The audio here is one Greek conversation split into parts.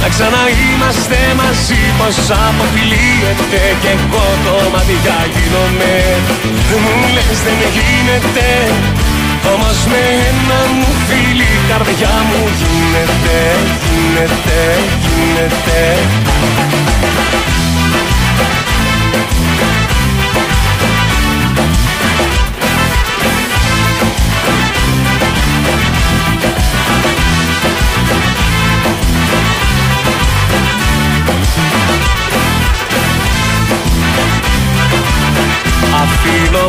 να ξαναείμαστε μαζί πως αποφυλίεται και εγώ το μάτια γίνομαι. Μου λες δεν γίνεται όμως με ένα μου φίλι η καρδιά μου γίνεται, γίνεται, γίνεται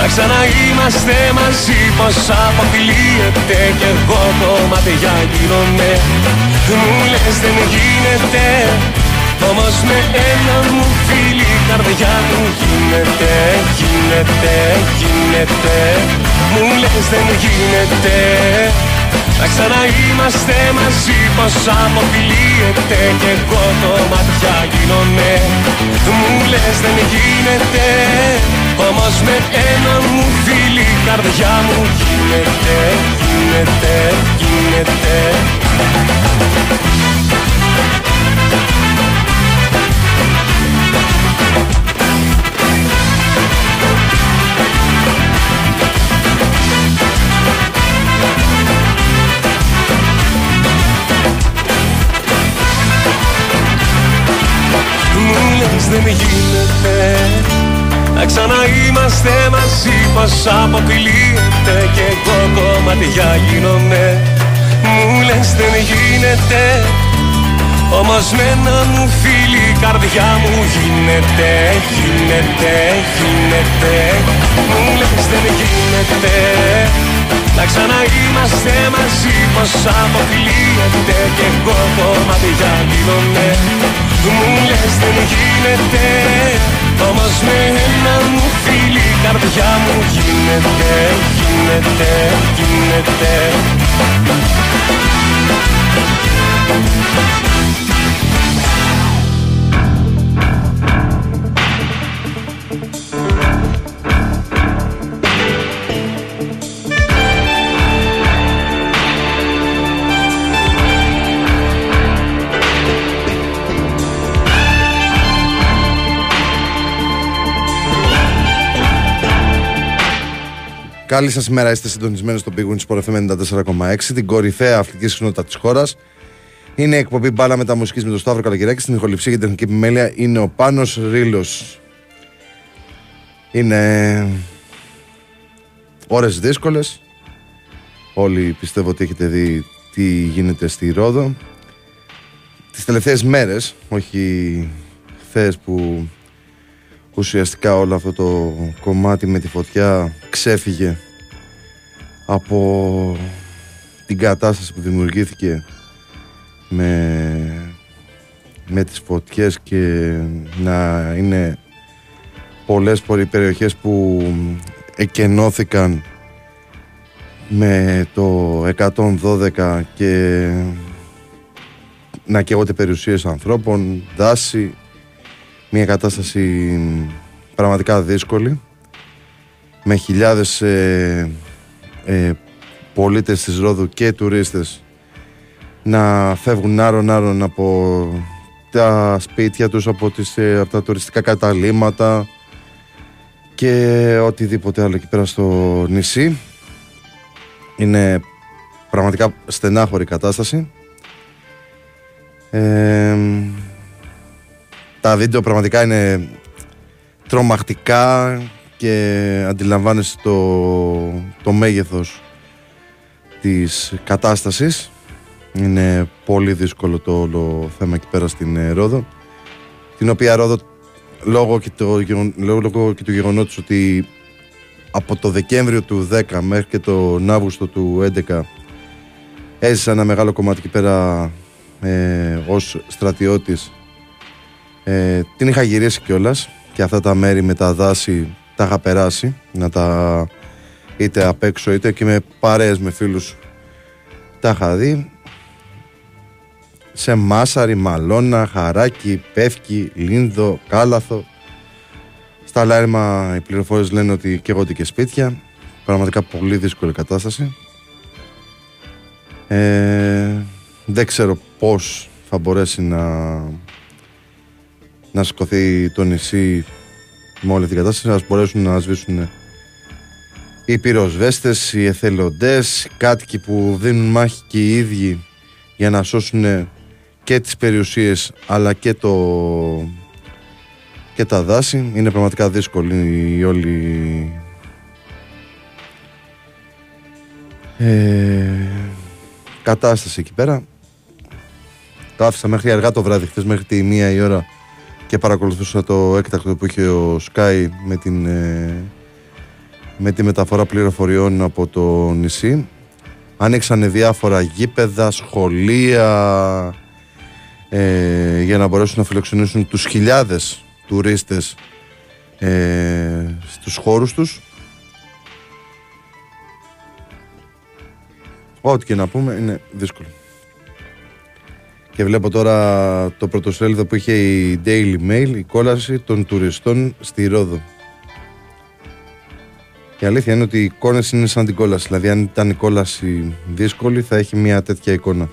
να ξαναείμαστε μαζί πως αποφυλίεται Κι εγώ το μάτια γίνομαι. Μου λες δεν γίνεται Όμως με ένα μου φίλι η καρδιά μου γίνεται Γίνεται, γίνεται Μου λες δεν γίνεται να ξαναείμαστε μαζί πως αποφυλίεται Κι εγώ το μάτια γίνομαι Μου λες δεν γίνεται Όμως με ένα μου φίλι η καρδιά μου. Γίνεται Γίνεται, γίνεται. Δεν γίνεται Να ξαναείμαστε μαζί πως αποκλείεται Και εγώ κομματιά γίνομαι. Μου λες δεν γίνεται όμως με ένα μου φίλι η καρδιά μου γίνεται, γίνεται, γίνεται. Μου λες δεν γίνεται να ξαναείμαστε μαζί πως αποκλείεται και εγώ κομμάτια γίνομαι. Μου λες δεν γίνεται Όμως με ένα μου φίλι η καρδιά μου γίνεται Γίνεται, γίνεται Καλή σας ημέρα, είστε συντονισμένοι στο Big Win Sport FM 94,6, την κορυφαία αθλητική συχνότητα της χώρας. Είναι η εκπομπή μπάλα με τα μουσικής με τον Σταύρο Καλαγεράκη. Στην ηχοληψία και την τεχνική επιμέλεια είναι ο Πάνος Ρήλο. Είναι ώρες δύσκολες. Όλοι πιστεύω ότι έχετε δει τι γίνεται στη Ρόδο. Τις τελευταίες μέρες, όχι χθες που ουσιαστικά όλο αυτό το κομμάτι με τη φωτιά ξέφυγε από την κατάσταση που δημιουργήθηκε με, με τις φωτιές και να είναι πολλές περιοχές που εκενώθηκαν με το 112 και να καίγονται περιουσίες ανθρώπων, δάση, μια κατάσταση πραγματικά δύσκολη με χιλιάδες ε, ε, πολίτες της Ρόδου και τουρίστες να φεύγουν άρον-άρον από τα σπίτια τους, από, τις, ε, από τα τουριστικά καταλήμματα και οτιδήποτε άλλο εκεί πέρα στο νησί. Είναι πραγματικά στενάχωρη κατάσταση. Ε, τα βίντεο πραγματικά είναι τρομακτικά και αντιλαμβάνεσαι το, το μέγεθος της κατάστασης. Είναι πολύ δύσκολο το όλο θέμα εκεί πέρα στην ε, Ρόδο την οποία Ρόδο λόγω και, το, λόγω και του γεγονότος ότι από το Δεκέμβριο του 10 μέχρι και τον Αύγουστο του 11 έζησα ένα μεγάλο κομμάτι εκεί πέρα ε, ως στρατιώτης ε, την είχα γυρίσει κιόλας και αυτά τα μέρη με τα δάση τα είχα περάσει να τα είτε απ' έξω είτε και με παρέες με φίλους τα είχα δει σε Μάσαρη, Μαλώνα, Χαράκι, Πεύκη, Λίνδο, Κάλαθο. Στα Λάρμα οι πληροφορίες λένε ότι καίγονται και σπίτια. Πραγματικά πολύ δύσκολη κατάσταση. Ε, δεν ξέρω πώς θα μπορέσει να, να σηκωθεί το νησί με όλη την κατάσταση, να μπορέσουν να σβήσουν οι πυροσβέστες, οι εθελοντές, οι κάτοικοι που δίνουν μάχη και οι ίδιοι για να σώσουν και τις περιουσίες αλλά και, το, και τα δάση. Είναι πραγματικά δύσκολη η όλη ε, κατάσταση εκεί πέρα. Το άφησα μέχρι αργά το βράδυ, χθες μέχρι τη μία η ώρα και παρακολουθούσα το έκτακτο που είχε ο Sky με, την, ε, με τη μεταφορά πληροφοριών από το νησί. Άνοιξαν διάφορα γήπεδα, σχολεία, ε, για να μπορέσουν να φιλοξενήσουν τους χιλιάδες τουρίστες ε, στους χώρους τους. Ό,τι και να πούμε είναι δύσκολο. Και βλέπω τώρα το πρωτοσέλιδο που είχε η Daily Mail, η κόλαση των τουριστών στη Ρόδο. Η αλήθεια είναι ότι οι εικόνες είναι σαν την κόλαση. Δηλαδή αν ήταν η κόλαση δύσκολη θα έχει μια τέτοια εικόνα.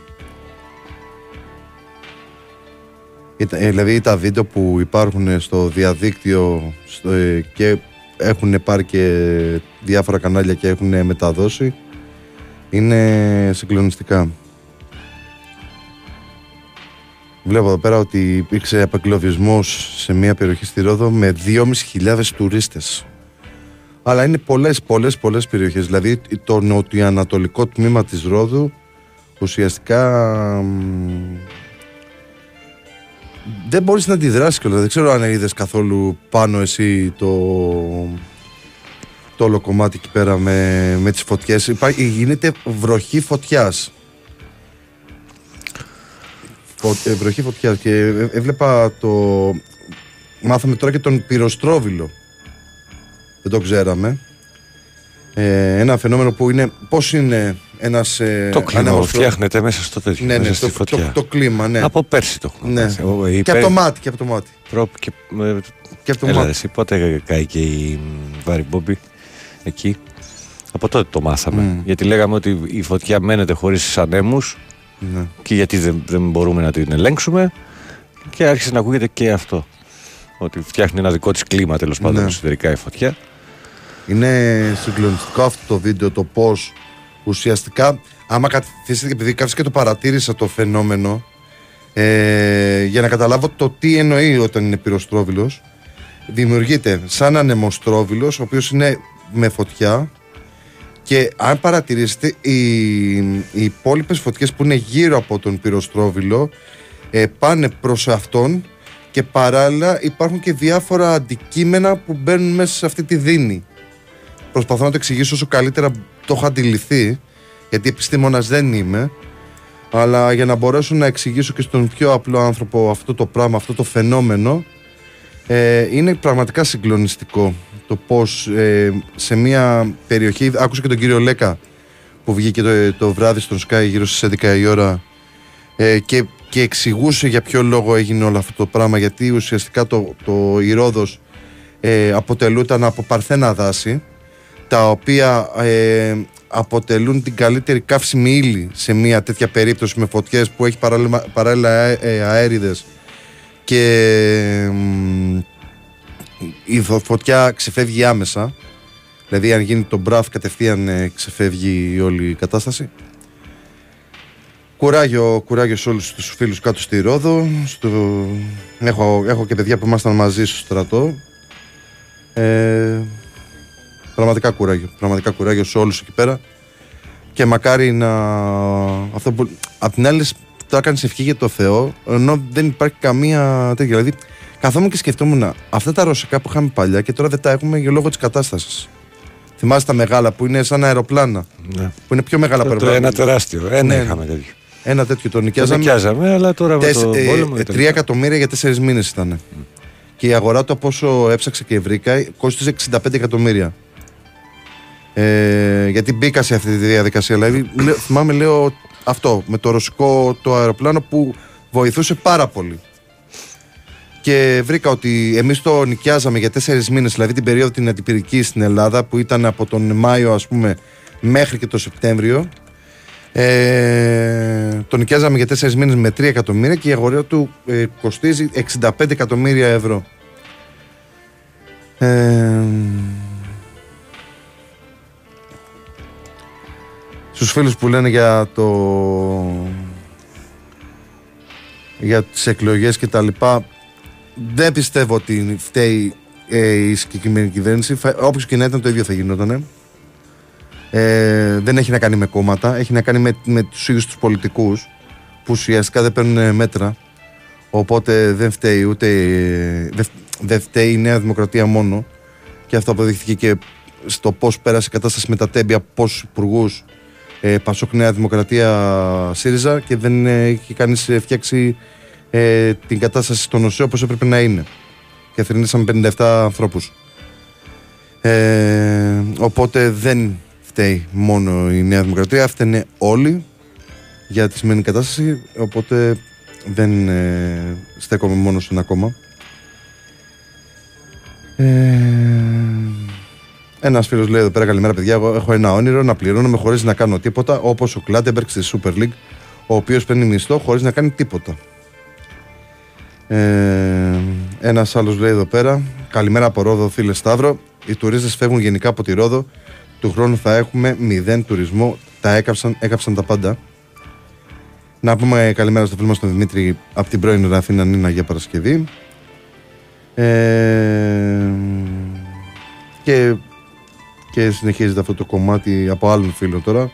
Ε, δηλαδή τα βίντεο που υπάρχουν στο διαδίκτυο στο, ε, και έχουν πάρει και διάφορα κανάλια και έχουν μεταδώσει είναι συγκλονιστικά. Βλέπω εδώ πέρα ότι υπήρξε απεγκλωβισμό σε μια περιοχή στη Ρόδο με 2.500 τουρίστες. Αλλά είναι πολλές, πολλές, πολλές περιοχές. Δηλαδή το νοτιοανατολικό τμήμα της Ρόδου ουσιαστικά δεν μπορείς να αντιδράσεις κιόλας. Δεν ξέρω αν είδες καθόλου πάνω εσύ το, το όλο κομμάτι εκεί πέρα με, με τις φωτιές. Υπάρχει, γίνεται βροχή φωτιάς. Ε, βροχή φωτιάς και έβλεπα το... Μάθαμε τώρα και τον πυροστρόβιλο. Δεν το ξέραμε. Ε, ένα φαινόμενο που είναι πώς είναι ένας. Ε, το κλίμα φτιάχνεται μέσα στο τέτοιο. Ναι, ναι, στο, το, το, κλίμα, ναι. Από πέρσι το έχουμε. Ναι. Και από το μάτι. Και από το μάτι. και, και από το Έλα, μάτι. Εσύ, πότε κάει και η Βάρη Μπόμπι εκεί. Από τότε το μάθαμε. Mm. Γιατί λέγαμε ότι η φωτιά μένεται χωρίς ανέμους. Ναι. Και γιατί δεν, δεν μπορούμε να την ελέγξουμε. Και άρχισε να ακούγεται και αυτό. Ότι φτιάχνει ένα δικό της κλίμα τέλος πάντων ναι. εσωτερικά η φωτιά. Είναι συγκλονιστικό αυτό το βίντεο το πώς ουσιαστικά, άμα καθίσετε, επειδή κάποιο και το παρατήρησα το φαινόμενο, ε, για να καταλάβω το τι εννοεί όταν είναι πυροστρόβιλος, δημιουργείται σαν ανεμοστρόβιλος, ο οποίος είναι με φωτιά Και αν παρατηρήσετε, οι, οι υπόλοιπες φωτιές που είναι γύρω από τον πυροστρόβιλο ε, πάνε προς αυτόν και παράλληλα υπάρχουν και διάφορα αντικείμενα που μπαίνουν μέσα σε αυτή τη δίνη. Προσπαθώ να το εξηγήσω όσο καλύτερα το έχω αντιληφθεί, γιατί επιστήμονας δεν είμαι, αλλά για να μπορέσω να εξηγήσω και στον πιο απλό άνθρωπο αυτό το πράγμα, αυτό το φαινόμενο, ε, είναι πραγματικά συγκλονιστικό το πώς ε, σε μια περιοχή, άκουσα και τον κύριο Λέκα που βγήκε το, το βράδυ στον Sky γύρω στις 11 η ώρα ε, και, και εξηγούσε για ποιο λόγο έγινε όλο αυτό το πράγμα γιατί ουσιαστικά το, το η Ρόδος ε, αποτελούταν από παρθένα δάση τα οποία ε, αποτελούν την καλύτερη καύσιμη ύλη σε μια τέτοια περίπτωση με φωτιές που έχει παράλληλα, παράλληλα αέριδες και η φωτιά ξεφεύγει άμεσα. Δηλαδή, αν γίνει το μπραφ, κατευθείαν ε, ξεφεύγει η όλη η κατάσταση. Κουράγιο, κουράγιο σε όλους τους φίλους κάτω στη Ρόδο. Στο... Έχω, έχω και παιδιά που ήμασταν μαζί στο στρατό. Ε, πραγματικά κουράγιο. Πραγματικά κουράγιο σε όλους εκεί πέρα. Και μακάρι να... Αυτό που... Απ' την άλλη, το έκανε ευχή για το Θεό, ενώ δεν υπάρχει καμία τέτοια. Δηλαδή, καθόμουν και σκεφτόμουν αυτά τα ρωσικά που είχαμε παλιά και τώρα δεν τα έχουμε για λόγω της κατάστασης. Θυμάστε τα μεγάλα που είναι σαν αεροπλάνα. Ναι. Που είναι πιο μεγάλα από αεροπλάνα. Ένα τεράστιο. Ένα ναι. είχαμε τέτοιο. Ένα τέτοιο το νοικιάζαμε. Το νοικιάζαμε, αλλά τώρα με το ε, Τρία εκατομμύρια για τέσσερις μήνες ήταν. Mm. Και η αγορά του από όσο έψαξε και βρήκα κόστιζε 65 εκατομμύρια. Ε, γιατί μπήκα σε αυτή τη διαδικασία. Δηλαδή, θυμάμαι, λέω αυτό με το ρωσικό το αεροπλάνο που βοηθούσε πάρα πολύ. Και βρήκα ότι εμείς το νοικιάζαμε για τέσσερις μήνες, δηλαδή την περίοδο την αντιπυρική στην Ελλάδα, που ήταν από τον Μάιο, ας πούμε, μέχρι και το Σεπτέμβριο. Ε, το νοικιάζαμε για τέσσερις μήνες με 3 εκατομμύρια και η αγορά του ε, κοστίζει 65 εκατομμύρια ευρώ. Ε, στους φίλους που λένε για το για τις εκλογές και τα λοιπά δεν πιστεύω ότι φταίει ε, η συγκεκριμένη κυβέρνηση. Όποιος και να ήταν το ίδιο θα γινόταν ε, δεν έχει να κάνει με κόμματα έχει να κάνει με, με τους ίδιους τους πολιτικούς που ουσιαστικά δεν παίρνουν μέτρα. Οπότε δεν φταίει ούτε δεν, δεν φταίει η Νέα Δημοκρατία μόνο. Και αυτό αποδείχθηκε και στο πώς πέρασε η κατάσταση με τα τέμπια πόσους υπουργούς ε, Πασόκ Νέα Δημοκρατία ΣΥΡΙΖΑ. Και δεν έχει κανείς φτιάξει ε, την κατάσταση στον ΟΣΕ όπως έπρεπε να είναι. Και θρυνήσαμε 57 ανθρώπους. Ε, οπότε δεν φταίει μόνο η Νέα Δημοκρατία, φταίνε όλοι για τη σημερινή κατάσταση, οπότε δεν ε, στέκομαι μόνο σε ένα κόμμα. Ε, ένας φίλος λέει εδώ πέρα: Καλημέρα, παιδιά. Εγώ έχω ένα όνειρο να πληρώνομαι χωρίς να κάνω τίποτα, όπως ο Κλάντεμπεργκ στη Super League, ο οποίος παίρνει μισθό χωρίς να κάνει τίποτα. Ε, ένας άλλος λέει εδώ πέρα: Καλημέρα από Ρόδο, φίλε Σταύρο. Οι τουρίστες φεύγουν γενικά από τη Ρόδο. Του χρόνου θα έχουμε μηδέν τουρισμό. Τα έκαψαν, έκαψαν τα πάντα. Να πούμε καλημέρα στο φίλο μας τον Δημήτρη από την πρώην Ραφίνα Νίνα για Παρασκευή. Ε, και και συνεχίζεται αυτό το κομμάτι από άλλον φίλο τώρα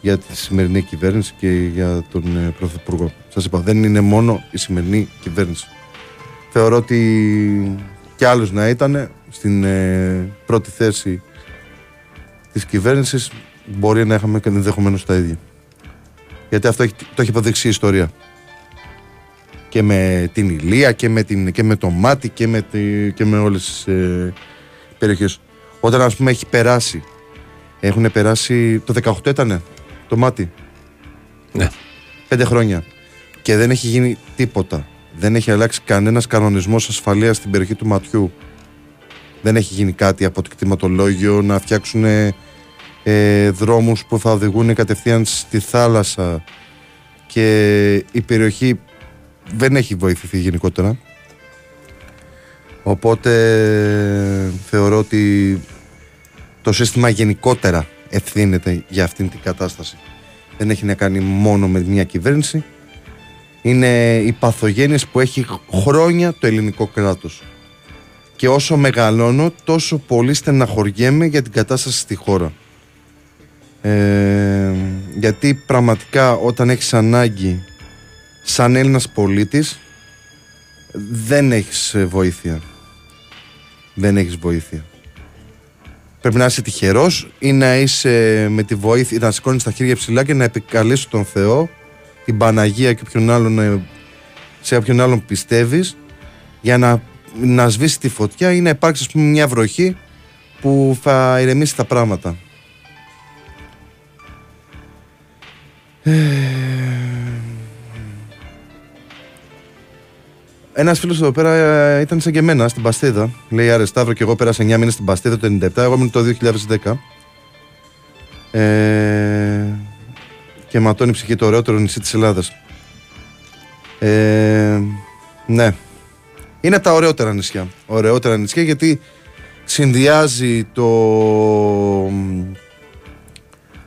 για τη σημερινή κυβέρνηση και για τον ε, Πρωθυπουργό. Σας είπα, δεν είναι μόνο η σημερινή κυβέρνηση. Θεωρώ ότι κι άλλος να ήταν στην ε, πρώτη θέση της κυβέρνησης μπορεί να είχαμε και ενδεχομένως τα ίδια. Γιατί αυτό έχει, το έχει αποδείξει η ιστορία. Και με την Ηλία και με, την, και με το Μάτι και με, τη, και με όλες τις ε, περιοχές. Όταν ας πούμε έχει περάσει. Έχουν περάσει. Το 18 ήταν το μάτι. Ναι. Πέντε χρόνια. Και δεν έχει γίνει τίποτα. Δεν έχει αλλάξει κανένας κανονισμός ασφαλείας στην περιοχή του ματιού. Δεν έχει γίνει κάτι από το κτηματολόγιο να φτιάξουν ε, δρόμους που θα οδηγούν κατευθείαν στη θάλασσα και η περιοχή δεν έχει βοηθηθεί γενικότερα. Οπότε θεωρώ ότι το σύστημα γενικότερα ευθύνεται για αυτήν την κατάσταση. Δεν έχει να κάνει μόνο με μια κυβέρνηση. Είναι οι παθογένειες που έχει χρόνια το ελληνικό κράτος. Και όσο μεγαλώνω τόσο πολύ στεναχωριέμαι για την κατάσταση στη χώρα. Ε, γιατί πραγματικά όταν έχεις ανάγκη σαν Έλληνας πολίτης δεν έχεις ε, βοήθεια. Δεν έχεις βοήθεια. Πρέπει να είσαι τυχερός ή να είσαι με τη βοήθεια, να σηκώνεις τα χέρια ψηλά και να επικαλείς τον Θεό, την Παναγία και ποιον άλλον, ε, σε όποιον άλλον πιστεύεις για να, να σβήσει τη φωτιά ή να υπάρξει πούμε, μια βροχή που θα ηρεμήσει τα πράγματα. Ε, Ένας φίλος εδώ πέρα ε, ήταν σαν και εμένα στην Παστίδα. Λέει Άρε Σταύρο και εγώ πέρασα 9 μήνες στην Παστίδα το 97. Εγώ ήμουν το 2010. Ε, και ματώνει ψυχή το ωραιότερο νησί της Ελλάδας. Ε, ναι. Είναι τα ωραιότερα νησιά. Ωραιότερα νησιά γιατί συνδυάζει το,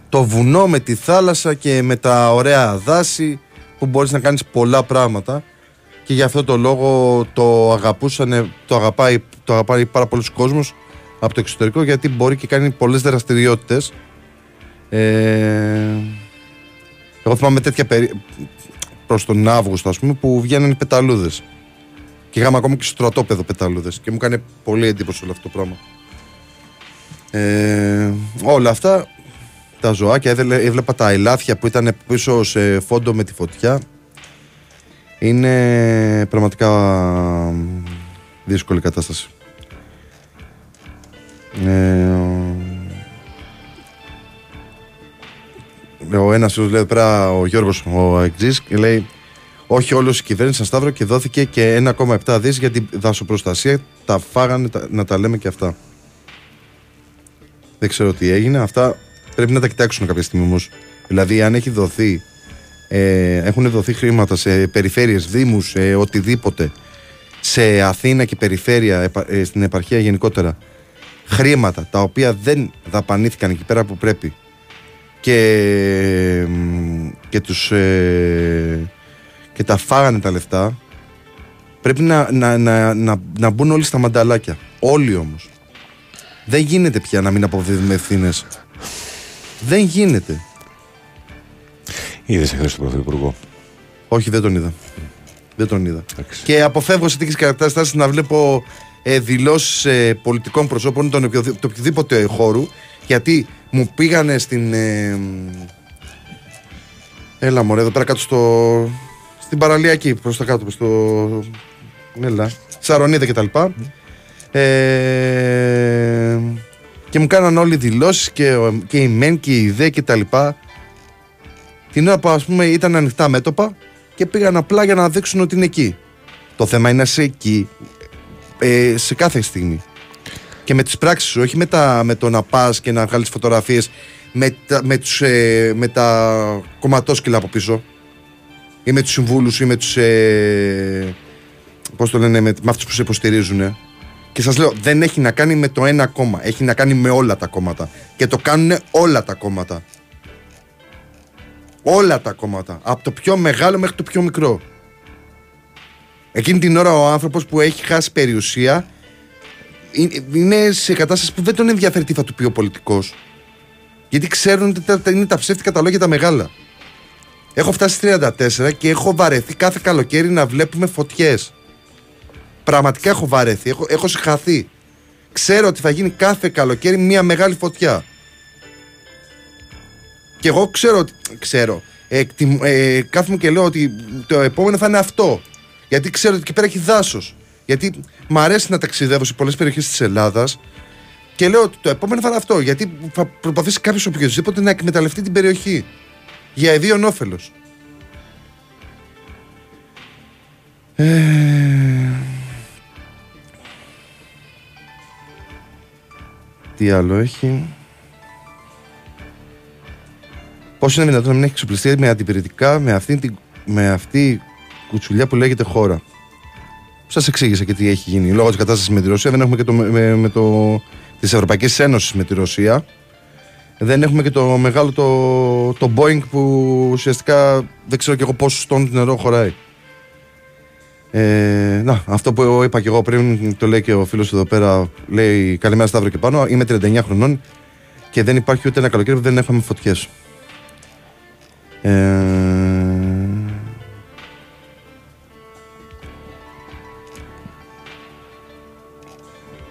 το βουνό με τη θάλασσα και με τα ωραία δάση που μπορείς να κάνεις πολλά πράγματα και γι' αυτό το λόγο το αγαπούσαν, το αγαπάει, το αγαπάει πάρα πολλούς κόσμος από το εξωτερικό γιατί μπορεί και κάνει πολλές δραστηριότητες ε, εγώ θυμάμαι τέτοια περί... προς τον Αύγουστο ας πούμε που βγαίνουν πεταλούδες και είχαμε ακόμα και στρατόπεδο πεταλούδες. Και μου έκανε πολύ εντύπωση όλο αυτό το πράγμα. Ε, όλα αυτά τα ζωάκια, έβλεπα τα ελάφια που ήταν πίσω σε φόντο με τη φωτιά. Είναι πραγματικά δύσκολη κατάσταση. Ε, ο ένας λέει εδώ πέρα ο Γιώργος ο Εκτζής και λέει όχι όλος η κυβέρνηση σαν Σταύρο και δόθηκε και 1,7 δις για την δασοπροστασία. Τα φάγανε να τα λέμε και αυτά. Δεν ξέρω τι έγινε. Αυτά πρέπει να τα κοιτάξουν κάποια στιγμή όμως. Δηλαδή, αν έχει δοθεί, ε, έχουν δοθεί χρήματα σε περιφέρειες, δήμους, ε, οτιδήποτε, σε Αθήνα και περιφέρεια, ε, στην επαρχία γενικότερα, χρήματα τα οποία δεν δαπανήθηκαν εκεί πέρα που πρέπει και, και τους ε, και τα φάγανε τα λεφτά, πρέπει να, να, να, να, να μπουν όλοι στα μανταλάκια. Όλοι όμως. Δεν γίνεται πια να μην αποδίδουμε ευθύνες. Δεν γίνεται. Είδες εχθές τον Πρωθυπουργό. Όχι, δεν τον είδα. Δεν τον είδα. Και αποφεύγω σε τέτοιες καταστάσεις να βλέπω ε, δηλώσεις ε, πολιτικών προσώπων τον το οποιοδήποτε χώρου γιατί μου πήγανε στην. Ε, έλα μωρέ, εδώ πέρα κάτω στο, στην παραλία εκεί προς τα κάτω, στο. Έλα, Σαρονίδα κτλ. Ε, και μου κάναν όλοι δηλώσεις και, και η ΜΕΝ και η ΔΕ κτλ. Την ώρα που ας πούμε ήταν ανοιχτά μέτωπα και πήγαν απλά για να δείξουν ότι είναι εκεί. Το θέμα είναι να είσαι εκεί ε, σε κάθε στιγμή. Και με τις πράξεις σου, όχι με, τα, με το να πας και να βγάλεις φωτογραφίες με, τα, με, τους, ε, με τα κομματόσκυλα από πίσω ή με τους συμβούλους ή με τους. Ε, Πώς το λένε, με, με αυτούς που σε υποστηρίζουν. Και σας λέω, δεν έχει να κάνει με το ένα κόμμα. Έχει να κάνει με όλα τα κόμματα. Και το κάνουν όλα τα κόμματα. Όλα τα κόμματα. Από το πιο μεγάλο μέχρι το πιο μικρό. Εκείνη την ώρα ο άνθρωπος που έχει χάσει περιουσία είναι σε κατάσταση που δεν τον ενδιαφέρει τι θα του πει ο πολιτικός. Γιατί ξέρουν ότι είναι τα ψεύτικα τα λόγια τα μεγάλα. Έχω φτάσει 34 και έχω βαρεθεί κάθε καλοκαίρι να βλέπουμε φωτιές. Πραγματικά έχω βαρεθεί, έχω, έχω συγχαθεί. Ξέρω ότι θα γίνει κάθε καλοκαίρι μια μεγάλη φωτιά. Και εγώ ξέρω ότι. Ξέρω. Ε, ε, κάθομαι και λέω ότι το επόμενο θα είναι αυτό. Γιατί ξέρω ότι εκεί πέρα έχει δάσος. Γιατί μου αρέσει να ταξιδεύω σε πολλές περιοχές της Ελλάδας και λέω ότι το επόμενο θα είναι αυτό. Γιατί θα προσπαθήσει κάποιος οποιοδήποτε να εκμεταλλευτεί την περιοχή για ιδίων όφελος. Ε... Τι άλλο έχει. Πώς είναι δυνατόν να μην έχει εξοπλιστεί με αντιπηρετικά με αυτή, την, με αυτή κουτσουλιά που λέγεται χώρα; Σας εξήγησα και τι έχει γίνει. Λόγω της κατάστασης με τη Ρωσία δεν έχουμε και το, με, με το, της Ευρωπαϊκής Ένωσης με τη Ρωσία δεν έχουμε και το μεγάλο το, το Boeing που ουσιαστικά δεν ξέρω και εγώ πόσο τόνους νερό χωράει. Ε, να, αυτό που είπα και εγώ πριν, το λέει και ο φίλος εδώ πέρα, λέει καλημέρα Σταύρο και πάνω, είμαι 39 χρονών Και δεν υπάρχει ούτε ένα καλοκαίρι που δεν έχουμε φωτιές. Ε...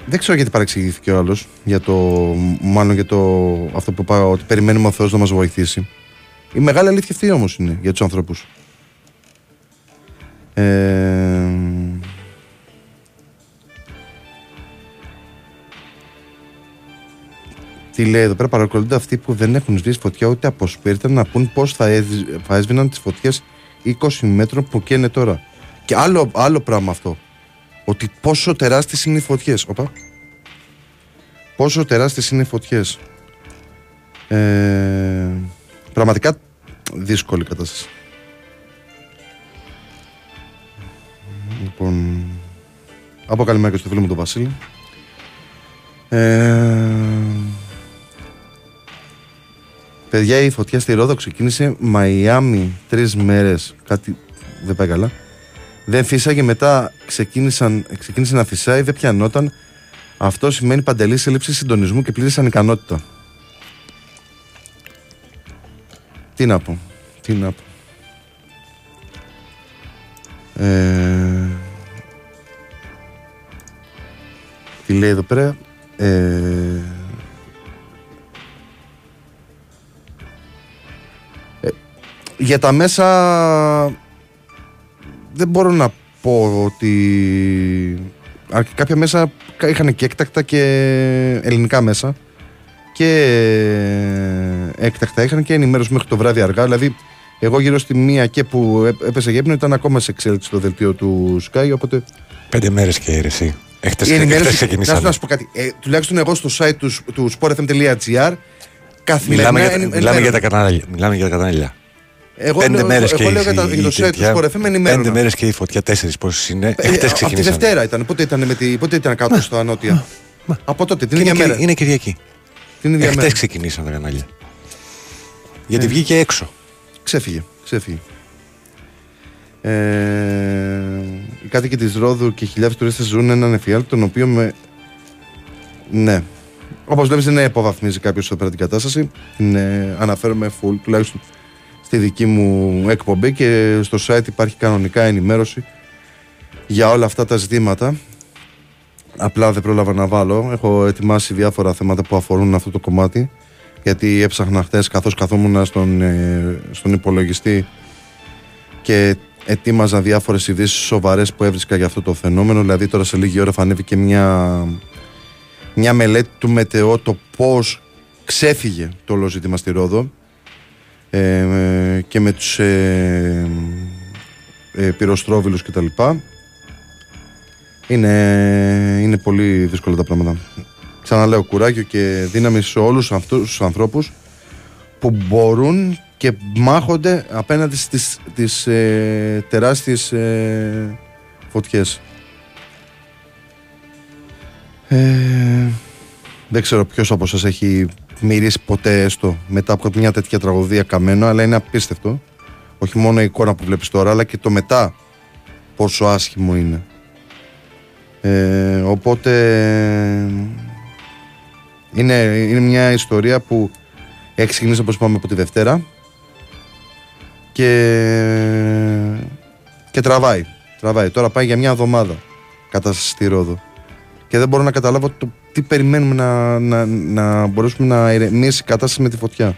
Δεν ξέρω γιατί παρεξηγήθηκε ο άλλος. Για το, μάλλον για το, αυτό που είπα, ότι περιμένουμε ο Θεός να μας βοηθήσει. Η μεγάλη αλήθεια αυτή όμως είναι για τους ανθρώπους. Ε, τι λέει εδώ πέρα, παρακολουθούνται αυτοί που δεν έχουν σβήσει φωτιά ούτε από σπίρτα να πούν πώς θα, θα έσβηναν τις φωτιές 20 μέτρων που καίνε τώρα. Και άλλο, άλλο πράγμα αυτό. Ότι πόσο τεράστιες είναι οι φωτιές. Οπα. Πόσο τεράστιες είναι οι φωτιές. Ε, πραγματικά δύσκολη κατάσταση. Λοιπόν, από καλημέρα και στο φίλο μου τον Βασίλη. Ε, παιδιά, η φωτιά στη Ρόδο ξεκίνησε Μαϊάμι τρεις μέρες. Κάτι δεν πάει καλά. Δεν φύσαγε μετά ξεκίνησαν, ξεκίνησε να φυσάει, δεν πιανόταν. Αυτό σημαίνει παντελή έλλειψη συντονισμού και πλήρη ανικανότητα. Τι να πω. Τι να πω. Ε, τι λέει εδώ πέρα. Ε, ε, για τα μέσα δεν μπορώ να πω ότι κάποια μέσα είχαν και έκτακτα και ελληνικά μέσα και έκτακτα είχαν και ενημέρωση μέχρι το βράδυ αργά δηλαδή εγώ γύρω στη μία και που έπεσε γέπνο ήταν ακόμα σε εξέλιξη το δελτίο του Sky. Οπότε... Πέντε μέρες και αίρεση. Έχετε ξεκινήσει. Να σου πω κάτι. Ε, τουλάχιστον εγώ στο site του, του sportfm.gr καθημερινά. Μιλάμε, για, μιλάμε, για τα κανάλια. Μιλάμε για τα κανάλια. Εγώ πέντε λέω, μέρες και λέω για, το site του Sport FM Πέντε μέρες και η φωτιά, τέσσερις πόσες είναι. Ε, Χτε Από τη Δευτέρα ήταν. Πότε ήταν, με τη, πότε ήταν κάτω στο Ανώτια; Από τότε, την ίδια μέρα. Είναι Κυριακή. Την ίδια μέρα. ξεκινήσαν τα κανάλια. Γιατί ε. βγήκε έξω. Ξέφυγε. ξέφυγε. Ε, οι κάτοικοι της Ρόδου και χιλιάδες τουρίστες ζουν έναν εφιάλτη τον οποίο με... Ναι. Όπως βλέπεις δεν υποβαθμίζει κάποιος εδώ πέρα την κατάσταση. Είναι, αναφέρομαι full τουλάχιστον στη δική μου εκπομπή και στο site υπάρχει κανονικά ενημέρωση για όλα αυτά τα ζητήματα. Απλά δεν πρόλαβα να βάλω. Έχω ετοιμάσει διάφορα θέματα που αφορούν αυτό το κομμάτι γιατί έψαχνα χθες καθώς καθόμουν στον, ε, στον υπολογιστή και ετοίμαζα διάφορες ειδήσεις σοβαρές που έβρισκα για αυτό το φαινόμενο δηλαδή τώρα σε λίγη ώρα θα ανέβει και μια, μια μελέτη του ΜΕΤΕΟ το πώς ξέφυγε το όλο ζήτημα στη Ρόδο ε, και με τους ε, ε, πυροστρόβιλους κτλ. Είναι, είναι πολύ δύσκολα τα πράγματα ξαναλέω κουράγιο και δύναμη σε όλους αυτούς τους ανθρώπους που μπορούν και μάχονται απέναντι στις, τις ε, τεράστιες ε, φωτιές. Ε, δεν ξέρω ποιος από σας έχει μυρίσει ποτέ έστω μετά από μια τέτοια τραγωδία καμένο αλλά είναι απίστευτο όχι μόνο η εικόνα που βλέπεις τώρα αλλά και το μετά πόσο άσχημο είναι. Ε, οπότε είναι, είναι μια ιστορία που έχει ξεκινήσει όπως είπαμε από τη Δευτέρα και, και τραβάει. τραβάει. Τώρα πάει για μια εβδομάδα κατάσταση στη Ρόδο. Και δεν μπορώ να καταλάβω το τι περιμένουμε να, να, να μπορέσουμε να ηρεμήσει η κατάσταση με τη φωτιά.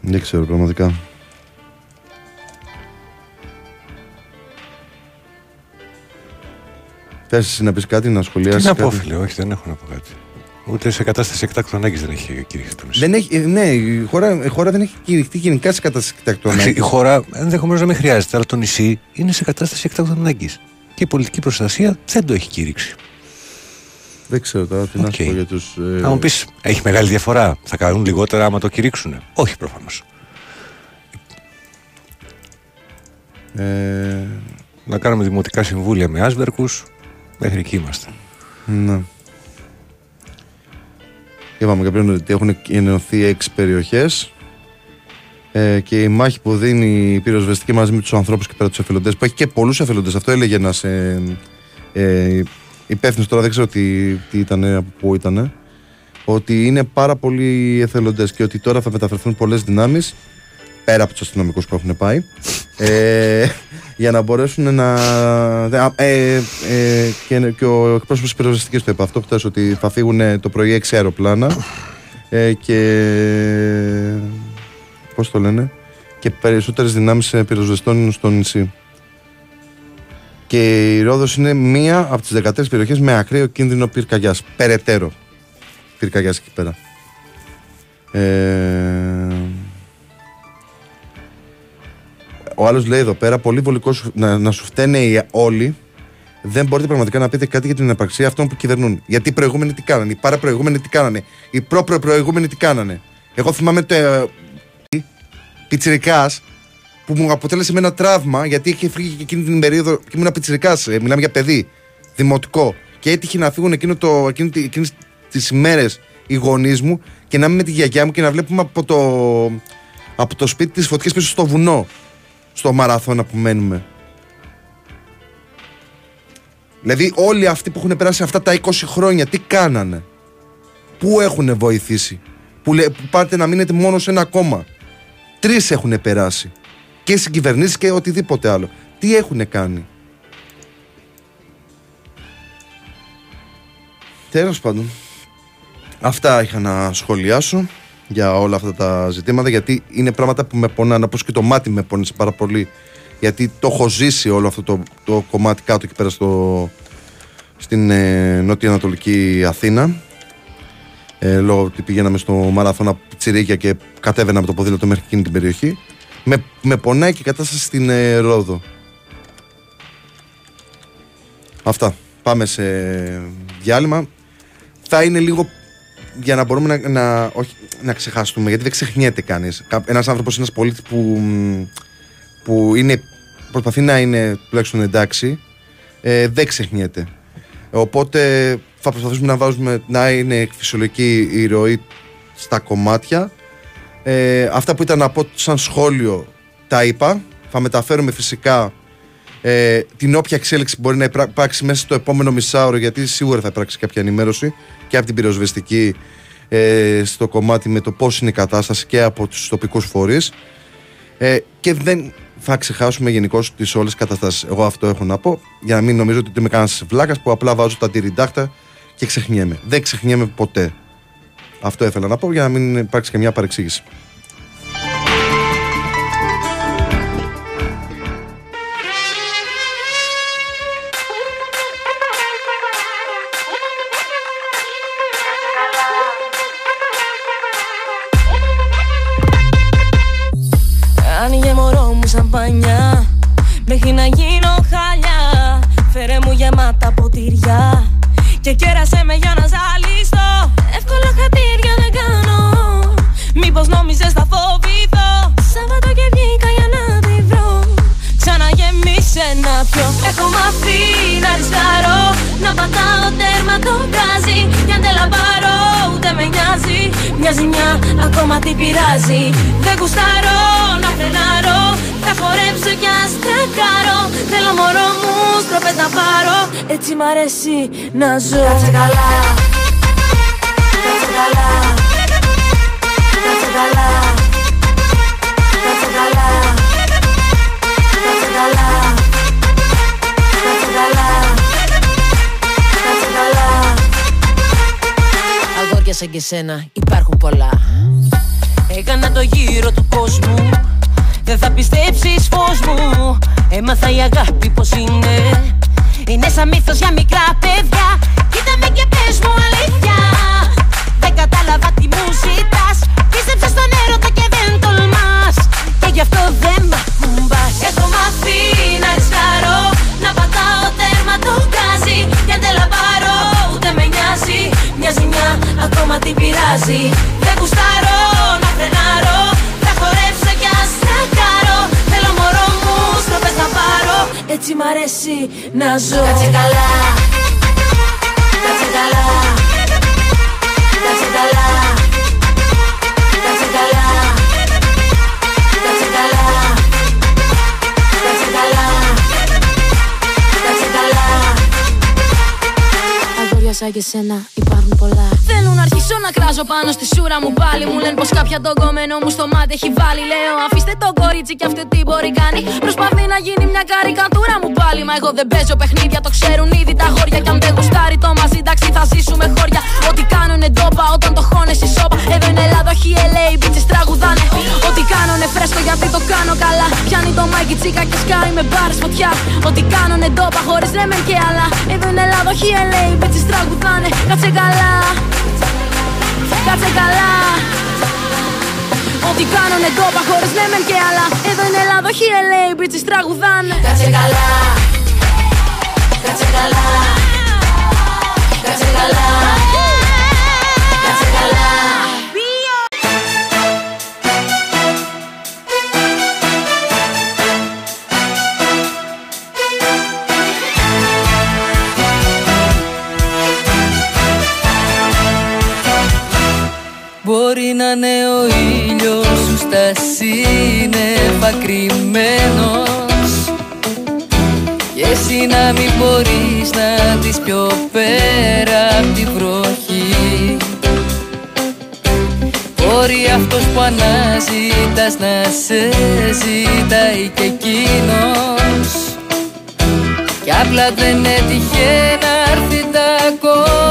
Δεν ξέρω πραγματικά. Θες να πεις κάτι, να σχολιάσεις. Τι να πω, φίλε, όχι, δεν έχω να πω κάτι. Ούτε σε κατάσταση εκτάκτου ανάγκης δεν έχει κηρυχθεί το νησί. Δεν έχει, ναι, η χώρα, η χώρα δεν έχει κηρυχθεί γενικά σε κατάσταση εκτάκτου ανάγκη. Η χώρα ενδεχομένως να μην χρειάζεται, αλλά το νησί είναι σε κατάσταση εκτάκτου ανάγκης. Και η πολιτική προστασία δεν το έχει κήρυξει. Δεν ξέρω τώρα τι okay. να σου πω για τους. Ε... μου πεις, έχει μεγάλη διαφορά. Θα κάνουν λιγότερα άμα το κηρύξουν. Όχι προφανώς. Ε... Να κάνουμε δημοτικά συμβούλια με άσβερκους, Μέχρι εκεί είμαστε. Ναι. Είπαμε και πριν ότι έχουν ενωθεί έξι περιοχές. Ε, και η μάχη που δίνει η πυροσβεστική μαζί με τους ανθρώπους και πέρα τους εθελοντές, που έχει και πολλούς εθελοντές. Αυτό έλεγε ένας ε, ε, υπεύθυνος τώρα, δεν ξέρω τι, τι ήταν, από πού ήταν. ότι είναι πάρα πολλοί εθελοντές και ότι τώρα θα μεταφερθούν πολλές δυνάμεις πέρα από τους αστυνομικούς που έχουν πάει. ε, για να μπορέσουν να. Ε, ε, και, και ο εκπρόσωπος της πυροσβεστικής το είπε αυτό χθε ότι θα φύγουν το πρωί 6 αεροπλάνα ε, και. Πώς το λένε, και περισσότερες δυνάμεις πυροσβεστών στο νησί. Και η Ρόδος είναι μία από τις 13 περιοχές με ακραίο κίνδυνο πυρκαγιάς. Περαιτέρω πυρκαγιάς εκεί πέρα. Ε... Ο άλλος λέει εδώ πέρα, πολύ βολικός να, να σου φταίνε όλοι. Δεν μπορείτε πραγματικά να πείτε κάτι για την επαρξία αυτών που κυβερνούν. Γιατί οι προηγούμενοι τι κάνανε, οι παραπροηγούμενοι τι κάνανε, οι προπροηγούμενοι τι κάνανε. Εγώ θυμάμαι το. Ε, Πιτσυρικά που μου αποτέλεσε με ένα τραύμα γιατί είχε φύγει και εκείνη την περίοδο και ήμουν πιτσυρικά. Ε, μιλάμε για παιδί, δημοτικό. Και έτυχε να φύγουν εκείνο το, εκείνη, τις ημέρε οι γονείς μου και να είμαι με τη γιαγιά μου και να βλέπουμε από το, από το σπίτι τη φωτιές πίσω στο βουνό στο μαραθώνα που μένουμε. Δηλαδή όλοι αυτοί που έχουν περάσει αυτά τα 20 χρόνια τι κάνανε; Πού έχουν βοηθήσει; Που, λέ, που πάτε να μείνετε μόνο σε ένα κόμμα; Τρεις έχουν περάσει. Και συγκυβερνήσεις και οτιδήποτε άλλο. Τι έχουν κάνει. Τέλος πάντων. Αυτά είχα να σχολιάσω για όλα αυτά τα ζητήματα γιατί είναι πράγματα που με πονάνε όπως και το μάτι με πόνεσε πάρα πολύ γιατί το έχω ζήσει όλο αυτό το, το κομμάτι κάτω εκεί πέρα στο, στην ε, νότια ανατολική Αθήνα ε, λόγω ότι πηγαίναμε στο μαραθώνα Τσιρίκια και κατέβαινα με το ποδήλατο μέχρι εκείνη την περιοχή με, με πονάει και η κατάσταση στην ε, Ρόδο Αυτά πάμε σε διάλειμμα θα είναι λίγο για να μπορούμε να, να, όχι, να ξεχάσουμε, γιατί δεν ξεχνιέται κανείς. Ένας άνθρωπος είναι ένας πολίτης που, που είναι, προσπαθεί να είναι τουλάχιστον εντάξει, ε, δεν ξεχνιέται. Οπότε θα προσπαθήσουμε να βάζουμε να είναι φυσιολογική η ροή στα κομμάτια. Ε, αυτά που ήταν να πω σαν σχόλιο τα είπα. Θα μεταφέρουμε φυσικά ε, την όποια εξέλιξη μπορεί να υπάρξει μέσα στο επόμενο μισάωρο, γιατί σίγουρα θα υπάρξει κάποια ενημέρωση και από την πυροσβεστική ε, στο κομμάτι με το πώς είναι η κατάσταση και από τους τοπικούς φορείς ε, και δεν θα ξεχάσουμε γενικώ τις όλες καταστάσεις. Εγώ αυτό έχω να πω για να μην νομίζω ότι είμαι κανένας βλάκα που απλά βάζω τα τυριντάχτα και ξεχνιέμαι. Δεν ξεχνιέμαι ποτέ. Αυτό ήθελα να πω για να μην υπάρξει και μια παρεξήγηση. σαμπανιά Μέχρι να γίνω χάλια Φέρε μου γεμάτα ποτήρια Και κέρασε με για να Μήπως νόμιζες θα φοβηθώ. Σάββατο και βγήκα για να τη βρω. Ξαναγεμίσε να πιω. Έχω μάθει να ρισκάρω. Να πατάω τέρμα το γκάζι Για δεν λαμπάρω ούτε με νοιάζει. Μια ζημιά ακόμα τι πειράζει. Δεν γουστάρω να φρενάρω. Θα χορέψω κι ας τρακάρω Θέλω μωρό μου στροφές να πάρω. Έτσι μ' αρέσει να ζω. Κάτσε καλά. Κάτσε καλά. Κάτσε καλά. Κάτσε καλά. Κάτσε καλά. Κάτσε καλά. Κάτσε καλά. Αγόρια σαν και σένα υπάρχουν πολλά. Έκανα το γύρο του κόσμου. Δεν θα πιστέψεις φως μου. Έμαθα η αγάπη πως είναι. Είναι σαν μύθος για μικρά παιδιά. Κοίτα με και πες μου αλήθεια. Δεν κατάλαβα τι μου ζητάς Πίστεψα στον έρωτα και δεν τολμάς. Και γι' αυτό δεν μ' ακουμπάς. Έχω μάθει να ρισκάρω Να πατάω τέρμα το γκάζι. Και δεν λαμπάρω ούτε με νοιάζει. Μια ζημιά ακόμα την πειράζει. Δεν γουστάρω να φρενάρω. Έτσι μ' αρέσει να ζω. Κάτσε καλά. Κάτσε καλά. Κάτσε καλά σαν και σένα υπάρχουν πολλά. Δεν θέλουν να αρχίσω να κράζω πάνω στη σούρα μου πάλι. Μου λένε πως κάποια τον κομμένο μου στο μάτι έχει βάλει. Λέω αφήστε το κορίτσι και αυτό τι μπορεί κάνει. Προσπαθεί να γίνει μια καρικατούρα μου πάλι. Μα εγώ δεν παίζω παιχνίδια, το ξέρουν ήδη τα γόρια. Κι αν δεν γουστάρει το μαζί, εντάξει θα ζήσουμε χώρια. Ό,τι κάνουνε ντόπα όταν το χώνεσαι σώπα. Εδώ είναι Ελλάδα, όχι LA, bitches τραγουδάνε. Ό,τι κάνουνε φρέσκο γιατί το κάνω καλά. Πιάνει το μάικι τσίκα και σκάει με μπάρε φωτιά. Ό,τι κάνουνε ντόπα χωρίς ρέμεν και άλλα. Εδώ είναι Ελλάδα, όχι LA, bitches τραγουδάνε. Κάτσε καλά. Κάτσε καλά. Ό,τι κάνουνε ντόπα χωρίς ρέμεν και άλλα. Εδώ είναι Ελλάδα, όχι LA, bitches τραγουδάνε. Κάτσε καλά. Κάτσε καλά. Κάτσε καλά. Μπορεί να είναι ο ήλιος σου στα σύννεφα κρυμμένος. Και εσύ να μην μπορείς να δεις πιο πέρα απ' τη βροχή. Μπορεί αυτός που αναζητάς να σε ζητάει και εκείνος. Κι απλά δεν έτυχε να έρθει τα ακόμα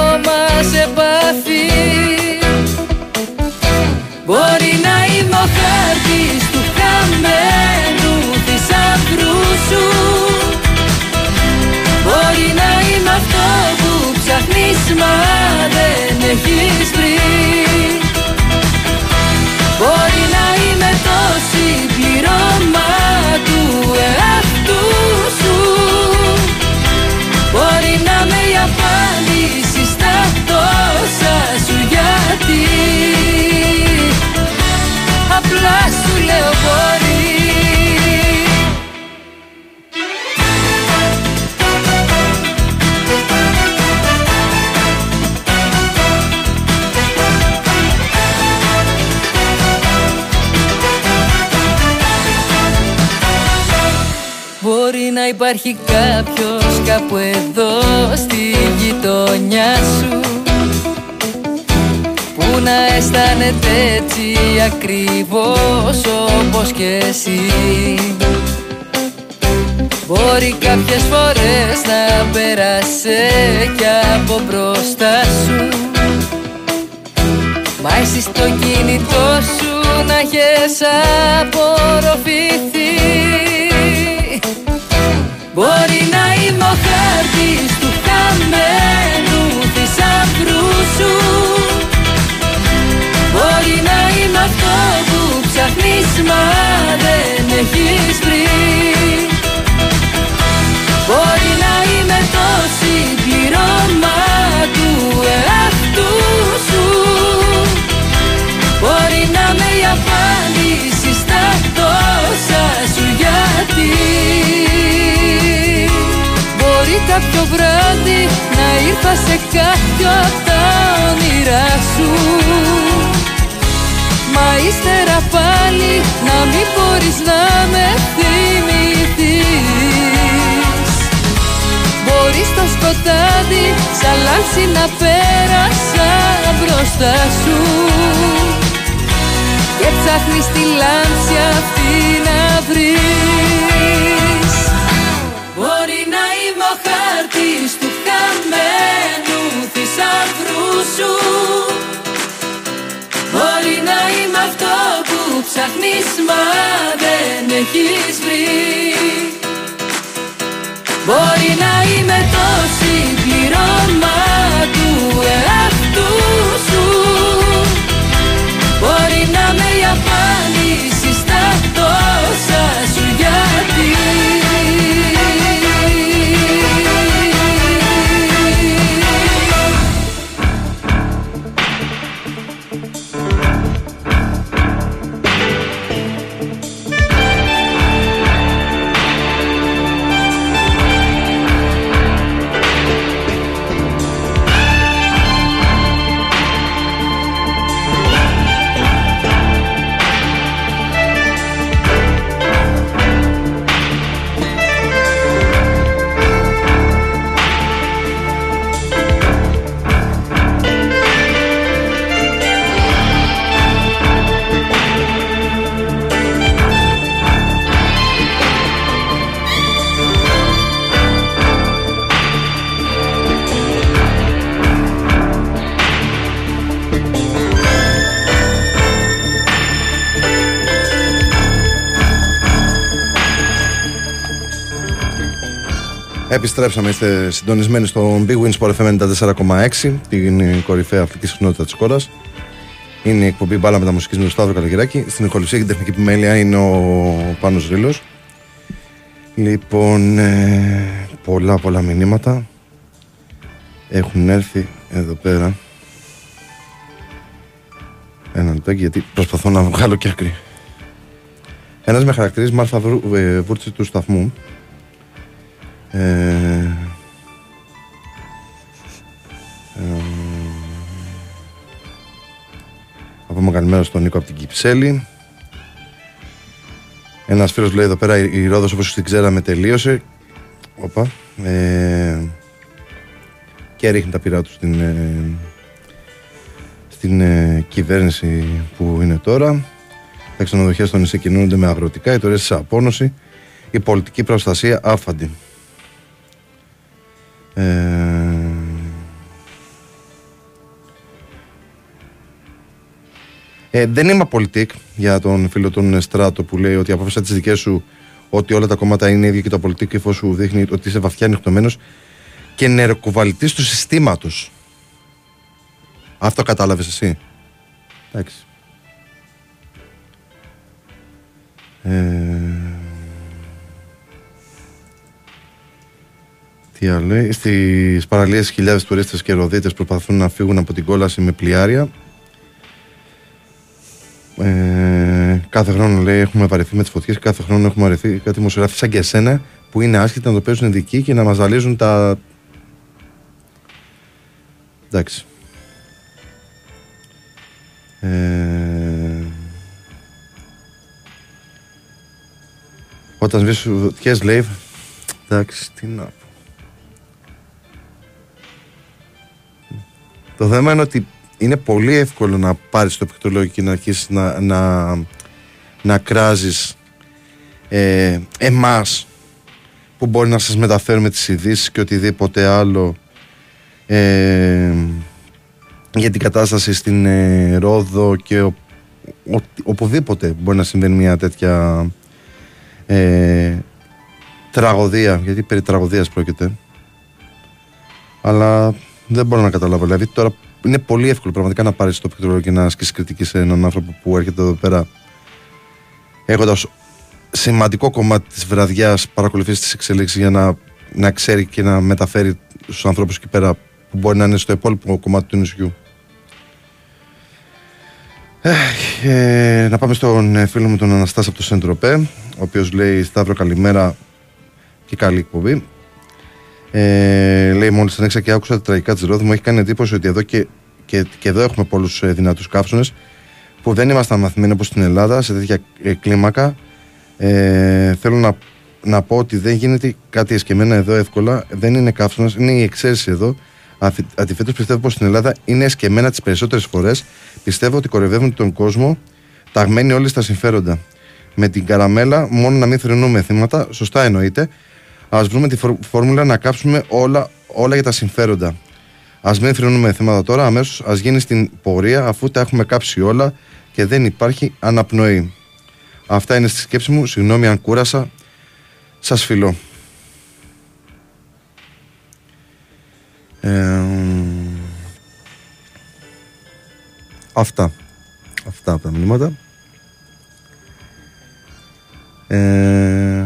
Απλά σου λέω μπορεί Μπορεί να υπάρχει κάποιος κάπου εδώ στη γειτονιά σου Που να αισθάνεται έτσι ακριβώς όπως και εσύ. Μπορεί κάποιες φορές να πέρασε κι από μπροστά σου. Μα εσύ στο κινητό σου να έχεις απορροφηθεί. Μπορεί να είμαι ο χάρτης του χαμένου μα δεν έχεις βρει. Μπορεί να είμαι το συμπληρώμα του εαυτού σου. Μπορεί να με η απάντηση στα τόσα σου γιατί. Μπορεί κάποιο βράδυ να ήρθα σε κάποιο απ' τα όνειρά σου. Μα ύστερα πάλι να μην μπορείς να με θυμηθείς. Μπορείς στο σκοτάδι σαν λάμψη να πέρασα μπροστά σου. Και ψάχνεις τη λάμψη αυτή να βρεις. Μπορεί να είμαι ο χάρτης του χαμένου θησαυρού σου Μπορεί να είμαι αυτό που ψάχνεις μα δεν έχεις βρει. Μπορεί να είμαι το συμπληρώμα του εαυτού σου. Μπορεί να με η απάντηση Επιστρέψαμε, είστε συντονισμένοι στο Big Wins Sport FM 94,6, την κορυφαία αθλητική συχνότητα της χώρας. Είναι η εκπομπή μπάλα με τα μουσικής με τον Σταύρο Καλαγεράκη. Στην ηχοληψία και την τεχνική επιμέλεια είναι ο Πάνος Ρήλος. Λοιπόν, ε, πολλά πολλά μηνύματα έχουν έρθει εδώ πέρα. Ένα λεπτάκι γιατί προσπαθώ να βγάλω και άκρη. Ένας με χαρακτηρίζει Μάρθα ε, Βούρτση του σταθμού ε, ε, θα πούμε καλημέρα στον Νίκο από την Κυψέλη. Ένας φίλος λέει εδώ πέρα η Ρόδος όπως την ξέραμε τελείωσε. Οπα. Ε, και ρίχνει τα πειρά του στην, ε, στην ε, κυβέρνηση που είναι τώρα. Τα ξενοδοχεία στο νησί κινούνται με αγροτικά, οι τωρίε σε απόνωση, η πολιτική προστασία άφαντη. Ε, ε, δεν είμαι πολιτικ για τον φίλο τον Στράτο που λέει ότι απόφασα τις δικές σου ότι όλα τα κόμματα είναι ίδια και το πολιτικό σου δείχνει ότι είσαι βαθιά ανοιχτωμένος και νεροκουβαλητή του συστήματος. Αυτό κατάλαβες εσύ. Εντάξει. Ε... Τι άλλο λέει. Στις παραλίες χιλιάδες τουρίστες και ροδίτες προσπαθούν να φύγουν από την κόλαση με πλοιάρια. Ε, κάθε χρόνο λέει έχουμε βαρεθεί με τις φωτιές και κάθε χρόνο έχουμε βαρεθεί κάτι δημοσιογράφη σαν και εσένα που είναι άσχετα να το παίζουν ειδικοί και να μας ζαλίζουν τα. Εντάξει. Ε, όταν σβήσει φωτιές λέει. Εντάξει, τι να Το θέμα είναι ότι είναι πολύ εύκολο να πάρεις το πληκτρολόγιο και να αρχίσεις να, να, να κράζεις ε, εμάς που μπορεί να σας μεταφέρουμε τις ειδήσεις και οτιδήποτε άλλο ε, για την κατάσταση στην ε, Ρόδο και ο, οπουδήποτε μπορεί να συμβαίνει μια τέτοια ε, τραγωδία γιατί περί τραγωδίας πρόκειται. Αλλά δεν μπορώ να καταλάβω. Δηλαδή τώρα είναι πολύ εύκολο πραγματικά να πάρεις το πληκτρολόγιο και να ασκήσεις κριτική σε έναν άνθρωπο που έρχεται εδώ πέρα έχοντας σημαντικό κομμάτι της βραδιάς παρακολουθήσει τις εξελίξεις για να, να ξέρει και να μεταφέρει στους ανθρώπους εκεί πέρα που μπορεί να είναι στο υπόλοιπο κομμάτι του νησιού. Ε, να πάμε στον φίλο μου τον Αναστάση από το Σεντροπέ, ο οποίος λέει Σταύρο καλημέρα και καλή εκπομπή. Ε, λέει μόλις την έξα και άκουσα τα τραγικά της Ρόδου, μου έχει κάνει εντύπωση ότι εδώ και, και, και εδώ έχουμε πολλούς ε, δυνατούς καύσονες που δεν ήμασταν μαθημένοι όπως στην Ελλάδα σε τέτοια ε, κλίμακα. Ε, θέλω να, να πω ότι δεν γίνεται κάτι εσκεμμένα εδώ εύκολα. Δεν είναι καύσωνα, είναι η εξαίρεση εδώ. Αντιθέτω, πιστεύω πως στην Ελλάδα είναι εσκεμμένα τις περισσότερες φορές. Πιστεύω ότι κορευεύουν τον κόσμο ταγμένοι όλοι στα συμφέροντα. Με την καραμέλα, μόνο να μην θρυνούμε θύματα, σωστά εννοείται, Α βρούμε τη φόρμουλα να κάψουμε όλα, όλα για τα συμφέροντα. Α μην θρυνούμε θέματα τώρα, αμέσως ας γίνει στην πορεία αφού τα έχουμε κάψει όλα και δεν υπάρχει αναπνοή. Αυτά είναι στη σκέψη μου. Συγγνώμη αν κούρασα. Σας φιλώ. Ε, αυτά. Αυτά από τα μηνύματα. Ε,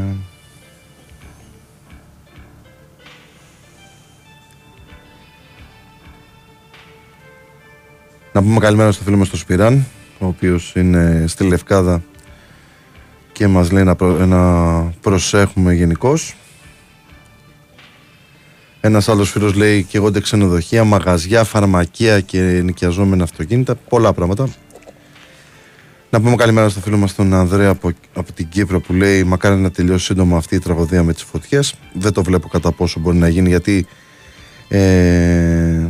Να πούμε καλημέρα στο φίλο μας τον Σπυράν, ο οποίος είναι στη Λευκάδα και μας λέει να, προσέχουμε γενικώς. Ένας άλλος φίλος λέει και εγώ ξενοδοχεία, μαγαζιά, φαρμακεία και νοικιαζόμενα αυτοκίνητα, πολλά πράγματα. Να πούμε καλημέρα στο φίλο μας τον Ανδρέα από, από την Κύπρο που λέει μακάρι να τελειώσει σύντομα αυτή η τραγωδία με τις φωτιές. Δεν το βλέπω κατά πόσο μπορεί να γίνει γιατί ε,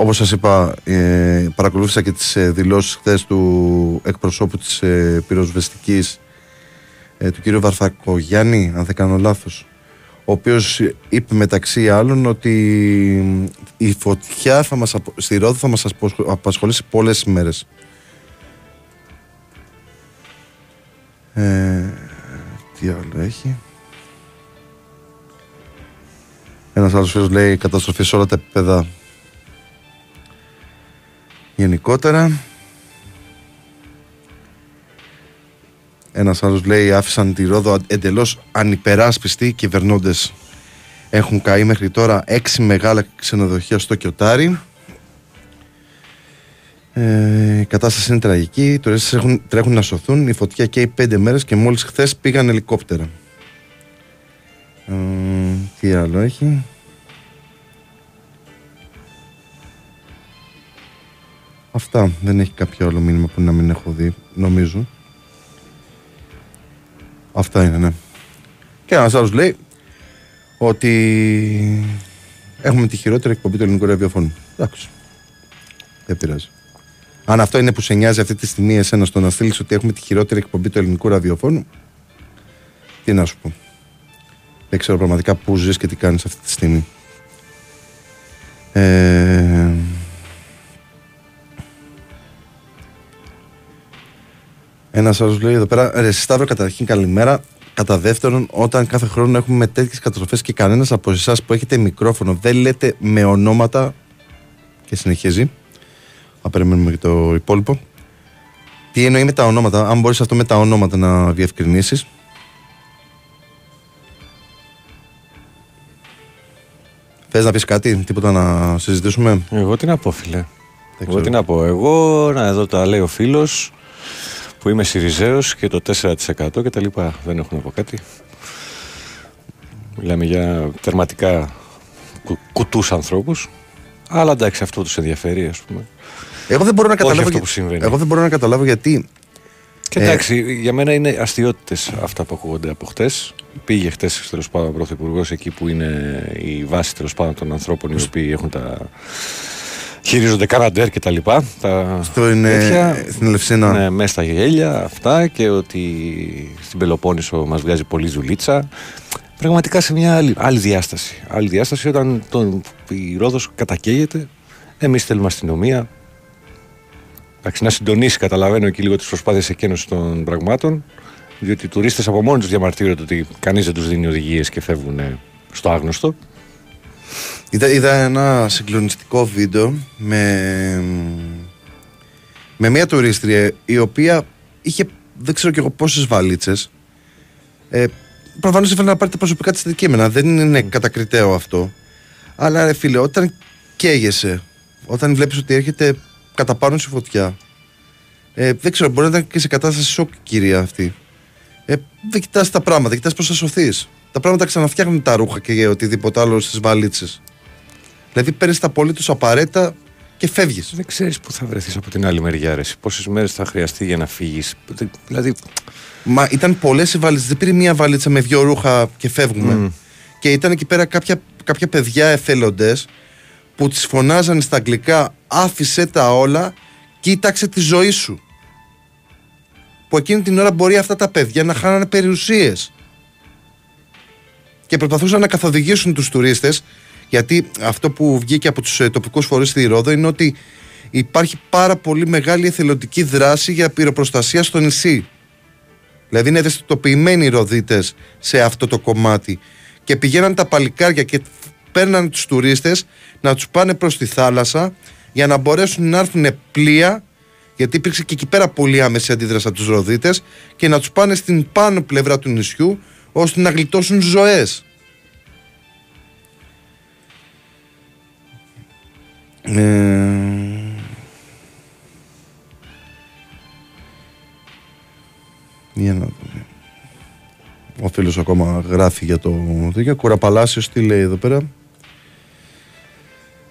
όπως σας είπα, ε, παρακολούθησα και τις ε, δηλώσεις χθες του εκπροσώπου της ε, πυροσβεστικής ε, του κύριου Βαρθακογιάννη, αν δεν κάνω λάθος, ο οποίος είπε μεταξύ άλλων ότι η φωτιά θα μας, στη Ρόδο θα μας απασχολήσει πολλές ημέρες. Ε, τι άλλο έχει; Ένας άλλος φίλος λέει καταστροφή σε όλα τα επίπεδα γενικότερα. Ένας άλλος λέει άφησαν τη Ρόδο εντελώς ανυπεράσπιστη οι κυβερνώντες έχουν καεί μέχρι τώρα έξι μεγάλα ξενοδοχεία στο Κιωτάρι. Ε, η κατάσταση είναι τραγική. Οι τουρίστες έχουν, τρέχουν να σωθούν. Η φωτιά καίει πέντε μέρες και μόλις χθες πήγαν ελικόπτερα. Ε, τι άλλο έχει; Αυτά. Δεν έχει κάποιο άλλο μήνυμα που να μην έχω δει, νομίζω. Αυτά είναι, ναι. Και ένας άλλος λέει ότι έχουμε τη χειρότερη εκπομπή του ελληνικού ραδιοφώνου. Εντάξει. Δεν πειράζει. Αν αυτό είναι που σε νοιάζει αυτή τη στιγμή εσένα στο να στείλεις ότι έχουμε τη χειρότερη εκπομπή του ελληνικού ραδιοφώνου, τι να σου πω. Δεν ξέρω πραγματικά πού ζεις και τι κάνεις αυτή τη στιγμή. Ε... Ένας άλλος λέει εδώ πέρα, Ρε Σταύρο, καταρχήν καλημέρα. Κατά δεύτερον, όταν κάθε χρόνο έχουμε τέτοιες καταστροφές και κανένας από εσάς που έχετε μικρόφωνο δεν λέτε με ονόματα. Και συνεχίζει. Θα περιμένουμε και το υπόλοιπο. Τι εννοεί με τα ονόματα, αν μπορείς αυτό με τα ονόματα να διευκρινίσεις; Θες να πεις κάτι, τίποτα να συζητήσουμε; Εγώ τι να πω, φίλε. Εγώ τι να πω. Εγώ, να εδώ τα λέει ο φίλος που είμαι Σιριζέος και το 4% και τα λοιπά. Δεν έχω να πω κάτι. Μιλάμε για τερματικά κου, κουτούς ανθρώπους. Αλλά εντάξει, αυτό τους ενδιαφέρει, ας πούμε. Εγώ δεν μπορώ να καταλάβω, αυτό που συμβαίνει. Εγώ δεν μπορώ να καταλάβω γιατί. Και εντάξει, ε... για μένα είναι αστείωτες αυτά που ακούγονται από χτες. Πήγε χτες τέλο πάντων ο Πρωθυπουργός εκεί που είναι η βάση τέλος πάντων των ανθρώπων οι οποίοι έχουν τα χειρίζονται Καναντέρ και τα λοιπά. Τα Στο είναι στην Ελευσίνα. Ναι, μέσα στα γέλια αυτά και ότι στην Πελοπόννησο μας βγάζει πολύ ζουλίτσα. Πραγματικά σε μια άλλη, άλλη διάσταση. Άλλη διάσταση όταν τον, η Ρόδος κατακαίγεται, εμείς θέλουμε αστυνομία. Εντάξει, να συντονίσει, καταλαβαίνω και λίγο τις προσπάθειες εκένωση των πραγμάτων. Διότι οι τουρίστες από μόνοι τους διαμαρτύρονται ότι κανείς δεν τους δίνει οδηγίες και φεύγουν στο άγνωστο. Είδα, είδα ένα συγκλονιστικό βίντεο με, με μια τουρίστρια η οποία είχε δεν ξέρω και εγώ πόσες βαλίτσες. Ε, προφανώς ήθελε να πάρει τα προσωπικά της αντικείμενα δεν είναι κατακριτέο αυτό. Αλλά ρε φίλε όταν καίγεσαι όταν βλέπεις ότι έρχεται κατά πάνω στη φωτιά ε, δεν ξέρω μπορεί να ήταν και σε κατάσταση σοκ κυρία αυτή. Ε, δεν κοιτάς τα πράγματα, κοιτάς πώς θα σωθείς τα πράγματα ξαναφτιάχνουν τα ρούχα και οτιδήποτε άλλο στις βαλίτσες Δηλαδή παίρνεις τα απολύτω απαραίτητα και φεύγεις. Δεν ξέρεις πού θα βρεθείς από την άλλη μεριά. Πόσες μέρες θα χρειαστεί για να φύγεις. Δηλαδή. Μα ήταν πολλές οι βαλίτσες. Δεν πήρε μία βαλίτσα με δύο ρούχα και φεύγουμε. Και ήταν εκεί πέρα κάποια, κάποια παιδιά εθελοντές που τις φωνάζανε στα αγγλικά άφησε τα όλα, κοίταξε τη ζωή σου. Που εκείνη την ώρα μπορεί αυτά τα παιδιά να χάνανε περιουσίες και προσπαθούσαν να καθοδηγήσουν τους τουρίστες γιατί αυτό που βγήκε από τους ε, τοπικούς φορείς στη Ρόδο είναι ότι υπάρχει πάρα πολύ μεγάλη εθελοντική δράση για πυροπροστασία στο νησί. Δηλαδή είναι ευαισθητοποιημένοι οι Ροδίτες σε αυτό το κομμάτι. Και πηγαίναν τα παλικάρια και παίρναν τους τουρίστες να τους πάνε προς τη θάλασσα για να μπορέσουν να έρθουν πλοία γιατί υπήρξε και εκεί πέρα πολύ άμεση αντίδραση από τους Ροδίτες και να τους πάνε στην πάνω πλευρά του νησιού ώστε να γλιτώσουν ζωές. Ε, για να δούμε. Ο φίλος ακόμα γράφει για το τέτοιο. Κουραπαλάσιος τι λέει εδώ πέρα.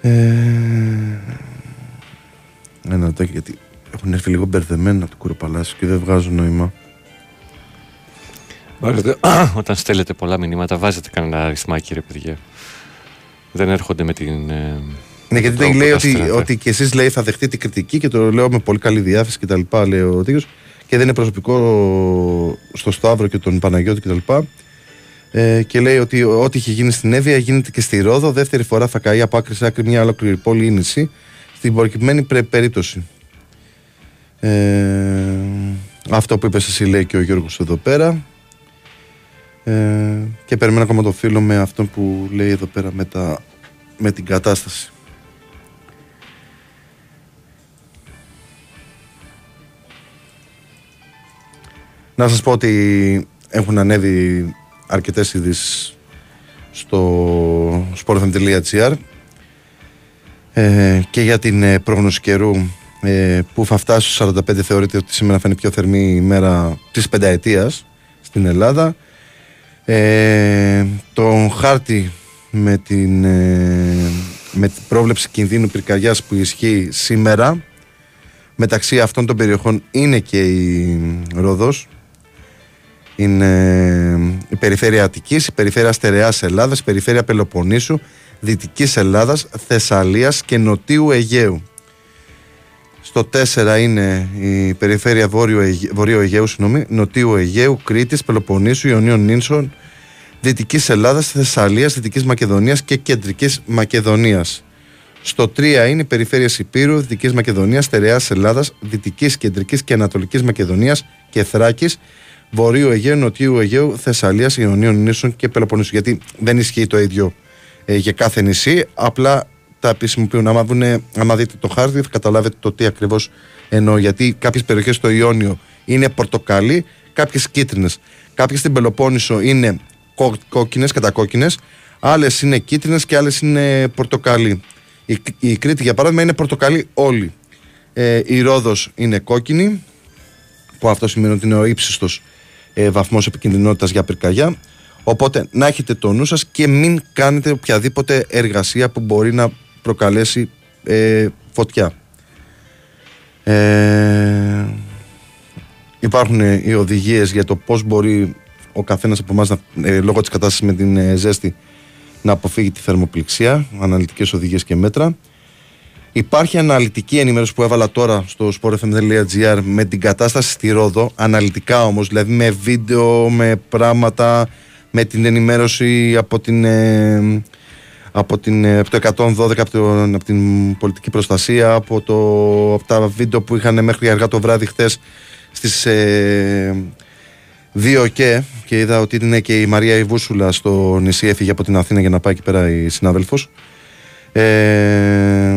Ε, ένα τέτοιο γιατί έχουν έρθει λίγο μπερδεμένα το Κουραπαλάσιο και δεν βγάζουν νόημα. όταν στέλνετε πολλά μηνύματα βάζετε κανένα αριθμάκι ρε παιδιά. Δεν έρχονται με την... Ε, ναι, γιατί δεν λέει ότι, ότι και εσείς λέει θα δεχτείτε την κριτική και το λέω με πολύ καλή διάθεση κτλ. Λέει ο Τίγιο. Και δεν είναι προσωπικό στο Σταύρο και τον Παναγιώτη κτλ. Ε, και λέει ότι ό,τι είχε γίνει στην Εύβοια γίνεται και στη Ρόδο. Δεύτερη φορά θα καεί από άκρη σε άκρη μια ολόκληρη πόλη ή νησί. Στην προκειμένη περίπτωση. Ε, αυτό που είπες εσύ λέει και ο Γιώργος εδώ πέρα. Ε, και περιμένω ακόμα το φίλο με αυτό που λέει εδώ πέρα με, τα, με την κατάσταση. Να σας πω ότι έχουν ανέβει αρκετές ειδήσεις στο sportfm.gr ε, και για την ε, πρόγνωση καιρού ε, που θα φτάσει στους 45 θεωρείται ότι σήμερα θα είναι η πιο θερμή ημέρα της πενταετίας στην Ελλάδα ε, τον χάρτη με την, ε, με την πρόβλεψη κινδύνου πυρκαγιάς που ισχύει σήμερα μεταξύ αυτών των περιοχών είναι και η Ρόδος είναι η περιφέρεια Αττικής, η περιφέρεια Στερεάς Ελλάδας, η περιφέρεια Πελοποννήσου, Δυτικής Ελλάδας, Θεσσαλίας και Νοτίου Αιγαίου. Στο 4 είναι η περιφέρεια Βορείου Αιγαίου, συγγνώμη, Νοτίου Αιγαίου, Κρήτης, Πελοποννήσου, Ιωνίων Νίνσων, Δυτικής Ελλάδας, Θεσσαλίας, Δυτικής Μακεδονίας και Κεντρικής Μακεδονίας. Στο 3 είναι η περιφέρεια Σιπήρου, Δυτικής Μακεδονίας, Στερεάς Ελλάδας, Δυτικής, Κεντρικής και Ανατολικής Μακεδονίας και Θράκης Βορείου Αιγαίου, Νοτιού Αιγαίου, Θεσσαλίας, Ιωνίων νήσων και Πελοποννήσου. Γιατί δεν ισχύει το ίδιο ε, για κάθε νησί. Απλά τα επισημοποιούν. Άμα, δουνε, άμα δείτε το χάρτη, θα καταλάβετε το τι ακριβώς εννοώ. Γιατί κάποιες περιοχές στο Ιόνιο είναι πορτοκαλί, κάποιες κίτρινες. Κάποιες στην Πελοπόννησο είναι κόκκινες, κατακόκκινες, άλλες είναι κίτρινες και άλλες είναι πορτοκαλί. Η, η Κρήτη, για παράδειγμα, είναι πορτοκαλί όλη. Ε, η Ρόδος είναι κόκκινη, που αυτό σημαίνει ότι είναι ο ύψιστος ε, βαθμός επικινδυνότητας για πυρκαγιά. Οπότε να έχετε το νου σας και μην κάνετε οποιαδήποτε εργασία που μπορεί να προκαλέσει ε, φωτιά. Ε, υπάρχουν οι οδηγίες για το πώς μπορεί ο καθένας από εμάς ε, λόγω της κατάστασης με την ε, ζέστη να αποφύγει τη θερμοπληξία, αναλυτικές οδηγίες και μέτρα. Υπάρχει αναλυτική ενημέρωση που έβαλα τώρα στο sportfm.gr με την κατάσταση στη Ρόδο, αναλυτικά όμως, δηλαδή με βίντεο, με πράγματα, με την ενημέρωση από την, ε, από, την, ε, το 112, από, το, από, την πολιτική προστασία, από, το, από τα βίντεο που είχαν μέχρι αργά το βράδυ χθες στις ε, 2 και, και είδα ότι είναι και η Μαρία Ιβούσουλα στο νησί, έφυγε από την Αθήνα για να πάει εκεί πέρα η συνάδελφος. Ε,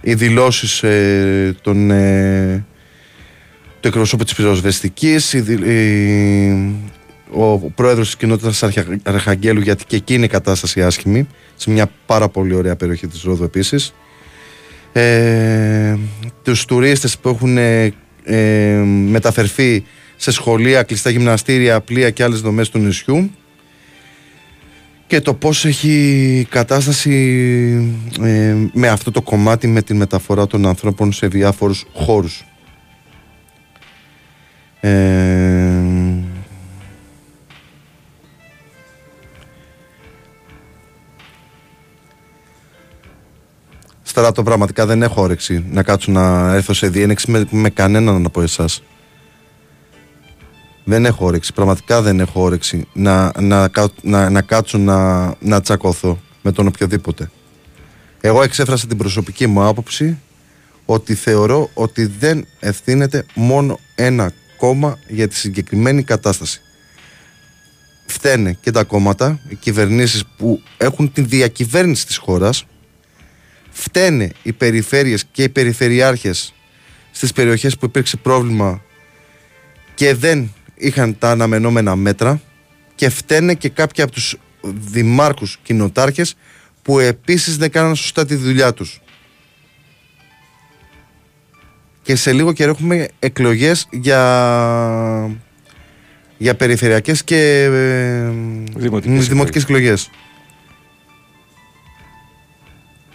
οι δηλώσεις ε, των, ε, του εκπροσώπου της πυροσβεστικής, ο πρόεδρος της κοινότητας Αρχαγγέλου, γιατί και εκεί είναι η κατάσταση άσχημη, σε μια πάρα πολύ ωραία περιοχή της Ρόδου επίσης. Ε, τους τουρίστες που έχουν ε, ε, μεταφερθεί σε σχολεία, κλειστά γυμναστήρια, πλοία και άλλες δομές του νησιού και το πώς έχει κατάσταση ε, με αυτό το κομμάτι με τη μεταφορά των ανθρώπων σε διάφορους χώρους. Ε, Στράτο πραγματικά δεν έχω όρεξη να κάτσω να έρθω σε διένεξη με, με κανέναν από εσάς. Δεν έχω όρεξη. Πραγματικά δεν έχω όρεξη να, να, να, να κάτσω να, να τσακωθώ με τον οποιοδήποτε. Εγώ εξέφρασα την προσωπική μου άποψη ότι θεωρώ ότι δεν ευθύνεται μόνο ένα κόμμα για τη συγκεκριμένη κατάσταση. Φταίνε και τα κόμματα, οι κυβερνήσεις που έχουν την διακυβέρνηση της χώρας, φταίνε οι περιφέρειες και οι περιφερειάρχες στις περιοχές που υπήρξε πρόβλημα και δεν είχαν τα αναμενόμενα μέτρα και φταίνε και κάποιοι από τους δημάρχους κοινοτάρχες που επίσης δεν κάναν σωστά τη δουλειά τους. Και σε λίγο καιρό έχουμε εκλογές για, για περιφερειακές και ε, δημοτικές, δημοτικές εκλογές.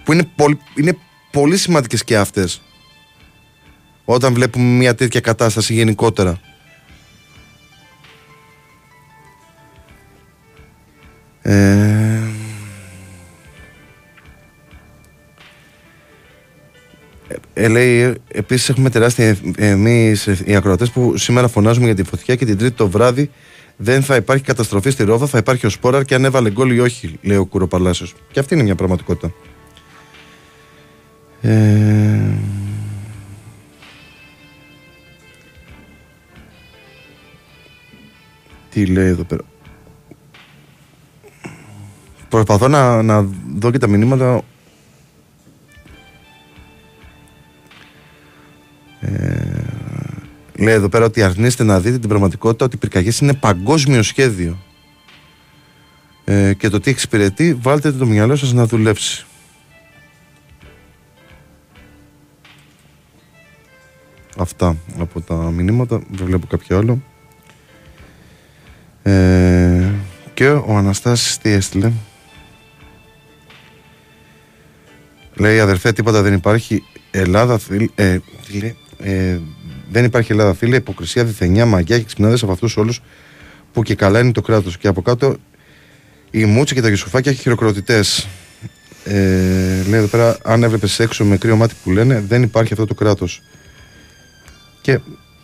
Που είναι πολύ, είναι πολύ σημαντικές και αυτές. Όταν βλέπουμε μια τέτοια κατάσταση γενικότερα. Ε, ε, λέει, επίσης έχουμε τεράστια εμείς οι ακροατές που σήμερα φωνάζουμε για τη φωτιά και την Τρίτη το βράδυ δεν θα υπάρχει καταστροφή στη Ρόβα, θα υπάρχει ο Σπόραρ και αν έβαλε γκολ ή όχι, λέει ο Κουροπαλάσιος. Και αυτή είναι μια πραγματικότητα. Ε, τι λέει εδώ πέρα. Προσπαθώ να, να δω και τα μηνύματα. Ε, λέει εδώ πέρα ότι αρνείστε να δείτε την πραγματικότητα ότι οι πυρκαγιές είναι παγκόσμιο σχέδιο. Ε, και το τι εξυπηρετεί, βάλτε το μυαλό σας να δουλέψει. Αυτά από τα μηνύματα, δεν βλέπω κάποιο άλλο. Ε, και ο Αναστάσης τι έστειλε; Λέει αδερφέ τίποτα δεν υπάρχει Ελλάδα φίλε, ε, ε, δεν υπάρχει Ελλάδα φίλε, υποκρισία, διθενιά, μαγιά και ξυπνάδες από αυτούς όλους που και καλά είναι το κράτος και από κάτω η Μούτσα και τα Γιουσουφάκια χειροκροτητές ε, λέει εδώ πέρα αν έβλεπες έξω με κρύο μάτι που λένε δεν υπάρχει αυτό το κράτος και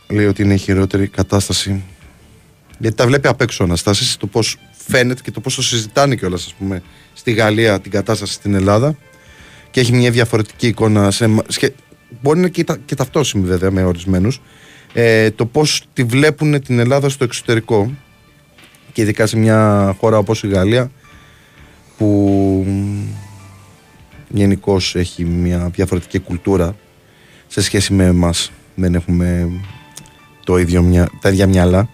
λέει ότι είναι η χειρότερη κατάσταση γιατί τα βλέπει απ' έξω αναστάσει, το πώς φαίνεται και το πόσο συζητάνε κιόλας, ας πούμε, στη Γαλλία την κατάσταση στην Ελλάδα και έχει μια διαφορετική εικόνα. Σε, μπορεί να είναι και, τα, και ταυτόσιμη βέβαια με ορισμένους. Ε, το πώς τη βλέπουν την Ελλάδα στο εξωτερικό και ειδικά σε μια χώρα όπως η Γαλλία που γενικώς έχει μια διαφορετική κουλτούρα σε σχέση με εμάς δεν έχουμε το ίδιο μια, τα ίδια μυαλά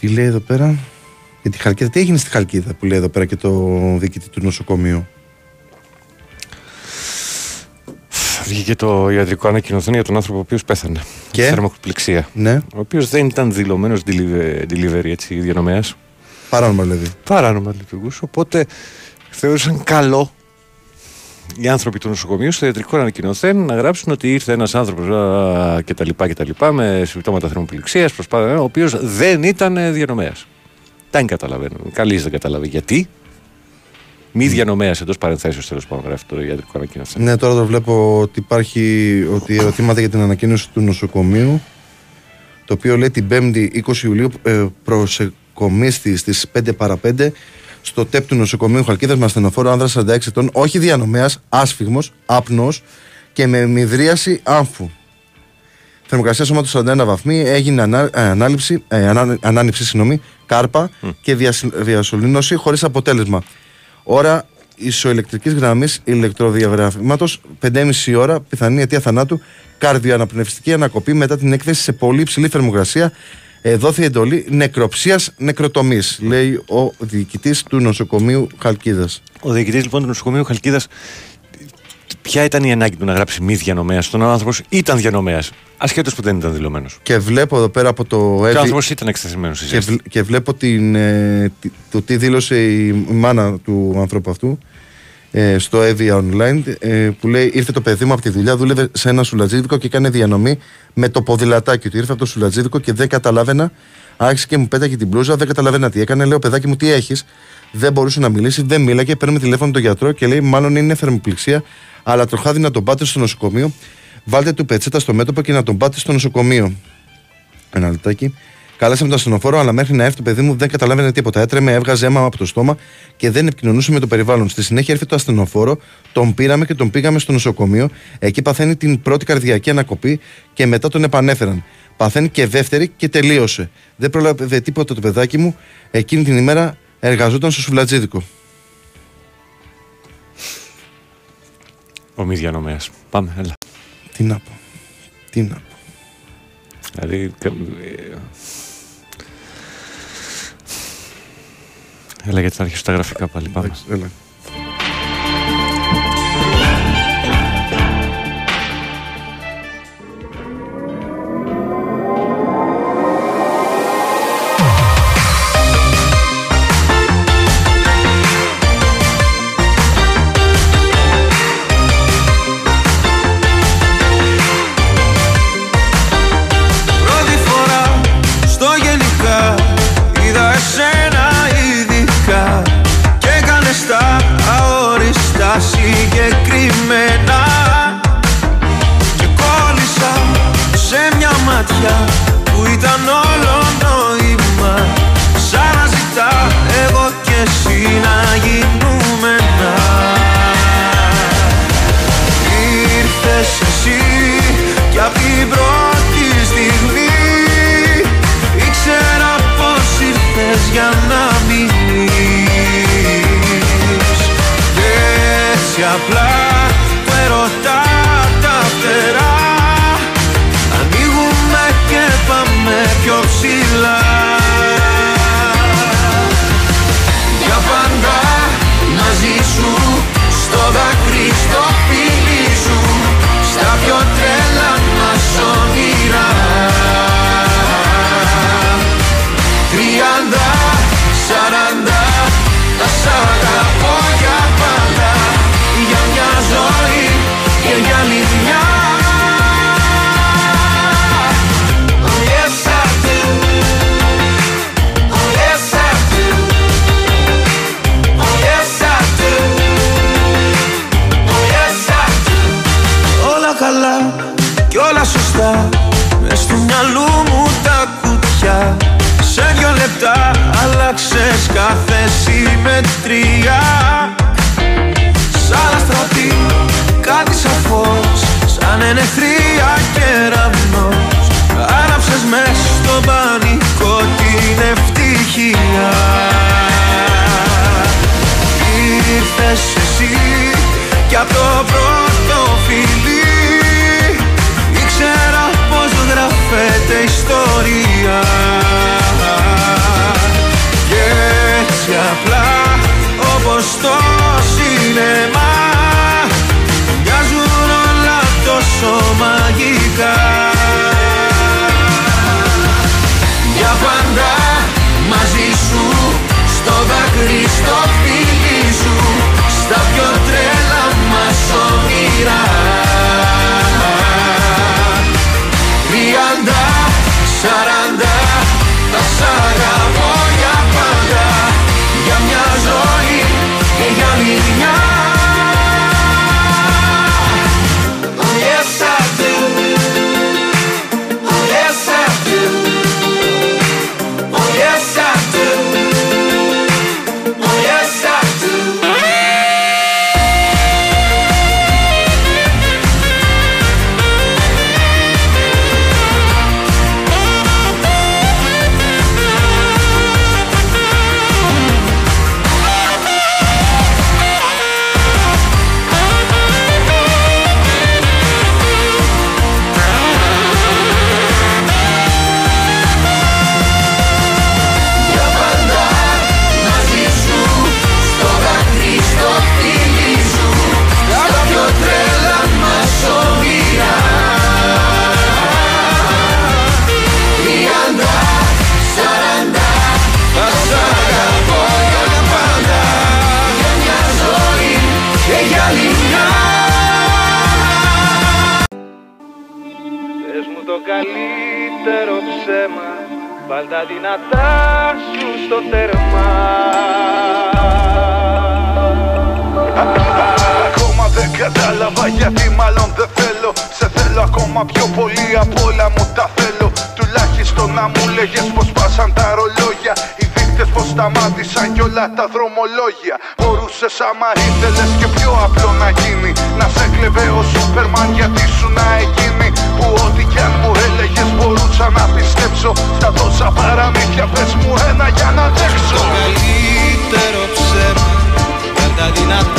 τι λέει εδώ πέρα; Για τη Χαλκίδα. Τι έγινε στη Χαλκίδα που λέει εδώ πέρα και το διοικητή του νοσοκομείου; Βγήκε το ιατρικό ανακοινωθέν για τον άνθρωπο ο οποίος πέθανε. Και; Θερμοκοπληξία. Ναι. Ο οποίος δεν ήταν δηλωμένος delivery, έτσι, διανομέας. Παράνομα δηλαδή. Παράνομα λειτουργούσε. Οπότε θεώρησαν καλό οι άνθρωποι του νοσοκομείου στο ιατρικό ανακοινωθέν να γράψουν ότι ήρθε ένας άνθρωπος κτλ. με συμπτώματα θερμοπληξίας, ο οποίος δεν ήταν διανομέας. Δεν καταλαβαίνω. Καλής δεν καταλαβαίνει γιατί; Μη διανομέας εντός παρενθέσεως τέλος πάντων γράφει το ιατρικό ανακοινωθέν. Ναι, τώρα το βλέπω ότι υπάρχει ότι ερωτήματα για την ανακοίνωση του νοσοκομείου. Το οποίο λέει την 5η 20 Ιουλίου ε, προσεκομίστη στις 5 παρα 5 στο ΤΕΠ του νοσοκομείου Χαλκίδας με ασθενοφόρο άνδρας 46 ετών, όχι διανομέας, άσφιγμος, άπνος και με μυδρίαση άμφου. Θερμοκρασία σώματος 41 βαθμοί, έγινε ανά, ε, ανάληψη, ε, ανά, ανάληψη συγγνώμη, κάρπα και διασωλήνωση χωρίς αποτέλεσμα. Ώρα ισοηλεκτρική γραμμής ηλεκτροδιαγραφήματο 5,5 ώρα, πιθανή αιτία θανάτου, καρδιοαναπνευστική ανακοπή μετά την έκθεση σε πολύ υψηλή θερμοκρασία ε, δόθη εντολή νεκροψίας νεκροτομής, λέει ο διοικητής του νοσοκομείου Χαλκίδας. Ο διοικητής λοιπόν του νοσοκομείου Χαλκίδας, ποια ήταν η ανάγκη του να γράψει μη διανομέας. Τον άνθρωπος; Ήταν διανομέας, ασχέτως που δεν ήταν δηλωμένος. Και βλέπω εδώ πέρα από το. Και ο άνθρωπος ήταν εκτεθειμένο. Και, και βλέπω την, ε, το τι δήλωσε η μάνα του ανθρώπου αυτού ε, στο Evia Online ε, που λέει ήρθε το παιδί μου από τη δουλειά, δούλευε σε ένα σουλατζίδικο και έκανε διανομή με το ποδηλατάκι του. Ήρθε από το σουλατζίδικο και δεν καταλάβαινα. Άρχισε και μου πέταγε την μπλούζα, δεν καταλαβαίνα τι έκανε. Λέω, παιδάκι μου, τι έχεις; Δεν μπορούσε να μιλήσει, δεν μίλαγε. Παίρνουμε τηλέφωνο τον γιατρό και λέει, μάλλον είναι θερμοπληξία, αλλά τροχάδι να τον πάτε στο νοσοκομείο. Βάλτε του πετσέτα στο μέτωπο και να τον πάτε στο νοσοκομείο. Ένα λεπτάκι. Κάλεσαμε τον ασθενοφόρο, αλλά μέχρι να έρθει το παιδί μου δεν καταλάβαινε τίποτα. Έτρεμε, έβγαζε αίμα από το στόμα και δεν επικοινωνούσε με το περιβάλλον. Στη συνέχεια έρθει το ασθενοφόρο, τον πήραμε και τον πήγαμε στο νοσοκομείο. Εκεί παθαίνει την πρώτη καρδιακή ανακοπή και μετά τον επανέφεραν. Παθαίνει και δεύτερη και τελείωσε. Δεν πρόλαβε τίποτα το παιδάκι μου. Εκείνη την ημέρα εργαζόταν στο σουβλατζίδικο. Ο μη διανομέας. Πάμε, έλα. Τι να πω. Τι να πω. Δηλαδή, Έλα γιατί θα αρχίσω τα γραφικά πάλι. Πάμε. Έλα. Συμμετρία Σαν αστραπή κάτι σαν φως Σαν ενεχθρία κεραυνός Άναψες μες στο πανικό την ευτυχία. Ήρθες εσύ κι απ' το πρώτο φιλί. Ήξερα πως γράφεται ιστορία όπως το σινεμά. Μοιάζουν όλα τόσο μαγικά. Για πάντα μαζί σου στο δάκρυ στο φίλι τα δυνατά σου στο τέρμα. Ακόμα δεν κατάλαβα γιατί μάλλον δεν θέλω. Σε θέλω ακόμα πιο πολύ απ' όλα μου τα θέλω. Τουλάχιστον να μου λέγες πως πάσαν τα ρολόγια. Οι δείκτες πως σταμάτησαν κι όλα τα δρομολόγια. Μπορούσες άμα ήθελες και πιο απλό να γίνει. Να σε κλεβε ο Σούπερμαν γιατί σου να εκείνη Που ό,τι μπορούσα να πιστέψω Στα τόσα παραμύθια πες μου ένα για να αντέξω. Το καλύτερο ψέμα Βάλ τα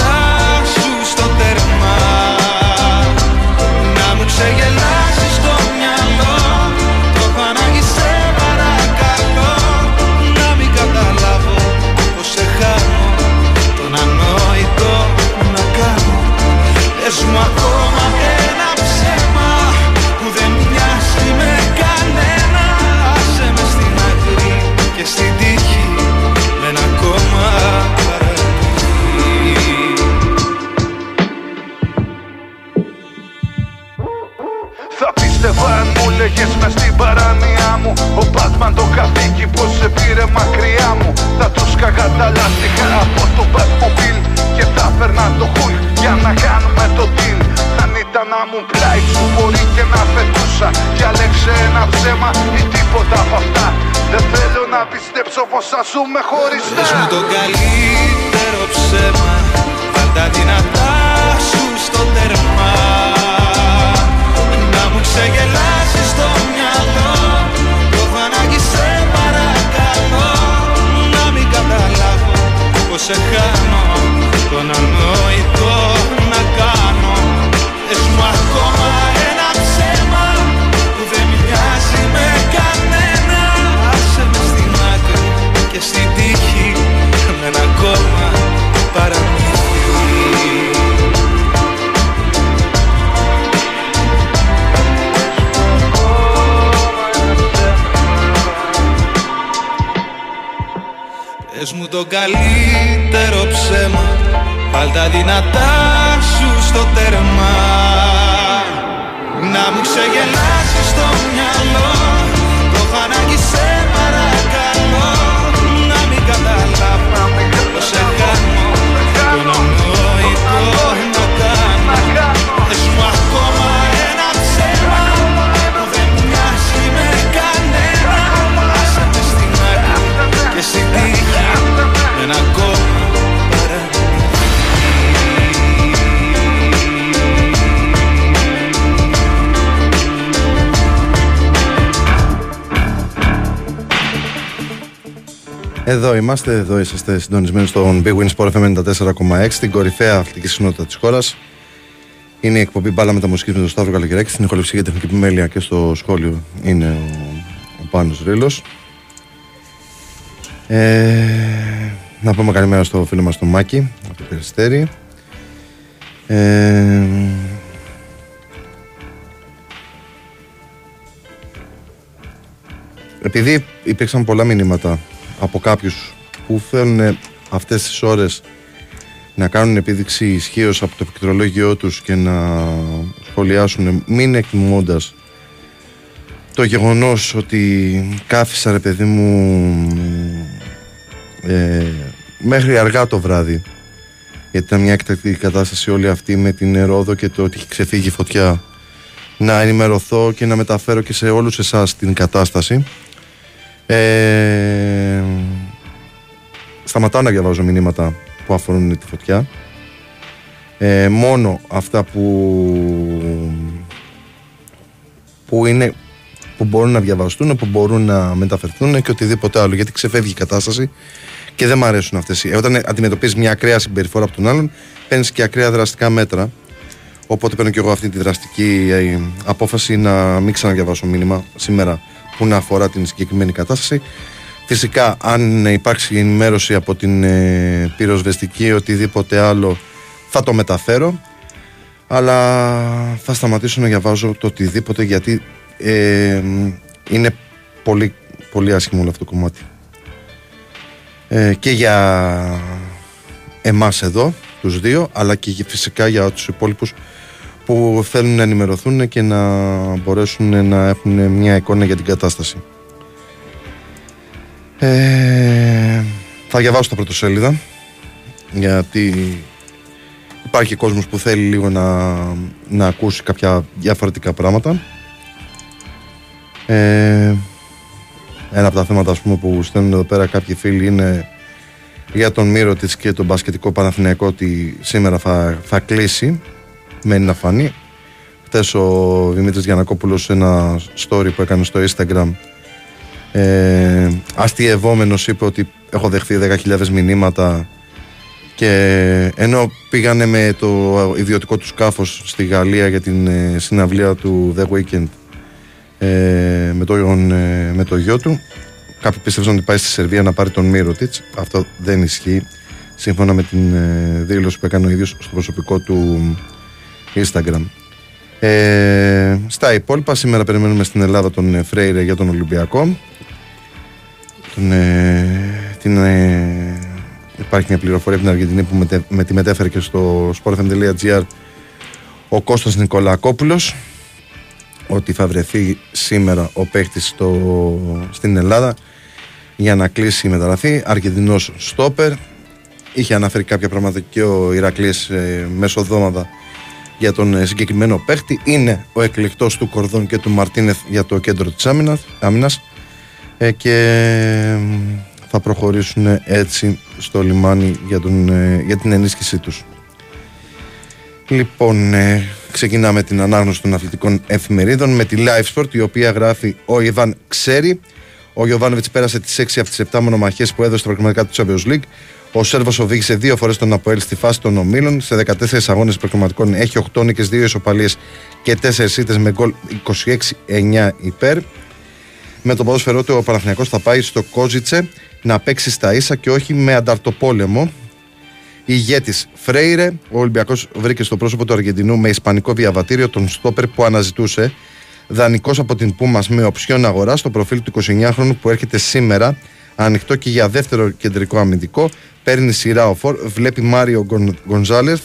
Θα πίστευα αν μου λέγες μες στην παράνοια μου. Ο Batman το καθήκη πως σε πήρε μακριά μου. Θα τους σκαγα τα λάστιχα από το Batmobile Και θα φέρνα το Hulk για να κάνουμε το deal. Αν ήταν να μου πλάι σου μπορεί και να φετούσα. Διάλεξε ένα ψέμα ή τίποτα από αυτά. Δεν θέλω να πιστέψω πως θα ζούμε χωριστά Πες μου το καλύτερο ψέμα. Βάλ τα δυνατά σου στο τέρμα ξεγελάσεις στο μυαλό. Γιωβανάκη σε παρακαλώ Να μην καταλάβω πως σε χάνω. Τον ανόητο να κάνω. Εσμάθω μου το καλύτερο ψέμα. Βάλ τα δυνατά σου στο τέρμα. Να μου ξεγελάσεις στο μυαλό Εδώ είμαστε, εδώ είσαστε συντονισμένοι στον Big Win Sport FM 94,6, την κορυφαία αθλητική συχνότητα της χώρας. Είναι η εκπομπή μπάλα με τα μουσικής με τον Σταύρο Καλοκαιράκη. Στην ηχοληψία για τεχνική επιμέλεια και στο σχόλιο είναι ο, ο Πάνος Ρήλος. Ε, να πούμε καλημέρα στο φίλο μας τον Μάκη από το Περιστέρι. Ε, επειδή υπήρξαν πολλά μηνύματα από κάποιους που θέλουν αυτές τις ώρες να κάνουν επίδειξη ισχύως από το πληκτρολόγιο τους και να σχολιάσουν μην εκτιμώντας το γεγονός ότι κάθισα ρε παιδί μου ε, μέχρι αργά το βράδυ γιατί ήταν μια εκτακτική κατάσταση όλη αυτή με την Ερόδο και το ότι έχει ξεφύγει η φωτιά να ενημερωθώ και να μεταφέρω και σε όλους εσάς την κατάσταση ε, σταματάω να διαβάζω μηνύματα που αφορούν τη φωτιά. Ε, μόνο αυτά που που είναι που μπορούν να διαβαστούν, που μπορούν να μεταφερθούν και οτιδήποτε άλλο γιατί ξεφεύγει η κατάσταση και δεν μου αρέσουν αυτές. Οι... όταν αντιμετωπίζεις μια ακραία συμπεριφορά από τον άλλον παίρνεις και ακραία δραστικά μέτρα. Οπότε παίρνω και εγώ αυτή τη δραστική ε, απόφαση να μην ξαναδιαβάσω μήνυμα σήμερα που να αφορά την συγκεκριμένη κατάσταση. Φυσικά, αν υπάρξει ενημέρωση από την ε, πυροσβεστική ή οτιδήποτε άλλο, θα το μεταφέρω. Αλλά θα σταματήσω να διαβάζω το οτιδήποτε γιατί ε, είναι πολύ, πολύ άσχημο όλο αυτό το κομμάτι. Ε, και για εμάς εδώ, τους δύο, αλλά και φυσικά για τους υπόλοιπους που θέλουν να ενημερωθούν και να μπορέσουν να έχουν μια εικόνα για την κατάσταση. Ε, θα διαβάσω τα πρωτοσέλιδα γιατί υπάρχει κόσμος που θέλει λίγο να, να ακούσει κάποια διαφορετικά πράγματα. Ε, ένα από τα θέματα ας πούμε, που στέλνουν εδώ πέρα κάποιοι φίλοι είναι για τον Μύρο της και τον μπασκετικό Παναθηναϊκό ότι σήμερα θα, θα κλείσει μένει να φανεί. Χθες ο Δημήτρης Γιανακόπουλος ένα story που έκανε στο Instagram ε, αστειευόμενος είπε ότι έχω δεχθεί 10.000 μηνύματα και ενώ πήγανε με το ιδιωτικό του σκάφος στη Γαλλία για την ε, συναυλία του The Weekend ε, με, το, ε, με το γιο του κάποιοι πίστευσαν ότι πάει στη Σερβία να πάρει τον Μύρωτιτς αυτό δεν ισχύει σύμφωνα με την ε, δήλωση που έκανε ο ίδιος στο προσωπικό του Instagram. Ε, στα υπόλοιπα, σήμερα περιμένουμε στην Ελλάδα τον ε, Φρέιρε για τον Ολυμπιακό. Τον, ε, την, ε, υπάρχει μια πληροφορία από την Αργεντινή που με, με τη μετέφερε και στο sportfm.gr ο Κώστας Νικολακόπουλος ότι θα βρεθεί σήμερα ο παίχτης στην Ελλάδα για να κλείσει η μεταγραφή. Αργεντινός στόπερ. Είχε αναφέρει κάποια πράγματα και ο Ηρακλής ε, μέσω εβδομάδα για τον ε, συγκεκριμένο παίχτη είναι ο εκλεκτός του Κορδόν και του Μαρτίνεθ για το κέντρο της άμυνας ε, και θα προχωρήσουν έτσι στο λιμάνι για, τον, ε, για την ενίσχυσή τους. Λοιπόν, ξεκινάμε την ανάγνωση των αθλητικών εφημερίδων με τη Live Sport η οποία γράφει ο Ιβάν Ξέρει. Ο Γιωβάνοβιτς πέρασε τις 6 από τις 7 μονομαχίες που έδωσε στα προκριματικά του Champions League. Ο Σέρβος οδήγησε δύο φορές τον Αποέλ στη φάση των ομίλων. Σε 14 αγώνες προκριματικών έχει 8 νίκες, 2 ισοπαλίες και 4 ήττε με γκολ 26-9 υπέρ. Με το ποδόσφαιρό του ο Παναθηναϊκός θα πάει στο Κόζιτσε να παίξει στα ίσα και όχι με ανταρτοπόλεμο. Ηγέτης Φρέιρε, ο Ολυμπιακός βρήκε στο πρόσωπο του Αργεντινού με ισπανικό διαβατήριο τον στόπερ που αναζητούσε. Δανεικός από την Πούμας με οψιόν αγορά στο προφίλ του 29χρονου που έρχεται σήμερα ανοιχτό και για δεύτερο κεντρικό αμυντικό. Παίρνει σειρά ο Φορ, βλέπει Μάριο Γκονζάλεθ.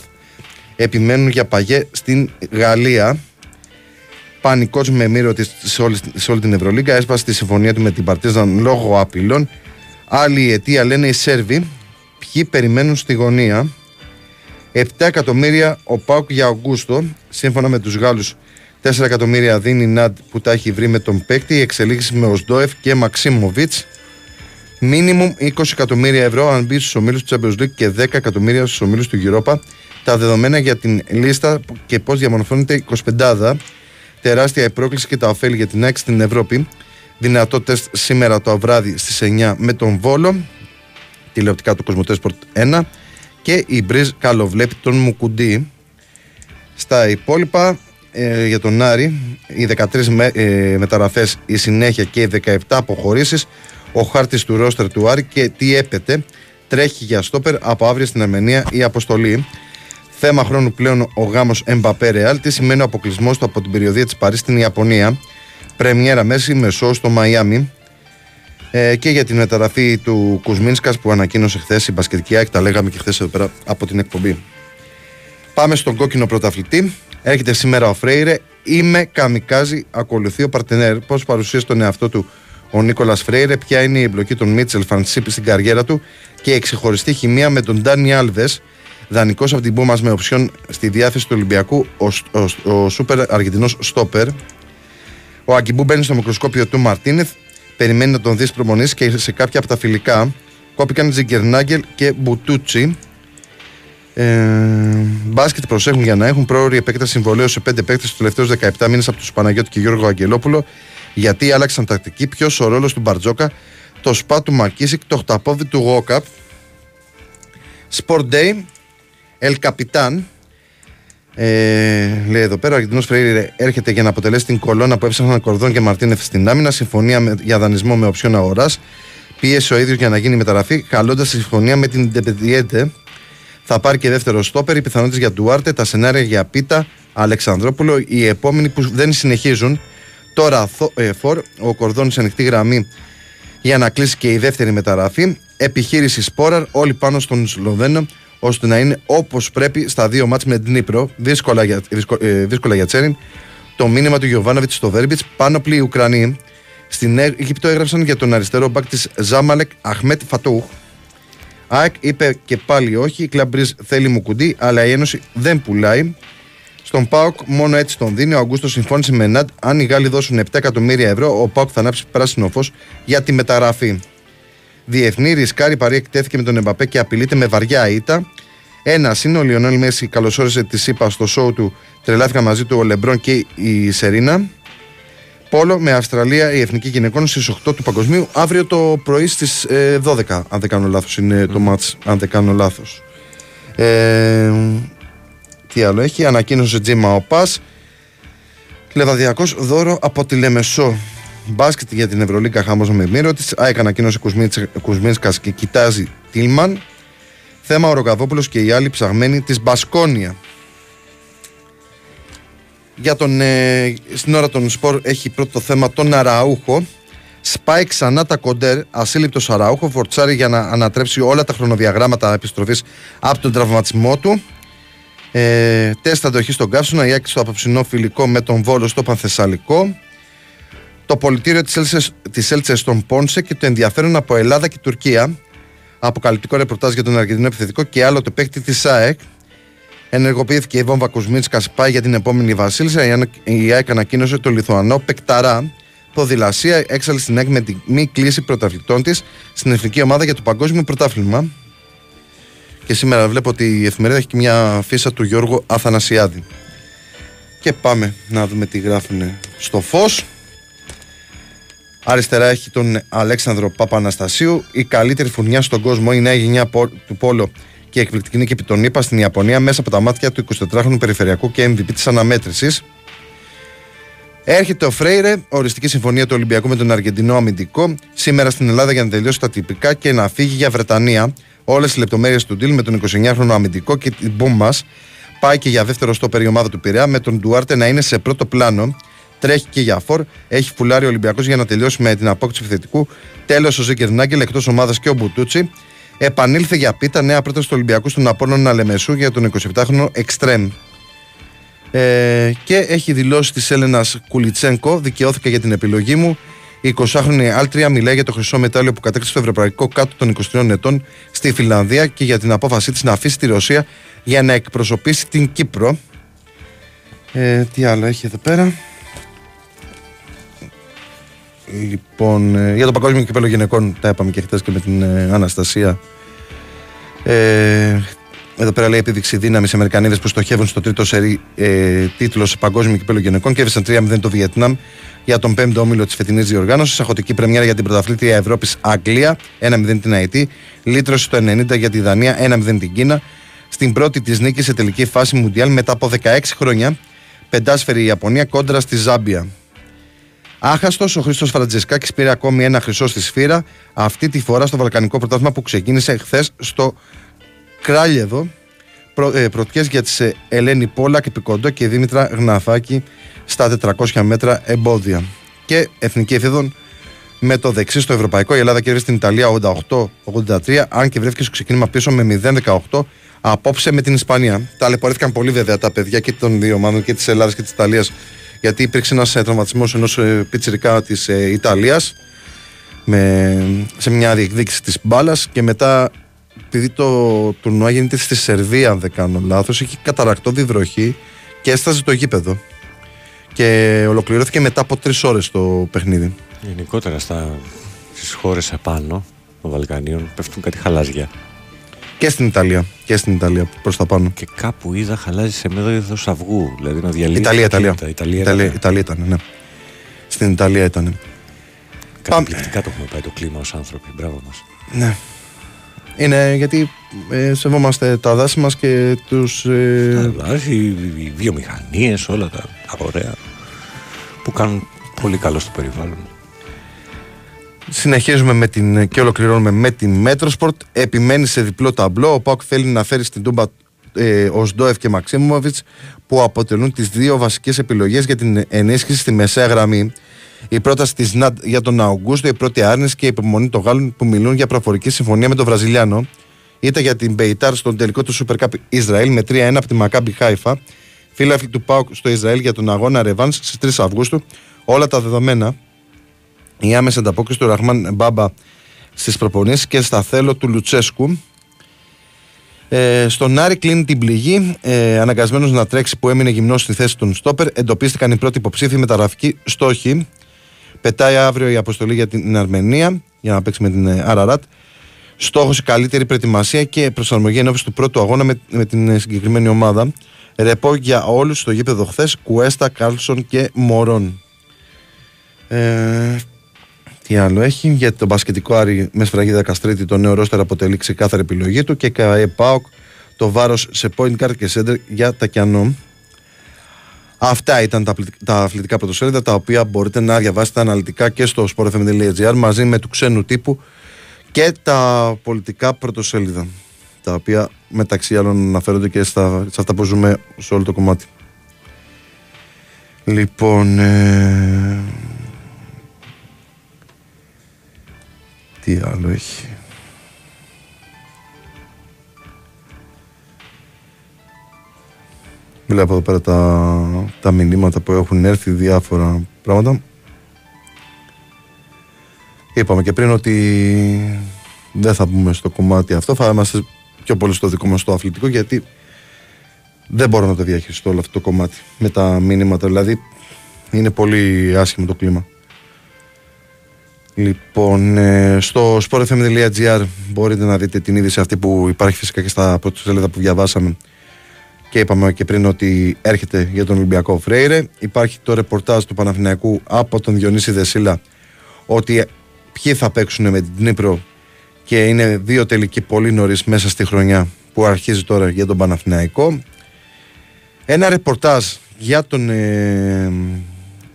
Επιμένουν για παγέ στην Γαλλία. Πανικός με μύρο της σε, όλη- σε όλη την Ευρωλίγκα. Έσπασε τη συμφωνία του με την Παρτίζαν λόγω απειλών. Άλλη αιτία λένε οι Σέρβοι. Ποιοι περιμένουν στη γωνία. 7 εκατομμύρια ο Πάουκ για Αυγούστο. Σύμφωνα με τους Γάλλους, 4 εκατομμύρια δίνει η Ναντ που τα έχει βρει με τον παίκτη. Η εξελίξη με Οσντόεφ και Μαξίμοβιτς. Μίνιμουμ 20 εκατομμύρια ευρώ αν μπει στους ομίλους του Champions League και 10 εκατομμύρια στους ομίλους του Europa. Τα δεδομένα για την λίστα και πώς διαμορφώνεται η 25 Τεράστια η πρόκληση και τα ωφέλη για την ΑΕΚ στην Ευρώπη. Δυνατό τεστ σήμερα το βράδυ στις 9 με τον Βόλο. Τηλεοπτικά του Κοσμοτέ Sport 1. Και η Μπριζ καλοβλέπει τον Μουκουντή. Στα υπόλοιπα ε, για τον Άρη, οι 13 με, ε, μεταγραφές, η συνέχεια και οι 17 αποχωρήσεις, ο χάρτης του ρόστερ του Άρη και τι έπεται, τρέχει για στόπερ από αύριο στην Αρμενία η αποστολή. Θέμα χρόνου πλέον ο γάμος Εμπαπέ Ρεάλ, τι σημαίνει ο αποκλεισμός του από την περιοδία της Παρίσι στην Ιαπωνία. Πρεμιέρα μέση με σοου στο Μαϊάμι. Ε, και για την μεταγραφή του Κουσμίνσκας που ανακοίνωσε χθες η Μπασκετική ΑΕΚ, τα λέγαμε και χθες εδώ πέρα από την εκπομπή. Πάμε στον κόκκινο πρωταθλητή. Έρχεται σήμερα ο Φρέιρε. Είμαι καμικάζι, ακολουθεί ο παρτενέρ. Πώς παρουσίασε τον εαυτό του ο Νίκολας Φρέιρε, ποια είναι η εμπλοκή των Μίτσελ Φανσίπη στην καριέρα του και η ξεχωριστή χημεία με τον Ντάνι Άλβες. Δανεικός από την Πούμα με οψιόν στη διάθεση του Ολυμπιακού, ο, ο, ο, σούπερ Αργεντινός Στόπερ. Ο Αγκιμπού μπαίνει στο μικροσκόπιο του Μαρτίνεθ. Περιμένει να τον δεις προμονήσει και σε κάποια από τα φιλικά κόπηκαν Τζιγκερνάγκελ και Μπουτούτσι. Ε, μπάσκετ προσέχουν για να έχουν πρόορη επέκταση συμβολέου σε πέντε παίκτες τους τελευταίους 17 μήνες από τους Παναγιώτη και Γιώργο Αγγελόπουλο. Γιατί άλλαξαν τακτική, ποιος ο ρόλος του Μπαρτζόκα, το σπα του Μακίσικ, το χταπόδι του Γόκαπ. Sport Day, El Capitan. Ε, λέει εδώ πέρα, ο Αργεντινός Φρέιρε έρχεται για να αποτελέσει την κολόνα που έψαχναν Κορδόν και Μαρτίνεφ στην άμυνα. Συμφωνία με, για δανεισμό με οψιόν αγοράς. Πίεσε ο ίδιος για να γίνει μεταγραφή, χαλώντας τη συμφωνία με την Ντεπεντιέντε. Θα πάρει και δεύτερο στόπερ. Οι πιθανότητες για Ντουάρτε, τα σενάρια για Πίτα, Αλεξανδρόπουλο. Οι επόμενοι που δεν συνεχίζουν. Τώρα ε, Φορ, ο Κορδόν σε ανοιχτή γραμμή για να κλείσει και η δεύτερη μεταγραφή. Επιχείρηση Σπόραρ, όλοι πάνω στον Σλοβαίνο, ώστε να είναι όπως πρέπει στα δύο μάτς με την Νύπρο. Δύσκολα για, δύσκολα, ε, δύσκολα για Τσέριν. Το μήνυμα του Γιωβάνοβιτς στο Βέρμπιτς. Πάνω πλή οι Ουκρανοί. Στην Αίγυπτο έγραψαν για τον αριστερό μπακ της Ζάμαλεκ Αχμέτ Φατούχ. ΑΕΚ είπε και πάλι όχι. Η Κλαμπρίζ θέλει μου κουντί, αλλά η Ένωση δεν πουλάει. Στον ΠΑΟΚ μόνο έτσι τον δίνει. Ο Αγκούστο συμφώνησε με ΝΑΤ. Αν οι Γάλλοι δώσουν 7 εκατομμύρια ευρώ, ο ΠΑΟΚ θα ανάψει πράσινο φως για τη μεταγραφή. Διεθνή ρισκάρι παρή εκτέθηκε με τον Εμπαπέ και απειλείται με βαριά ήττα. Ένα είναι ο Λιονέλ Μέση, καλωσόρισε τη ΣΥΠΑ στο σοου του. Τρελάθηκαν μαζί του ο Λεμπρόν και η Σερίνα. Πόλο με Αυστραλία, η εθνική γυναικών στις 8 του Παγκοσμίου. Αύριο το πρωί στις 12, αν δεν κάνω λάθος, είναι το μάτς, αν δεν κάνω λάθος. Ε, τι άλλο έχει, ανακοίνωσε Τζίμα ο Πας. Λεβαδιακός δώρο από τη Λεμεσό. Μπάσκετ για την Ευρωλίγκα χάμος με μύρο της. ΑΕΚ ανακοίνωσε Κουσμίνσκας και κοιτάζει Τίλμαν. Θέμα ο Ροκαβόπουλος και οι άλλοι ψαγμένοι της Μπασκόνια. Για τον, ε, στην ώρα των σπορ έχει πρώτο θέμα τον Αραούχο. Σπάει ξανά τα κοντέρ, ασύλληπτος Αραούχο, φορτσάρει για να ανατρέψει όλα τα χρονοδιαγράμματα επιστροφής από τον τραυματισμό του. Ε, τεστ αντοχή στον Καύσωνα, η Άκη στο απόψινό φιλικό με τον Βόλο στο Πανθεσσαλικό. Το πολιτήριο της Έλτσες στον Πόνσε και το ενδιαφέρον από Ελλάδα και Τουρκία. Αποκαλυπτικό ρεπορτάζ για τον Αργεντινό επιθετικό και άλλο το παίκτη της ΣΑΕΚ. Ενεργοποιήθηκε η βόμβα Κουσμίτσκας πάει για την επόμενη Βασίλισσα. Η ΑΕΚ ανακοίνωσε το Λιθουανό Πεκταρά. Ποδηλασία έξαλε στην ΑΕΚ με τη μη κλίση πρωταθλητών της στην εθνική ομάδα για το Παγκόσμιο Πρωτάθλημα. Και σήμερα βλέπω ότι η εφημερίδα έχει και μια φύσα του Γιώργου Αθανασιάδη. Και πάμε να δούμε τι γράφουν στο φως. Αριστερά έχει τον Αλέξανδρο Παπαναστασίου. Η καλύτερη φουρνιά στον κόσμο, η νέα γενιά του Πόλο και η εκπληκτική νίκη επί τον ΗΠΑ στην Ιαπωνία μέσα από τα μάτια του 24χρονου περιφερειακού και MVP της αναμέτρησης. Έρχεται ο Φρέιρε, οριστική συμφωνία του Ολυμπιακού με τον Αργεντινό αμυντικό, σήμερα στην Ελλάδα για να τελειώσει τα τυπικά και να φύγει για Βρετανία. Όλες οι λεπτομέρειες του deal με τον 29χρονο αμυντικό και την μπούμ μα πάει και για δεύτερο στο ομάδα του Πειραιά με τον Ντουάρτε να είναι σε πρώτο πλάνο. Τρέχει και για φορ. Έχει φουλάρει ο Ολυμπιακός για να τελειώσει με την απόκτηση επιθετικού. Τέλος ο Ζεκερνάγκελ εκτός ομάδας και ο Μπουτούτσι. Επανήλθε για πίτα νέα πρόταση του Ολυμπιακού στον Απόλλωνα Λεμεσού για τον 27χρονο Εκστρέμ. Ε, και έχει δηλώσει της Έλενας Κουλιτσένκο, δικαιώθηκα για την επιλογή μου. Η 20χρονη Άλτρια μιλάει για το χρυσό μετάλλιο που κατέκτησε στο Ευρωπαϊκό κάτω των 23 ετών στη Φιλανδία και για την απόφασή της να αφήσει τη Ρωσία για να εκπροσωπήσει την Κύπρο. Ε, τι άλλο έχει εδώ πέρα; Λοιπόν, ε, για το Παγκόσμιο Κυπέλο Γυναικών τα είπαμε και χθε και με την ε, Αναστασία. Ε, εδώ πέρα λέει επίδειξη δύναμης Αμερικανίδες που στοχεύουν στο τρίτο σερί ε, τίτλο σε Παγκόσμιο Κυπέλο Γυναικών και έβρισαν 3-0 το Βιετνάμ για τον 5ο όμιλο της φετινής διοργάνωσης. Αχωτική πρεμιέρα για την πρωταθλήτρια Ευρώπης Αγγλία 1-0 την ΑΕΤ. Λύτρωση το 90 για τη Δανία 1-0 την Κίνα. Στην πρώτη της νίκης σε τελική φάση Μουντιάλ μετά από 16 χρόνια. Πεντάσφαιρη η Ιαπωνία κόντρα στη Ζάμπια. Άχαστος, ο Χρήστος Φραντζεσκάκης πήρε ακόμη ένα χρυσό στη σφύρα, αυτή τη φορά στο Βαλκανικό Πρωτάθλημα που ξεκίνησε χθες στο Κράλιεδο. Προ, ε, πρωτιές για τις ε, Ελένη Πόλακ, Πικοντό και Δήμητρα Γναθάκη στα 400 μέτρα εμπόδια. Και εθνική εφήδων με το δεξί στο Ευρωπαϊκό. Η Ελλάδα κέρδισε την Ιταλία 88-83, αν και βρέθηκε στο ξεκίνημα πίσω με 0-18 απόψε με την Ισπανία. Ταλαιπωρήθηκαν πολύ βέβαια τα παιδιά και των δύο ομάδων και της Ελλάδας και της Ιταλίας γιατί υπήρξε ένας ε, τραυματισμός ενός ε, πιτσυρικά της ε, Ιταλίας σε μια διεκδίκηση της μπάλας και μετά επειδή το τουρνουά γίνεται στη Σερβία αν δεν κάνω λάθος έχει καταρακτό διδροχή και έσταζε το γήπεδο και ολοκληρώθηκε μετά από τρεις ώρες το παιχνίδι Γενικότερα στα, στις χώρες επάνω των Βαλκανίων πέφτουν κάτι χαλάζια και στην Ιταλία. Και στην Ιταλία προς τα πάνω. Και κάπου είδα χαλάζει σε μέδο αυγού. Δηλαδή να διαλύσει. Ιταλία, Ιταλία. Ιταλία, Ιταλία, Ιταλία ήταν, ναι. Στην Ιταλία ήταν. Καταπληκτικά το έχουμε πάει το κλίμα ως άνθρωποι. Μπράβο μας. Ναι. Είναι γιατί ε, σεβόμαστε τα δάση μας και τους. Ε... Τα δάση, οι βιομηχανίες, όλα τα ωραία που κάνουν πολύ καλό στο περιβάλλον. Συνεχίζουμε με την, και ολοκληρώνουμε με την Metrosport. Επιμένει σε διπλό ταμπλό. Ο ΠΑΟΚ θέλει να φέρει στην Τούμπα ε, Οζντόεφ και Μαξίμοβιτς που αποτελούν τις δύο βασικές επιλογές για την ενίσχυση στη μεσαία γραμμή. Η πρόταση της Ναντ για τον Αουγκούστο, η πρώτη άρνηση και η υπομονή των Γάλλων που μιλούν για προφορική συμφωνία με τον Βραζιλιάνο. Ήταν για την Μπεϊτάρ στον τελικό του Super Cup Ισραήλ με 3-1 από τη Μακάμπι Χάιφα. Φίλαθλοι του Πάουκ στο Ισραήλ για τον αγώνα Ρεβάνς στις 3 Αυγούστου. Όλα τα δεδομένα η άμεση ανταπόκριση του Ραχμάν Μπάμπα στις προπονήσεις και στα θέλω του Λουτσέσκου. Ε, στον Άρη κλείνει την πληγή. Ε, Αναγκασμένος να τρέξει που έμεινε γυμνός στη θέση των Στόπερ. Εντοπίστηκαν οι πρώτοι υποψήφοι μεταγραφικοί στόχοι. Πετάει αύριο η αποστολή για την Αρμενία για να παίξει με την ε, Αραράτ. Στόχος η καλύτερη προετοιμασία και προσαρμογή ενώπιση του πρώτου αγώνα με, με την ε, συγκεκριμένη ομάδα. Ρεπό για όλους στο γήπεδο χθες. Κουέστα, Κάλσον και Μωρόν. Ε, τι άλλο έχει; Για τον μπασκετικό Άρη με σφραγίδα Καστρίτη το νέο ρόστερ αποτελεί ξεκάθαρη επιλογή του και ΚΑΕ ΠΑΟΚ το βάρος σε point guard και center για τα κιανό. Αυτά ήταν τα, τα αθλητικά πρωτοσέλιδα τα οποία μπορείτε να διαβάσετε αναλυτικά και στο sportfm.gr μαζί με του ξένου τύπου και τα πολιτικά πρωτοσέλιδα τα οποία μεταξύ άλλων αναφέρονται και στα, σε αυτά που ζούμε σε όλο το κομμάτι. Λοιπόν, ε, Τι άλλο έχει; Βλέπω εδώ πέρα τα, τα μηνύματα που έχουν έρθει διάφορα πράγματα. Είπαμε και πριν ότι δεν θα μπούμε στο κομμάτι αυτό, θα είμαστε πιο πολύ στο δικό μας στο αθλητικό γιατί δεν μπορώ να το διαχειριστώ όλο αυτό το κομμάτι με τα μηνύματα. Δηλαδή είναι πολύ άσχημο το κλίμα. Λοιπόν, ε, στο sportfm.gr μπορείτε να δείτε την είδηση αυτή που υπάρχει φυσικά και στα πρώτα σελίδα που διαβάσαμε και είπαμε και πριν ότι έρχεται για τον Ολυμπιακό Φρέιρε. Υπάρχει το ρεπορτάζ του Παναθηναϊκού από τον Διονύση Δεσίλα ότι ποιοι θα παίξουν με την Νύπρο και είναι δύο τελικοί πολύ νωρίς μέσα στη χρονιά που αρχίζει τώρα για τον Παναθηναϊκό. Ένα ρεπορτάζ για τον, ε,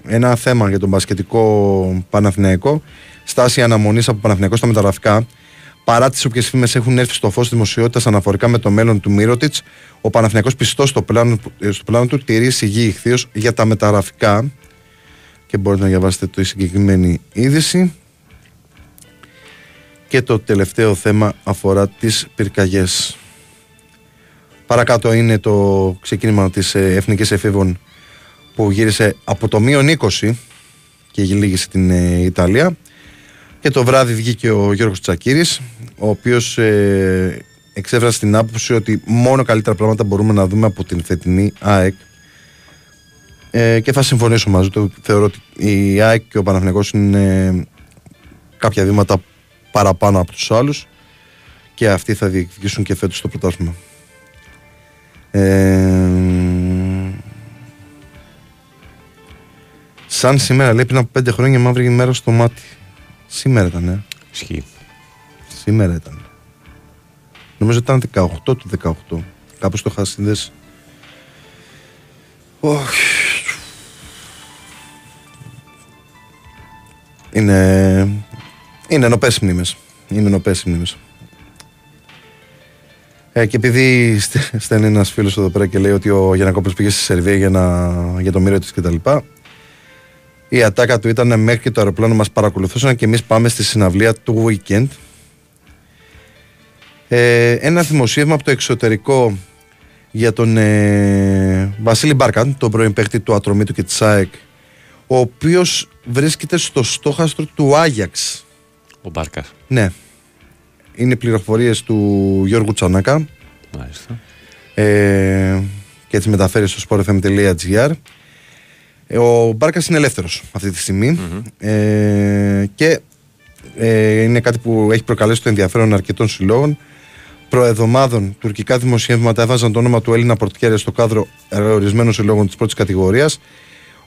ένα θέμα για τον μπασκετικό Παναθηναϊκό στάση αναμονής από Παναθηναϊκό στα μεταγραφικά. Παρά τις όποιες φήμες έχουν έρθει στο φως της δημοσιότητας αναφορικά με το μέλλον του Μύρωτιτς, ο Παναθηναϊκός πιστός στο πλάνο, στο πλάνο του τηρεί σιγή ηχθείως για τα μεταγραφικά. και μπορείτε να διαβάσετε το συγκεκριμένη είδηση. Και το τελευταίο θέμα αφορά τις πυρκαγιές. Παρακάτω είναι το ξεκίνημα της ε, Εθνικής Εφήβων που γύρισε από το μείον 20 και λύγησε στην ε, Ιταλία και το βράδυ βγήκε ο Γιώργος Τσακύρης ο οποίος ε, εξέφρασε την άποψη ότι μόνο καλύτερα πράγματα μπορούμε να δούμε από την φετινή ΑΕΚ ε, και θα συμφωνήσω μαζί του θεωρώ ότι η ΑΕΚ και ο Παναθηναϊκός είναι κάποια βήματα παραπάνω από τους άλλους και αυτοί θα διεκδικήσουν και φέτος το πρωτάθλημα. Ε, σαν σήμερα λέει πριν από πέντε χρόνια μαύρη μέρα στο μάτι. Σήμερα ήταν, ε. Ισχύει. Σήμερα ήταν. Νομίζω ήταν 18 του 18. Κάπως το είχα συνδέσει. Όχι. Είναι, είναι ενωπές μνήμες. Είναι ενωπές μνήμες. Ε, και επειδή στέλνει ένας φίλος εδώ πέρα και λέει ότι ο Γιανακόπουλος πήγε στη Σερβία για, να, για το μύριο της κτλ. Η ατάκα του ήταν μέχρι και το αεροπλάνο μας παρακολουθούσαν και εμείς πάμε στη συναυλία του weekend. Ε, ένα δημοσίευμα από το εξωτερικό για τον ε, Βασίλη Μπάρκαν, τον πρώην παίκτη του Ατρομήτου και της ΑΕΚ, ο οποίος βρίσκεται στο στόχαστρο του Άγιαξ. Ο Μπάρκας. Ναι. Είναι πληροφορίες του Γιώργου Τσανάκα. Μάλιστα. Ε, και τις μεταφέρει στο sportfm.gr. Ε, ο Μπάρκας είναι ελεύθερος αυτή τη στιγμη Ε, και ε, είναι κάτι που έχει προκαλέσει το ενδιαφέρον αρκετών συλλόγων. Προεδομάδων τουρκικά δημοσιεύματα έβαζαν το όνομα του Έλληνα Πορτιέρε στο κάδρο ορισμένων συλλόγων της πρώτης κατηγορίας.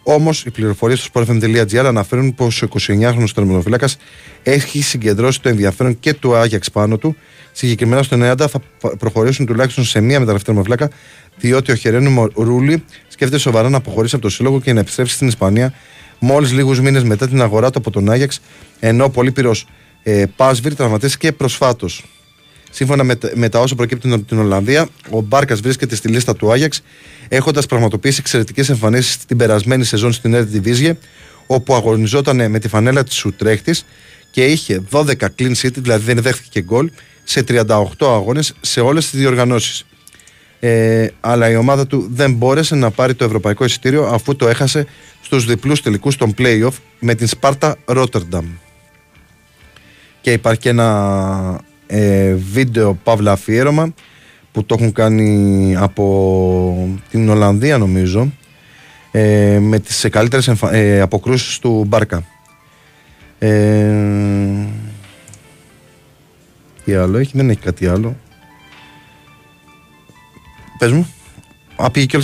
Όμως, οι πληροφορίες του sportfm.gr αναφέρουν πως ο 29χρονο τερματοφύλακας έχει συγκεντρώσει το ενδιαφέρον και του Άγιαξ πάνω του. Συγκεκριμένα στο 90 θα προχωρήσουν τουλάχιστον σε μία μεταγραφή τερματοφύλακα, διότι ο Χερένιμο Ρούλι σκέφτεται σοβαρά να αποχωρήσει από το σύλλογο και να επιστρέψει στην Ισπανία μόλις λίγους μήνες μετά την αγορά του από τον Άγιαξ, ενώ ο πολύπειρο ε, Πάσβιρ τραυματίστηκε προσφάτως. Σύμφωνα με, με τα όσα προκύπτουν από την Ολλανδία, ο Μπάρκας βρίσκεται στη λίστα του Άγιαξ, έχοντας πραγματοποιήσει εξαιρετικές εμφανίσεις την περασμένη σεζόν στην Eredivisie, όπου αγωνιζόταν με τη φανέλα της Σουτρέχτη και είχε 12 clean sheet, δηλαδή δεν δέχτηκε και γκολ, σε 38 αγώνες σε όλες τις διοργανώσεις. Ε, αλλά η ομάδα του δεν μπόρεσε να πάρει το ευρωπαϊκό εισιτήριο αφού το έχασε στους διπλούς τελικούς των play-off με την Σπάρτα Ρότερνταμ. Και υπάρχει και ένα ε, βίντεο παύλα αφιέρωμα που το έχουν κάνει από την Ολλανδία νομίζω ε, με τις καλύτερες εμφα... ε, αποκρούσεις του Μπάρκα. Ε, τι άλλο έχει, δεν έχει κάτι άλλο. Πες μου. Α, πήγε και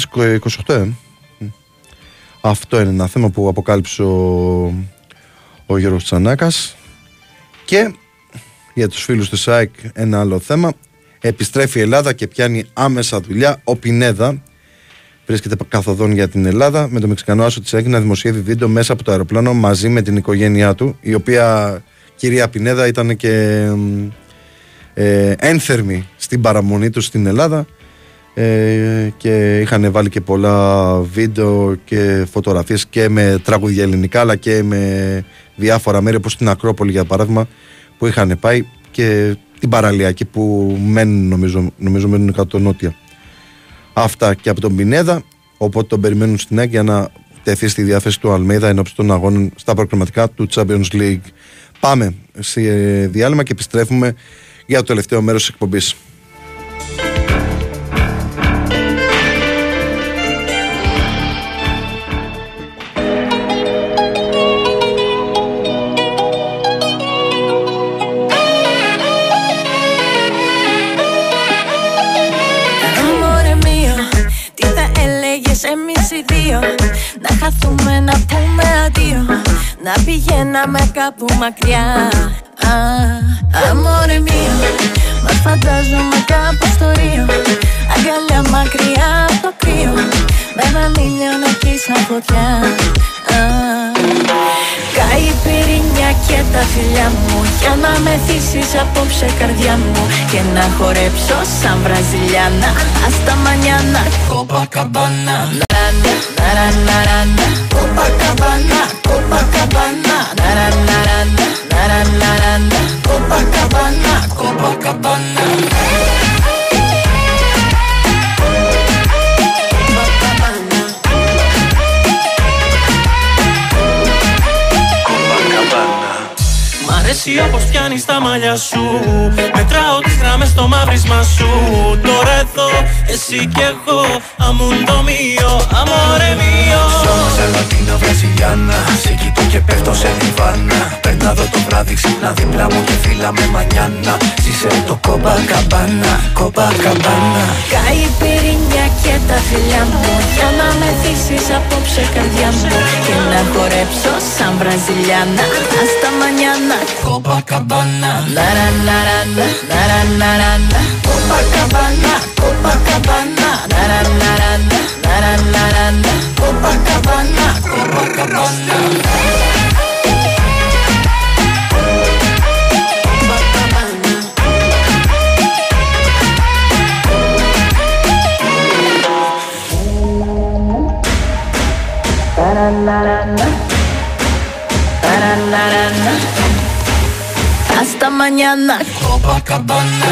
28, ε. Αυτό είναι ένα θέμα που αποκάλυψε ο, ο Γιώργος Τσανάκας. Και για τους φίλους του ΣΑΕΚ ένα άλλο θέμα. Επιστρέφει η Ελλάδα και πιάνει άμεσα δουλειά. Ο Πινέδα βρίσκεται καθοδόν για την Ελλάδα με το Μεξικανό Άσο της ΑΕΚ να δημοσιεύει βίντεο μέσα από το αεροπλάνο μαζί με την οικογένειά του η οποία κυρία Πινέδα ήταν και ε, ένθερμη στην παραμονή τους στην Ελλάδα ε, και είχαν βάλει και πολλά βίντεο και φωτογραφίες και με τραγούδια ελληνικά αλλά και με διάφορα μέρη όπως την Ακρόπολη για παράδειγμα που είχαν πάει και την παραλιακή που μένουν νομίζω, νομίζω μένουν κάτω νότια. Αυτά και από τον Πινέδα, οπότε τον περιμένουν στην ΑΕΚ για να τεθεί στη διάθεση του Αλμέδα ενώπιση των αγώνων στα προκριματικά του Champions League. Πάμε σε διάλειμμα και επιστρέφουμε για το τελευταίο μέρος της εκπομπής. Να πηγαίναμε κάπου μακριά. Αμόρε μία Μα φαντάζομαι κάπου στο Ρίο. Αγκαλιά μακριά από το κρύο. Με βανίλιο να σαν φωτιά. Κάει Σκάει πυρηνιά και τα φιλιά μου. Για να με θύσεις απόψε καρδιά μου. Και να χορέψω σαν Βραζιλιάνα. Αστα μανιάνα. Κόπα καμπάνα Ναρανα, ναρανα, Κόπα καμπάνα, κόπα καμπάνα Ναρανα, ναρανα, Κόπα καμπάνα, κόπα καμπάνα αρέσει όπως πιάνεις τα μαλλιά σου Μετράω τις γράμμες στο μαύρισμα σου. Τώρα εδώ εσύ κι εγώ Αμούντο μείο, αμόρε μείο Σώμα λατίνα βραζιλιάνα Σε κοιτώ και πέφτω σε διβάνα. Παίρνα εδώ το βράδυ ξυπνά δίπλα μου και φύλλα με μανιάνα. Ζήσε το κόμπα καμπάνα, κόμπα καμπάνα. Κάει η πυρηνιά και τα φιλιά μου. Για να με θύσεις απόψε καρδιά μου. Και να χορέψω σαν βραζιλιάνα. Άστα μανιάνα. Copacabana La la la la Copacabana na na na na na na na na na Copacabana Copacabana Hasta mañana Copacabana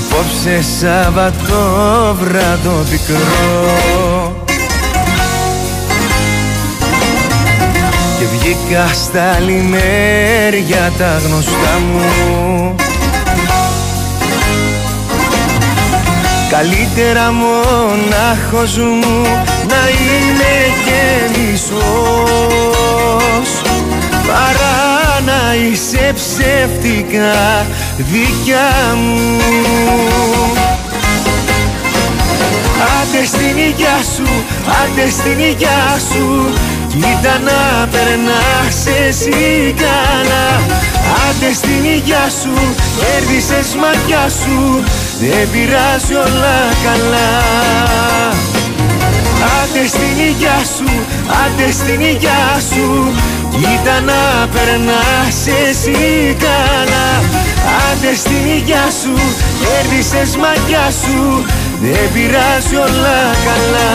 Απόψε Σαββατό βράδο πικρό. Και βγήκα στα λιμέρια τα γνωστά μου. Καλύτερα μονάχος μου να είμαι και μισός Παρά να είσαι ψεύτικα δικιά μου. Άντε στην υγειά σου, άντε στην υγειά σου. Κοίτα να περνάς εσύ καλά Άντε στην υγειά σου, κέρδισες μάτια σου. Δεν πειράζει όλα καλά. Άντε στην υγειά σου, άντε στην υγειά σου. Κοίτα να περνάς εσύ καλά Άντε στην υγειά σου, κέρδισες μάτια σου Δεν πειράζει όλα καλά.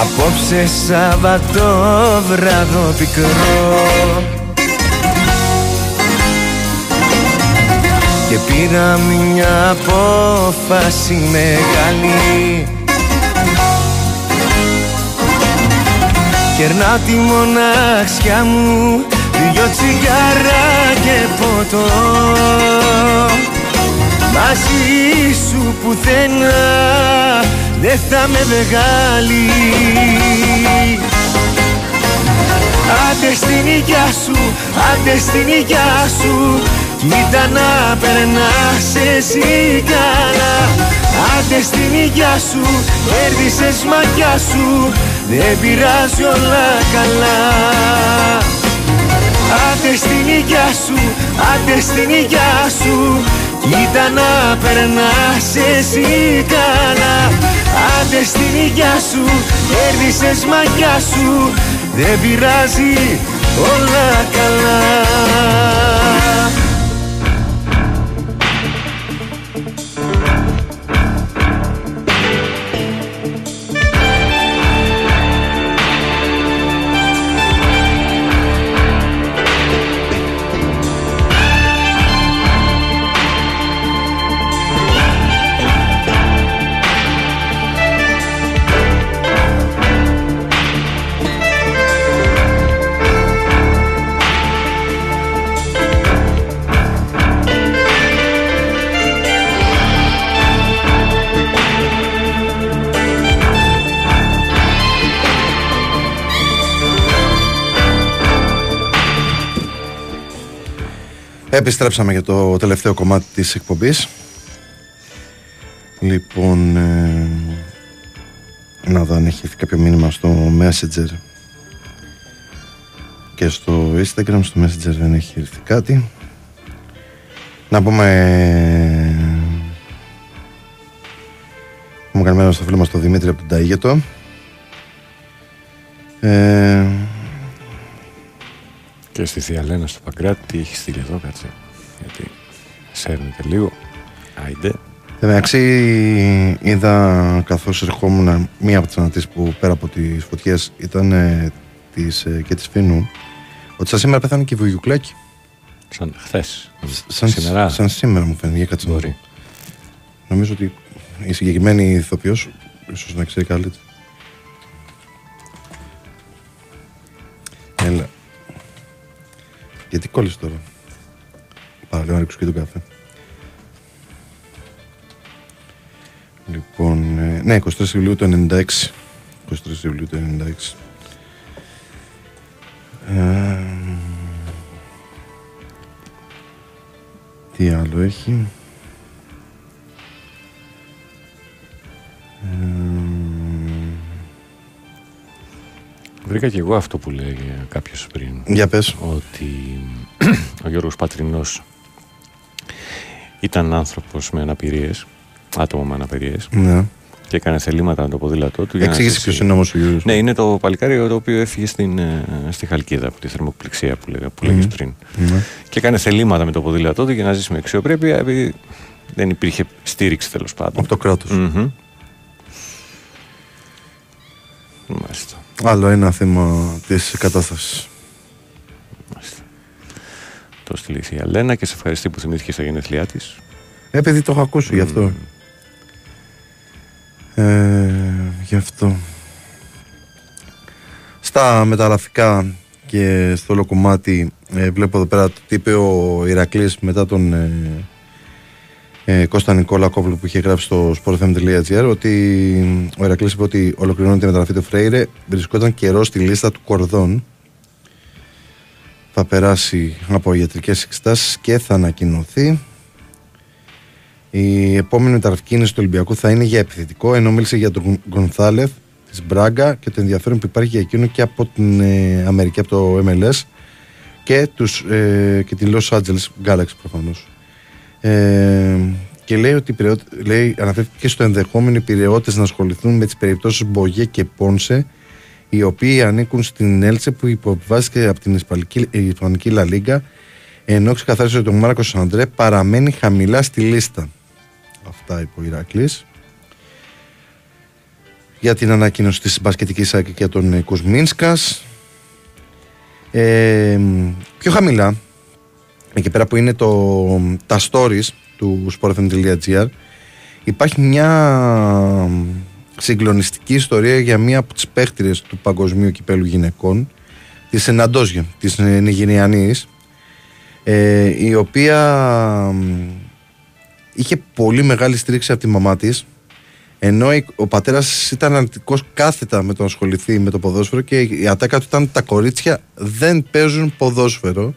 Απόψε Σαββατό βράδο πικρό Και πήρα μια απόφαση μεγάλη. Κερνάω τη μοναξιά μου Δυο τσιγάρα και ποτό. Μαζί σου πουθενά δεν θα με μεγάλη Άντε στην υγειά σου, άντε στην υγειά σου Κοίτα να περνάς εσύ καλά. Άντε στην υγειά σου, κέρδισες μαγιά σου. Δεν πειράζει όλα καλά. Άντε στην υγειά σου, άντε στην υγειά σου. Κοίτα να περνάς εσύ καλά. Άντε στην υγειά σου, κέρδισες μαγιά σου. Δεν πειράζει όλα καλά Επιστρέψαμε για το τελευταίο κομμάτι της εκπομπής. Λοιπόν, ε, να δω αν έχει έρθει κάποιο μήνυμα στο Messenger και στο Instagram. Στο Messenger δεν έχει έρθει κάτι. Να πούμε... Μου καλημέρα στο φίλο μας τον Δημήτρη από τον Ταΐγετο. Ε, Και στη Θεία Λένα στο Παγκράτη, τι έχει στείλει εδώ, κάτσε. Γιατί σέρνεται λίγο. Άιντε. Εν μεταξύ είδα καθώς ερχόμουν μία από τις ανατήσεις που πέρα από τις φωτιές ήταν ε, της, ε, και της Φίνου ότι σαν σήμερα πέθανε και η Βουγιουκλάκη. Σαν χθες. Σαν Σήμερα. Σαν σήμερα μου φαίνεται. Για κάτσε να Μπορεί. δω. Νομίζω ότι η συγκεκριμένη ηθοποιός ίσως να ξέρει καλύτερα. Έλα. Γιατί κόλλησε τώρα. Παραλέω να ρίξω και τον καφέ. Λοιπόν, ε, ναι, 23 Ιουλίου του 96. 23 Ιουλίου του 96. Ε, τι άλλο έχει; Ε, Βρήκα και εγώ αυτό που λέει κάποιος πριν. για πες. Ότι ο Γιώργος Πατρινός ήταν άνθρωπος με αναπηρίες, άτομο με αναπηρίες Ναι. και έκανε θελήματα με το ποδήλατό του. για να Εξήγησε ζήσει- ποιος είναι όμως ο Γιώργος. Ναι, είναι το παλικάρι το οποίο έφυγε στην, ε, στη Χαλκίδα από τη θερμοπληξία που, λέγα, που λέγες πριν. Ναι. Και έκανε θελήματα με το ποδήλατό του για να ζήσει με αξιοπρέπεια επειδή δεν υπήρχε στήριξη τέλος πάντων. Από το κράτος. Μμμ. Μάλιστα. Άλλο ένα θέμα της κατάστασης. μάλιστα. Το στείλει η θεία Λένα και σε ευχαριστεί που θυμήθηκε στα γενέθλιά της. Ε, παιδί, το έχω ακούσει γι' αυτό. Ε, γι' αυτό. Στα μεταγραφικά και στο όλο κομμάτι ε, βλέπω εδώ πέρα το τι είπε ο Ηρακλής μετά τον ε, ε, Κώστα Νικόλα Κόβλου που είχε γράψει στο sportfm.gr ότι ο Ηρακλής είπε ότι ολοκληρώνεται η μεταγραφή του Φρέιρε βρισκόταν καιρός στη λίστα του Κορδόν θα περάσει από ιατρικές εξετάσεις και θα ανακοινωθεί η επόμενη μεταγραφική κίνηση του Ολυμπιακού θα είναι για επιθετικό, ενώ μίλησε για τον Γκονθάλεφ της Μπράγκα και το ενδιαφέρον που υπάρχει για εκείνο και από την ε, Αμερική, από το MLS και, τους, ε, και τη Los Angeles Galaxy προφανώς. Ε, και λέει ότι οι Πειραιώτε- λέει, αναφέρθηκε και στο ενδεχόμενο οι πυρεώτες να ασχοληθούν με τις περιπτώσεις Μπογέ και Πόνσε οι οποίοι ανήκουν στην Έλτσε που υποβιβάζεται από την Ισπανική, η Ισπανική Λα Λίγκα ενώ ξεκαθάρισε ότι ο Μάρκος Αντρέ παραμένει χαμηλά στη λίστα. Αυτά είπε ο Ηρακλής. Για την ανακοίνωση της μπασκετικής άκρη και των ε, Κουσμίνσκας. Ε, πιο χαμηλά, εκεί πέρα που είναι το, τα stories του sportfm.gr υπάρχει μια συγκλονιστική ιστορία για μία από τις παίχτηρες του παγκοσμίου κυπέλου γυναικών της Εναντόζια, της ε, Νιγηριανής ε, η οποία μ, είχε πολύ μεγάλη στήριξη από τη μαμά της ενώ η- ο πατέρας ήταν αρνητικός κάθετα με το να ασχοληθεί με το ποδόσφαιρο και η ατάκα του ήταν τα κορίτσια δεν παίζουν ποδόσφαιρο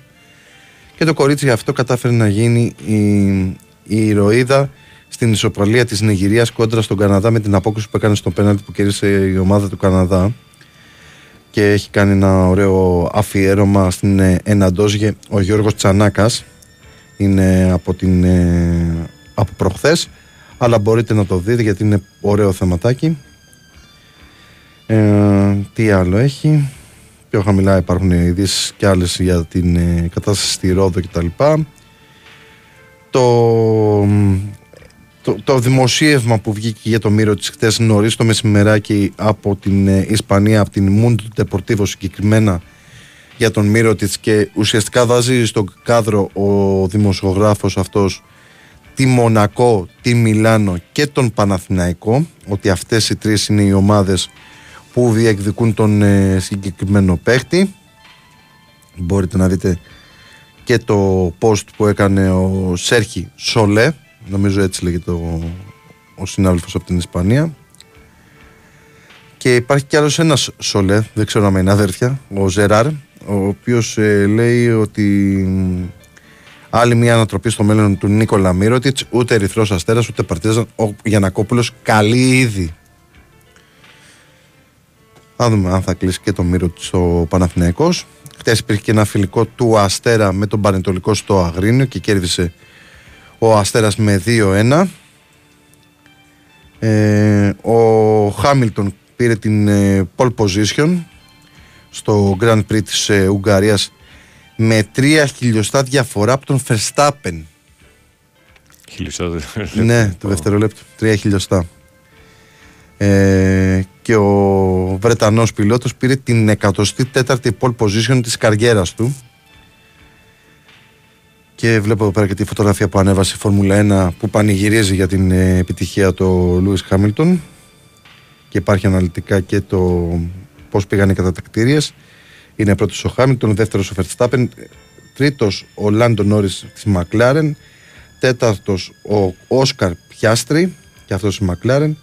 και το κορίτσι αυτό κατάφερε να γίνει η, η ηρωίδα στην ισοπαλία της Νιγηρίας κόντρα στον Καναδά με την απόκριση που έκανε στο πέναλτι που κέρδισε η ομάδα του Καναδά. Και έχει κάνει ένα ωραίο αφιέρωμα στην ε, Εναντόζγε ο Γιώργος Τσανάκας. Είναι από, την, ε, από προχθές αλλά μπορείτε να το δείτε γιατί είναι ωραίο θεματάκι. Ε, τι άλλο έχει; Πιο χαμηλά υπάρχουν ειδήσεις και άλλες για την ε, κατάσταση στη Ρόδο κτλ το, το, το δημοσίευμα που βγήκε για το Μύρο της χτες νωρίς το μεσημεράκι από την ε, Ισπανία, από την Mundo Deportivo συγκεκριμένα για τον Μύρο της και ουσιαστικά βάζει στον κάδρο ο δημοσιογράφος αυτός τη Μονακό, τη Μιλάνο και τον Παναθηναϊκό ότι αυτές οι τρεις είναι οι ομάδες που διεκδικούν τον ε, συγκεκριμένο παίχτη μπορείτε να δείτε και το post που έκανε ο Σέρχη Σολέ νομίζω έτσι λέγεται ο, ο συνάδελφος από την Ισπανία και υπάρχει κι άλλος ένας Σολέ δεν ξέρω αν είναι αδέρφια ο Ζεράρ ο οποίος ε, λέει ότι μ, Άλλη μια ανατροπή στο μέλλον του Νίκολα Μύρωτιτς, ούτε Ερυθρός Αστέρας, ούτε Παρτίζαν. Ο Γιανακόπουλος καλή ήδη. Θα δούμε αν θα κλείσει και το Μύρωτιτ στο Παναθηναϊκός. Χθε υπήρχε και ένα φιλικό του Αστέρα με τον Πανετολικό στο Αγρίνιο και κέρδισε ο Αστέρας με 2-1. Ε, ο Χάμιλτον πήρε την ε, pole position στο Grand Prix της ε, Ουγγαρίας με 3 χιλιοστά διαφορά από τον Verstappen. Χιλιοστά Ναι, το δευτερόλεπτο. 3 χιλιοστά. Ε, και ο Βρετανός πιλότος πήρε την 104η pole position της καριέρας του. Και βλέπω εδώ πέρα και τη φωτογραφία που ανέβασε η Φόρμουλα 1 που πανηγυρίζει για την ε, επιτυχία του Λούις Χάμιλτον και υπάρχει αναλυτικά και το πώς πήγαν οι κατατακτήριες. Είναι πρώτος ο Χάμιλτον, δεύτερος ο Φερστάπεν τρίτος ο Λάντο Νόρις της Μακλάρεν τέταρτος ο Όσκαρ Πιάστρι και αυτός της Μακλάρεν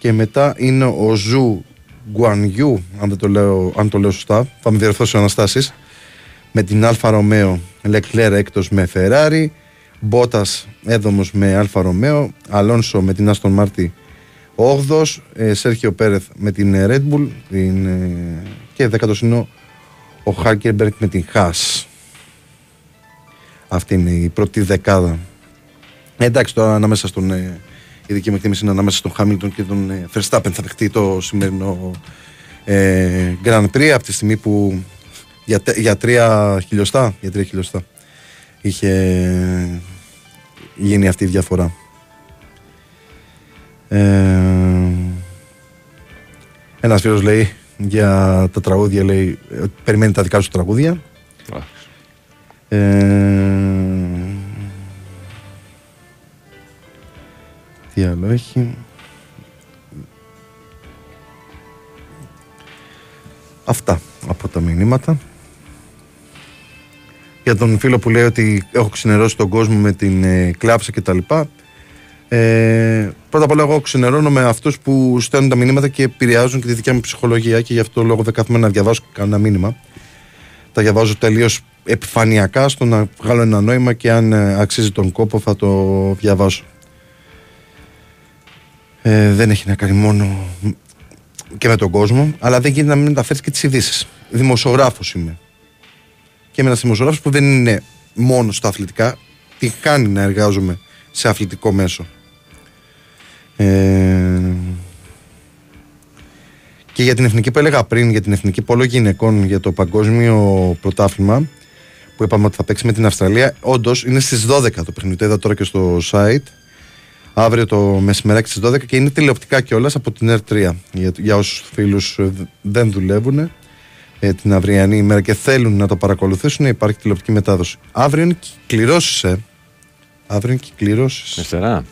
και μετά είναι ο Ζου Γκουανιού αν, το λέω, αν το λέω σωστά. Θα με διορθώσει ο Αναστάσης. Με την Άλφα Ρομέο Λεκλέρ έκτος με Φεράρι Μπότας έβδομος με Άλφα Ρομέο Αλόνσο με την Άστον Μάρτιν 8 ε, Σέρχιο Πέρεθ με την Red Bull την, ε, και δέκατος είναι ο Χάλκενμπεργκ με την Χάας αυτή είναι η πρώτη δεκάδα. Ε, εντάξει τώρα ανάμεσα στον ε, η δική μου εκτίμηση είναι ανάμεσα στον Χάμιλτον και τον ε, Verstappen θα δεχτεί το σημερινό ε, Grand Prix από τη στιγμή που για, για τρία χιλιοστά, για τρία χιλιοστά είχε γίνει αυτή η διαφορά. Ε, ένας φίλος λέει για τα τραγούδια, λέει, περιμένει τα δικά σου τραγούδια. Ε, τι άλλο έχει. Αυτά από τα μηνύματα για τον φίλο που λέει ότι έχω ξενερώσει τον κόσμο με την ε, κλάψα κτλ. Ε, πρώτα απ' όλα, εγώ ξενερώνω με αυτούς που στέλνουν τα μηνύματα και επηρεάζουν και τη δικιά μου ψυχολογία και γι' αυτό λόγο δεν κάθομαι να διαβάσω κανένα μήνυμα. Τα διαβάζω τελείως επιφανειακά στο να βγάλω ένα νόημα και αν ε, αξίζει τον κόπο θα το διαβάσω. Ε, δεν έχει να κάνει μόνο και με τον κόσμο, αλλά δεν γίνεται να μην μεταφέρεις και τις ειδήσεις. Δημοσιογράφος είμαι και με ένας δημοσιογράφος που δεν είναι μόνος στα αθλητικά, τι κάνει να εργάζομαι σε αθλητικό μέσο. Ε, και για την εθνική που έλεγα πριν, για την εθνική πόλο γυναικών για το παγκόσμιο πρωτάθλημα που είπαμε ότι θα παίξει με την Αυστραλία, όντως είναι στις 12 το παιχνίδι. Το είδα τώρα και στο site. Αύριο το μεσημεράκι στις 12 και είναι τηλεοπτικά κιόλας από την R3. Για, για όσους φίλους δεν δουλεύουν ε, την αυριανή ημέρα και θέλουν να το παρακολουθήσουν, υπάρχει τηλεοπτική μετάδοση. Αύριο είναι κληρώσεις, ε. Αύριο είναι κληρώσεις. Αριστερά.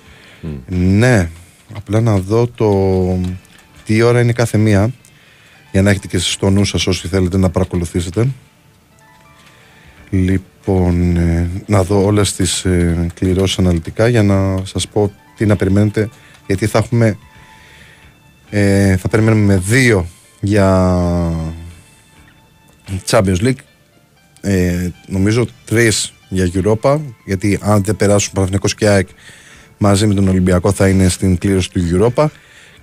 Ναι. Απλά να δω το τι ώρα είναι κάθε μία για να έχετε και στο νου σας όσοι θέλετε να παρακολουθήσετε. Λοιπόν, ε, να δω όλες τις ε, κληρώσεις αναλυτικά για να σας πω τι να περιμένετε γιατί θα έχουμε ε, θα περιμένουμε δύο για Champions League. Ε, νομίζω τρεις για Europa γιατί αν δεν περάσουν Παναθηναϊκός και ΑΕΚ μαζί με τον Ολυμπιακό θα είναι στην κλήρωση του Europa.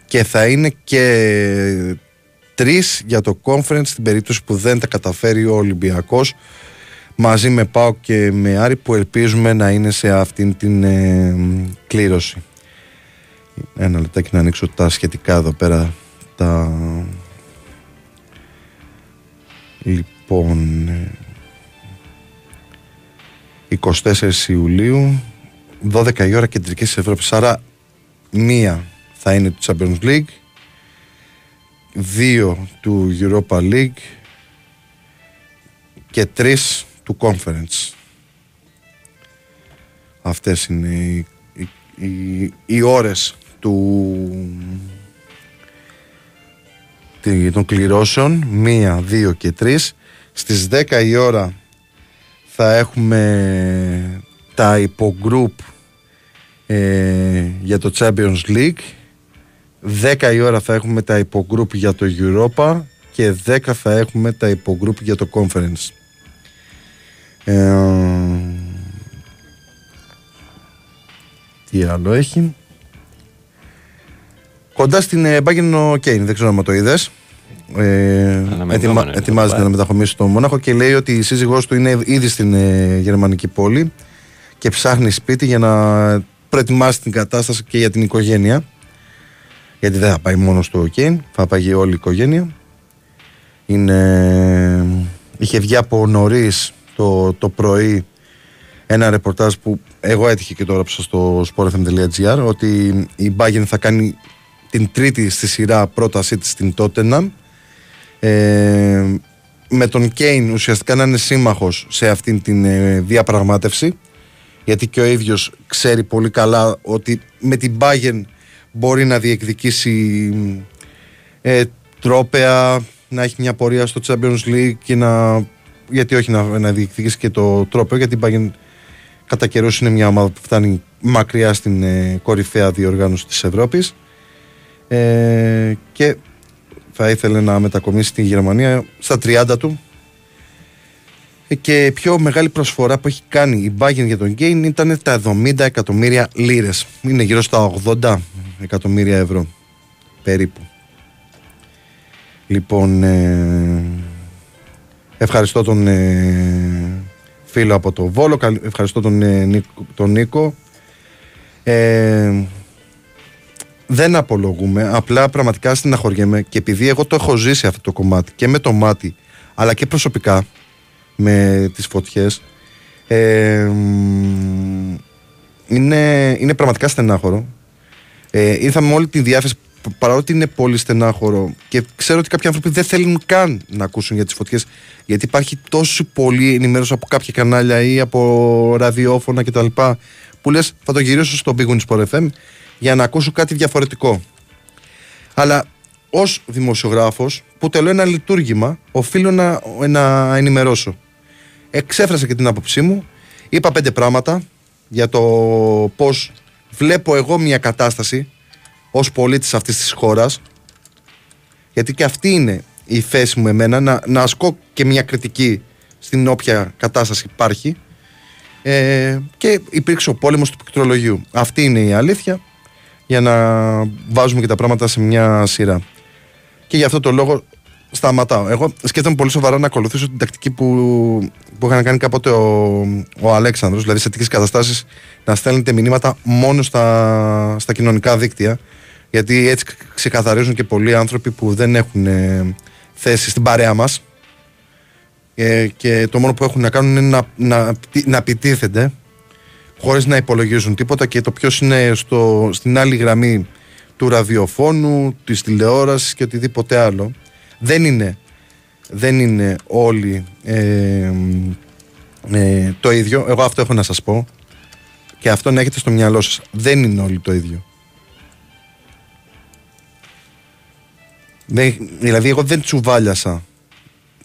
Και θα είναι και τρεις για το conference στην περίπτωση που δεν τα καταφέρει ο Ολυμπιακός μαζί με ΠΑΟ και με Άρη που ελπίζουμε να είναι σε αυτήν την ε, κλήρωση. Ένα λεπτάκι να ανοίξω τα σχετικά εδώ πέρα τα Λοιπόν, 24 Ιουλίου, 12 η ώρα κεντρικής Ευρώπης. Άρα, μία θα είναι του Champions League, δύο του Europa League και τρεις του Conference. Αυτές είναι οι, οι, οι, οι ώρες του των κληρώσεων, μία, δύο και τρεις. Στις 10 η ώρα θα έχουμε τα υπογκρουπ ε, για το Champions League. 10 η ώρα θα έχουμε τα υπογκρουπ για το Europa και 10 θα έχουμε τα υπογκρουπ για το Conference. Ε, Τι άλλο έχει; Κοντά στην ε, Bayern ο Κέιν, δεν ξέρω αν το είδες. Ε, ετοιμα, ετοιμάζεται να μεταχωμίσει στο Μόναχο και λέει ότι η σύζυγός του είναι ήδη στην ε, γερμανική πόλη και ψάχνει σπίτι για να προετοιμάσει την κατάσταση και για την οικογένεια. Γιατί δεν θα πάει μόνος στο Κέιν, θα πάει όλη η οικογένεια. Είναι, είχε βγει από νωρίς το, το πρωί ένα ρεπορτάζ που εγώ έτυχε και το έγραψα στο sportfm.gr ότι η Bayern θα κάνει την τρίτη στη σειρά πρότασή της στην Tottenham. Ε, με τον Κέιν ουσιαστικά να είναι σύμμαχος σε αυτήν την ε, διαπραγμάτευση γιατί και ο ίδιος ξέρει πολύ καλά ότι με την Bayern μπορεί να διεκδικήσει ε, τρόπεα να έχει μια πορεία στο Champions League και να γιατί όχι να, να διεκδικήσει και το τρόπαιο γιατί η Bayern κατά καιρό είναι μια ομάδα που φτάνει μακριά στην ε, κορυφαία διοργάνωση της Ευρώπης. Ε, και θα ήθελε να μετακομίσει στη Γερμανία στα 30 του. Και πιο μεγάλη προσφορά που έχει κάνει η Bayern για τον Γκέιν ήταν τα 70 εκατομμύρια λίρες. Είναι γύρω στα 80 εκατομμύρια ευρώ περίπου. Λοιπόν ε, ευχαριστώ τον ε, φίλο από το Βόλο. Ευχαριστώ τον, ε, τον Νίκο. Ε, δεν απολογούμε, απλά πραγματικά στεναχωριέμαι και επειδή εγώ το έχω ζήσει αυτό το κομμάτι και με το μάτι αλλά και προσωπικά με τις φωτιές ε, είναι, είναι πραγματικά στενάχωρο. Ε, ήρθαμε με όλη τη διάθεση παρότι είναι πολύ στενάχωρο και ξέρω ότι κάποιοι άνθρωποι δεν θέλουν καν να ακούσουν για τις φωτιές γιατί υπάρχει τόσο πολύ ενημέρωση από κάποια κανάλια ή από ραδιόφωνα κτλ που λες θα το γυρίσω στο Big Wings Sport FM για να ακούσω κάτι διαφορετικό. Αλλά ως δημοσιογράφος που τελώ ένα λειτουργήμα, οφείλω να, να ενημερώσω. Εξέφρασα και την άποψή μου, είπα πέντε πράγματα για το πώς βλέπω εγώ μια κατάσταση ως πολίτης αυτής της χώρας. Γιατί και αυτή είναι η θέση μου εμένα, να, να ασκώ και μια κριτική στην όποια κατάσταση υπάρχει. Ε, και υπήρξε ο πόλεμος του πληκτρολογίου. Αυτή είναι η αλήθεια για να βάζουμε και τα πράγματα σε μια σειρά. Και γι' αυτό το λόγο σταματάω. Εγώ σκέφτομαι πολύ σοβαρά να ακολουθήσω την τακτική που, που είχαν κάνει κάποτε ο, ο Αλέξανδρος, δηλαδή σε τέτοιες καταστάσεις να στέλνετε μηνύματα μόνο στα, στα κοινωνικά δίκτυα. Γιατί έτσι ξεκαθαρίζουν και πολλοί άνθρωποι που δεν έχουν ε, θέση στην παρέα μας. Ε, και το μόνο που έχουν να κάνουν είναι να, να, να επιτίθενται χωρίς να υπολογίζουν τίποτα και το ποιος είναι στο, στην άλλη γραμμή του ραδιοφώνου, της τηλεόρασης και οτιδήποτε άλλο. Δεν είναι, δεν είναι όλοι ε, ε, το ίδιο. Εγώ αυτό έχω να σας πω και αυτό να έχετε στο μυαλό σας. Δεν είναι όλοι το ίδιο. Δηλαδή εγώ δεν τσουβάλιασα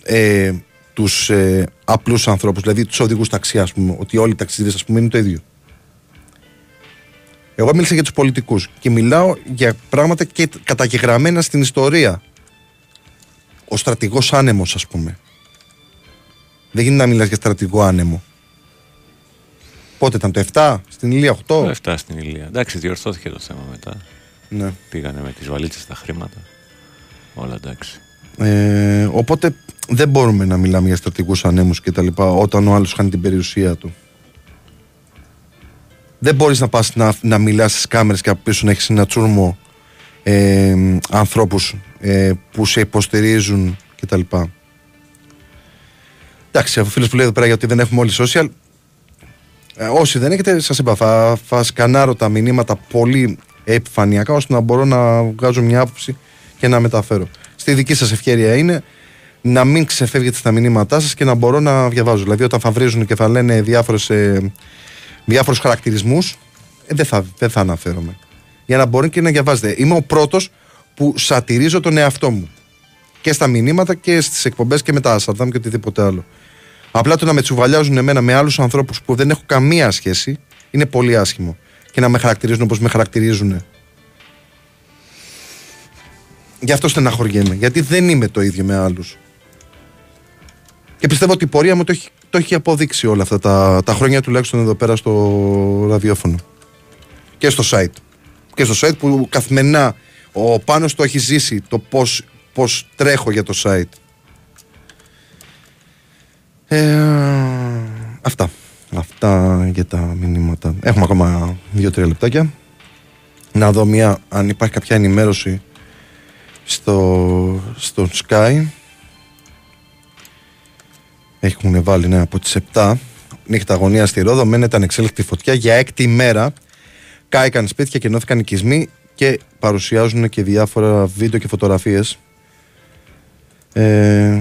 ε, τους ε, απλούς ανθρώπους, δηλαδή τους οδηγούς ταξιά, ότι όλοι οι ταξιδίε είναι το ίδιο. Εγώ μίλησα για τους πολιτικούς και μιλάω για πράγματα και καταγεγραμμένα στην ιστορία. Ο στρατηγός άνεμος, ας πούμε. Δεν γίνεται να μιλάς για στρατηγό άνεμο. Πότε ήταν το 7, στην Ηλία 8. Το 7 στην Ηλία. Εντάξει, διορθώθηκε το θέμα μετά. Ναι. Πήγανε με τις βαλίτσες τα χρήματα. Όλα εντάξει. Ε, οπότε δεν μπορούμε να μιλάμε για στρατηγού ανέμους και τα λοιπά όταν ο άλλος χάνει την περιουσία του. Δεν μπορείς να πας να, να μιλάς στις κάμερες και από πίσω να έχεις ένα τσούρμο ε, ανθρώπους ε, που σε υποστηρίζουν κτλ. Εντάξει, αφού φίλος που λέει εδώ πέρα γιατί δεν έχουμε όλοι social, ε, όσοι δεν έχετε, σας είπα, θα, θα σκανάρω τα μηνύματα πολύ επιφανειακά ώστε να μπορώ να βγάζω μια άποψη και να μεταφέρω. Στη δική σας ευκαιρία είναι να μην ξεφεύγετε στα μηνύματά σας και να μπορώ να διαβάζω. Δηλαδή, όταν θα βρίζουν και θα λένε διάφορους χαρακτηρισμούς, ε, δεν, θα, δεν θα αναφέρομαι. Για να μπορεί και να διαβάζετε. Είμαι ο πρώτος που σατυρίζω τον εαυτό μου. Και στα μηνύματα και στις εκπομπές και με τα Άσαρδαμ και οτιδήποτε άλλο. Απλά το να με τσουβαλιάζουν εμένα με άλλους ανθρώπους που δεν έχω καμία σχέση είναι πολύ άσχημο. Και να με χαρακτηρίζουν όπως με χαρακτηρίζουν Γι' αυτό στεναχωριέμαι. Γιατί δεν είμαι το ίδιο με άλλους. Και πιστεύω ότι η πορεία μου το έχει, το έχει αποδείξει όλα αυτά τα, τα χρόνια τουλάχιστον εδώ πέρα στο ραδιόφωνο. Και στο site. Και στο site που καθημερινά ο Πάνος το έχει ζήσει το πώς, πώς τρέχω για το site. Ε, αυτά. Αυτά για τα μηνύματα. Έχουμε ακόμα δύο-τρία λεπτάκια. Να δω μια, αν υπάρχει κάποια ενημέρωση στο, στο Sky. Έχουν βάλει ναι, από τις 7 νύχτα αγωνία στη Ρόδο. Μένεται ανεξέλεκτη φωτιά για έκτη ημέρα. Κάηκαν σπίτια και ενώθηκαν οικισμοί και παρουσιάζουν και διάφορα βίντεο και φωτογραφίες. Ε,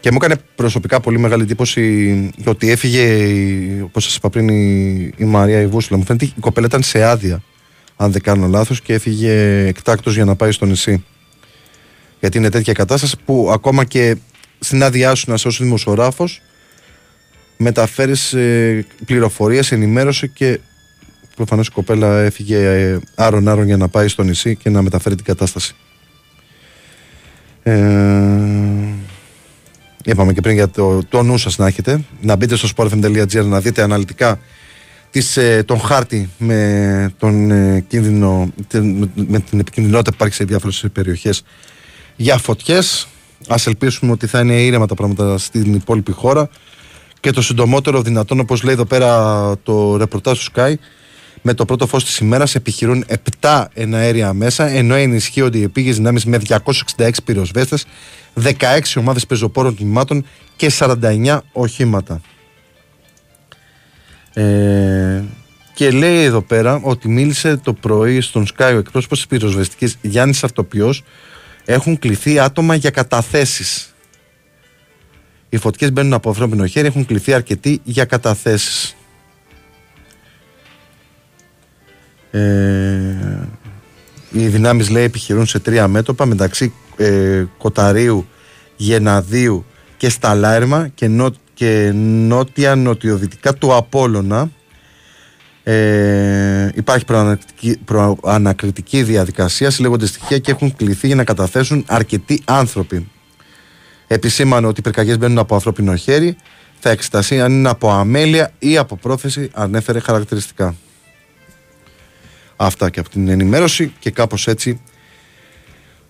και μου έκανε προσωπικά πολύ μεγάλη εντύπωση ότι έφυγε, όπως σας είπα πριν, η, η Μαρία η Βούσουλα. Μου φαίνεται η κοπέλα ήταν σε άδεια, αν δεν κάνω λάθος, και έφυγε εκτάκτο για να πάει στο νησί. Γιατί είναι τέτοια κατάσταση που ακόμα και στην άδειά σου να είσαι ως δημοσιογράφος, μεταφέρεις ε, πληροφορίες, ενημέρωση και προφανώς η κοπέλα έφυγε άρον-άρον για να πάει στο νησί και να μεταφέρει την κατάσταση. Ε, είπαμε και πριν για το, το νου σας να έχετε να μπείτε στο sportfm.gr να δείτε αναλυτικά τις, ε, τον χάρτη με, τον, ε, κίνδυνο, με την επικίνδυνοτητα που υπάρχει σε διάφορες περιοχές για φωτιές ας ελπίσουμε ότι θα είναι ήρεμα τα πράγματα στην υπόλοιπη χώρα και το συντομότερο δυνατόν όπως λέει εδώ πέρα το ρεπορτάζ του Sky με το πρώτο φως της ημέρας επιχειρούν 7 εναέρια μέσα ενώ ενισχύονται οι επίγειες δυνάμεις με 266 πυροσβέστες 16 ομάδες πεζοπόρων τμήματων και 49 οχήματα. Ε, και λέει εδώ πέρα ότι μίλησε το πρωί στον Sky ο εκπρόσωπος της πυροσβεστικής Γιάννης Αυτοποιός έχουν κληθεί άτομα για καταθέσεις. Οι φωτιές μπαίνουν από ανθρώπινο χέρι, έχουν κληθεί αρκετοί για καταθέσεις. Ε, οι δυνάμεις λέει επιχειρούν σε τρία μέτωπα μεταξύ ε, Κοταρίου, Γεναδίου και Σταλάρμα και, νο, και νότια νοτιοδυτικά του Απόλλωνα ε, υπάρχει προανακριτική, διαδικασία, συλλέγονται στοιχεία και έχουν κληθεί για να καταθέσουν αρκετοί άνθρωποι. Επισήμανε ότι οι πυρκαγιές μπαίνουν από ανθρώπινο χέρι, θα εξεταστεί αν είναι από αμέλεια ή από πρόθεση, ανέφερε χαρακτηριστικά. Αυτά και από την ενημέρωση και κάπως έτσι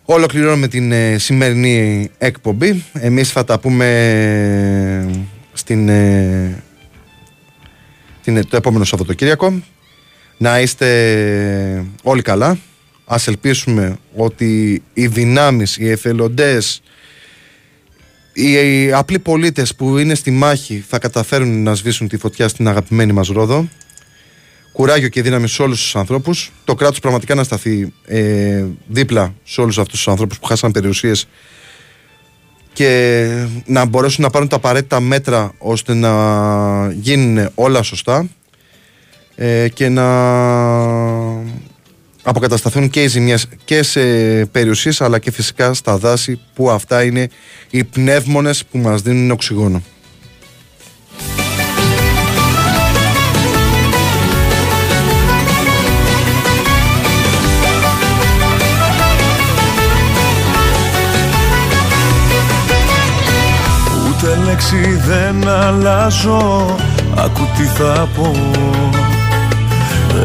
ολοκληρώνουμε την ε, σημερινή εκπομπή. Εμείς θα τα πούμε στην, ε, την, το επόμενο Σαββατοκύριακο. Να είστε όλοι καλά. Ας ελπίσουμε ότι οι δυνάμεις, οι εθελοντές, οι, οι απλοί πολίτες που είναι στη μάχη θα καταφέρουν να σβήσουν τη φωτιά στην αγαπημένη μας Ρόδο κουράγιο και δύναμη σε όλους τους ανθρώπους. Το κράτος πραγματικά να σταθεί ε, δίπλα σε όλους αυτούς τους ανθρώπους που χάσαν περιουσίες και να μπορέσουν να πάρουν τα απαραίτητα μέτρα ώστε να γίνουν όλα σωστά ε, και να αποκατασταθούν και οι ζημιές και σε περιουσίες αλλά και φυσικά στα δάση που αυτά είναι οι πνεύμονες που μας δίνουν οξυγόνο. Λέξη δεν αλλάζω. Ακού τι θα πω.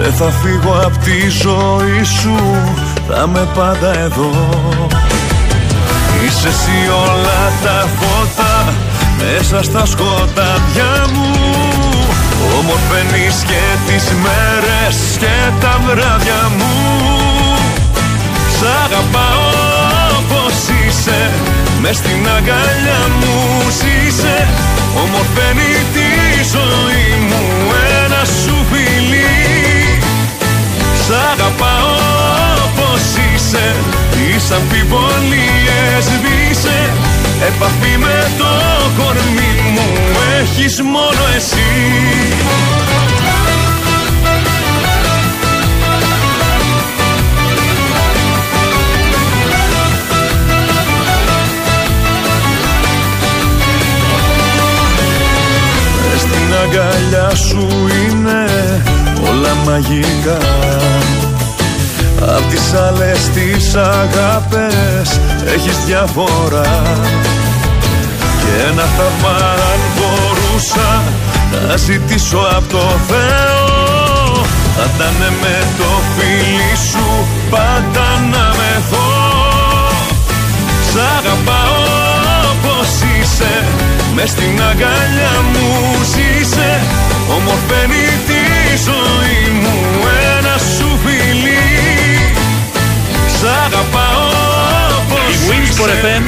Δεν θα φύγω απ' τη ζωή σου. Θα με πάντα εδώ. Είσαι εσύ όλα τα φώτα Μέσα στα σκοτάδια μου. Ομορφαίνεις και τις μέρες και τα βράδια μου. Σ' αγαπάω όπως είσαι με στην αγκαλιά μου ζήσε Ομορφαίνει τη ζωή μου ένα σου φιλί Σ' αγαπάω όπως είσαι Τις αμφιβολίες σβήσε Επαφή με το κορμί μου έχεις μόνο εσύ αγκαλιά σου είναι όλα μαγικά. Απ' τις άλλες τις αγάπες έχεις διαφορά. Και ένα θαύμα αν μπορούσα να ζητήσω από το Θεό. Θα ήταν με το φίλι σου πάντα να με δω. Σ' αγαπάω όπως είσαι Μες στην αγκαλιά μου ζήσε Ομορφαίνει τη ζωή μου ένα σου φιλί. Σ' αγαπάω όπως Η Winsport FM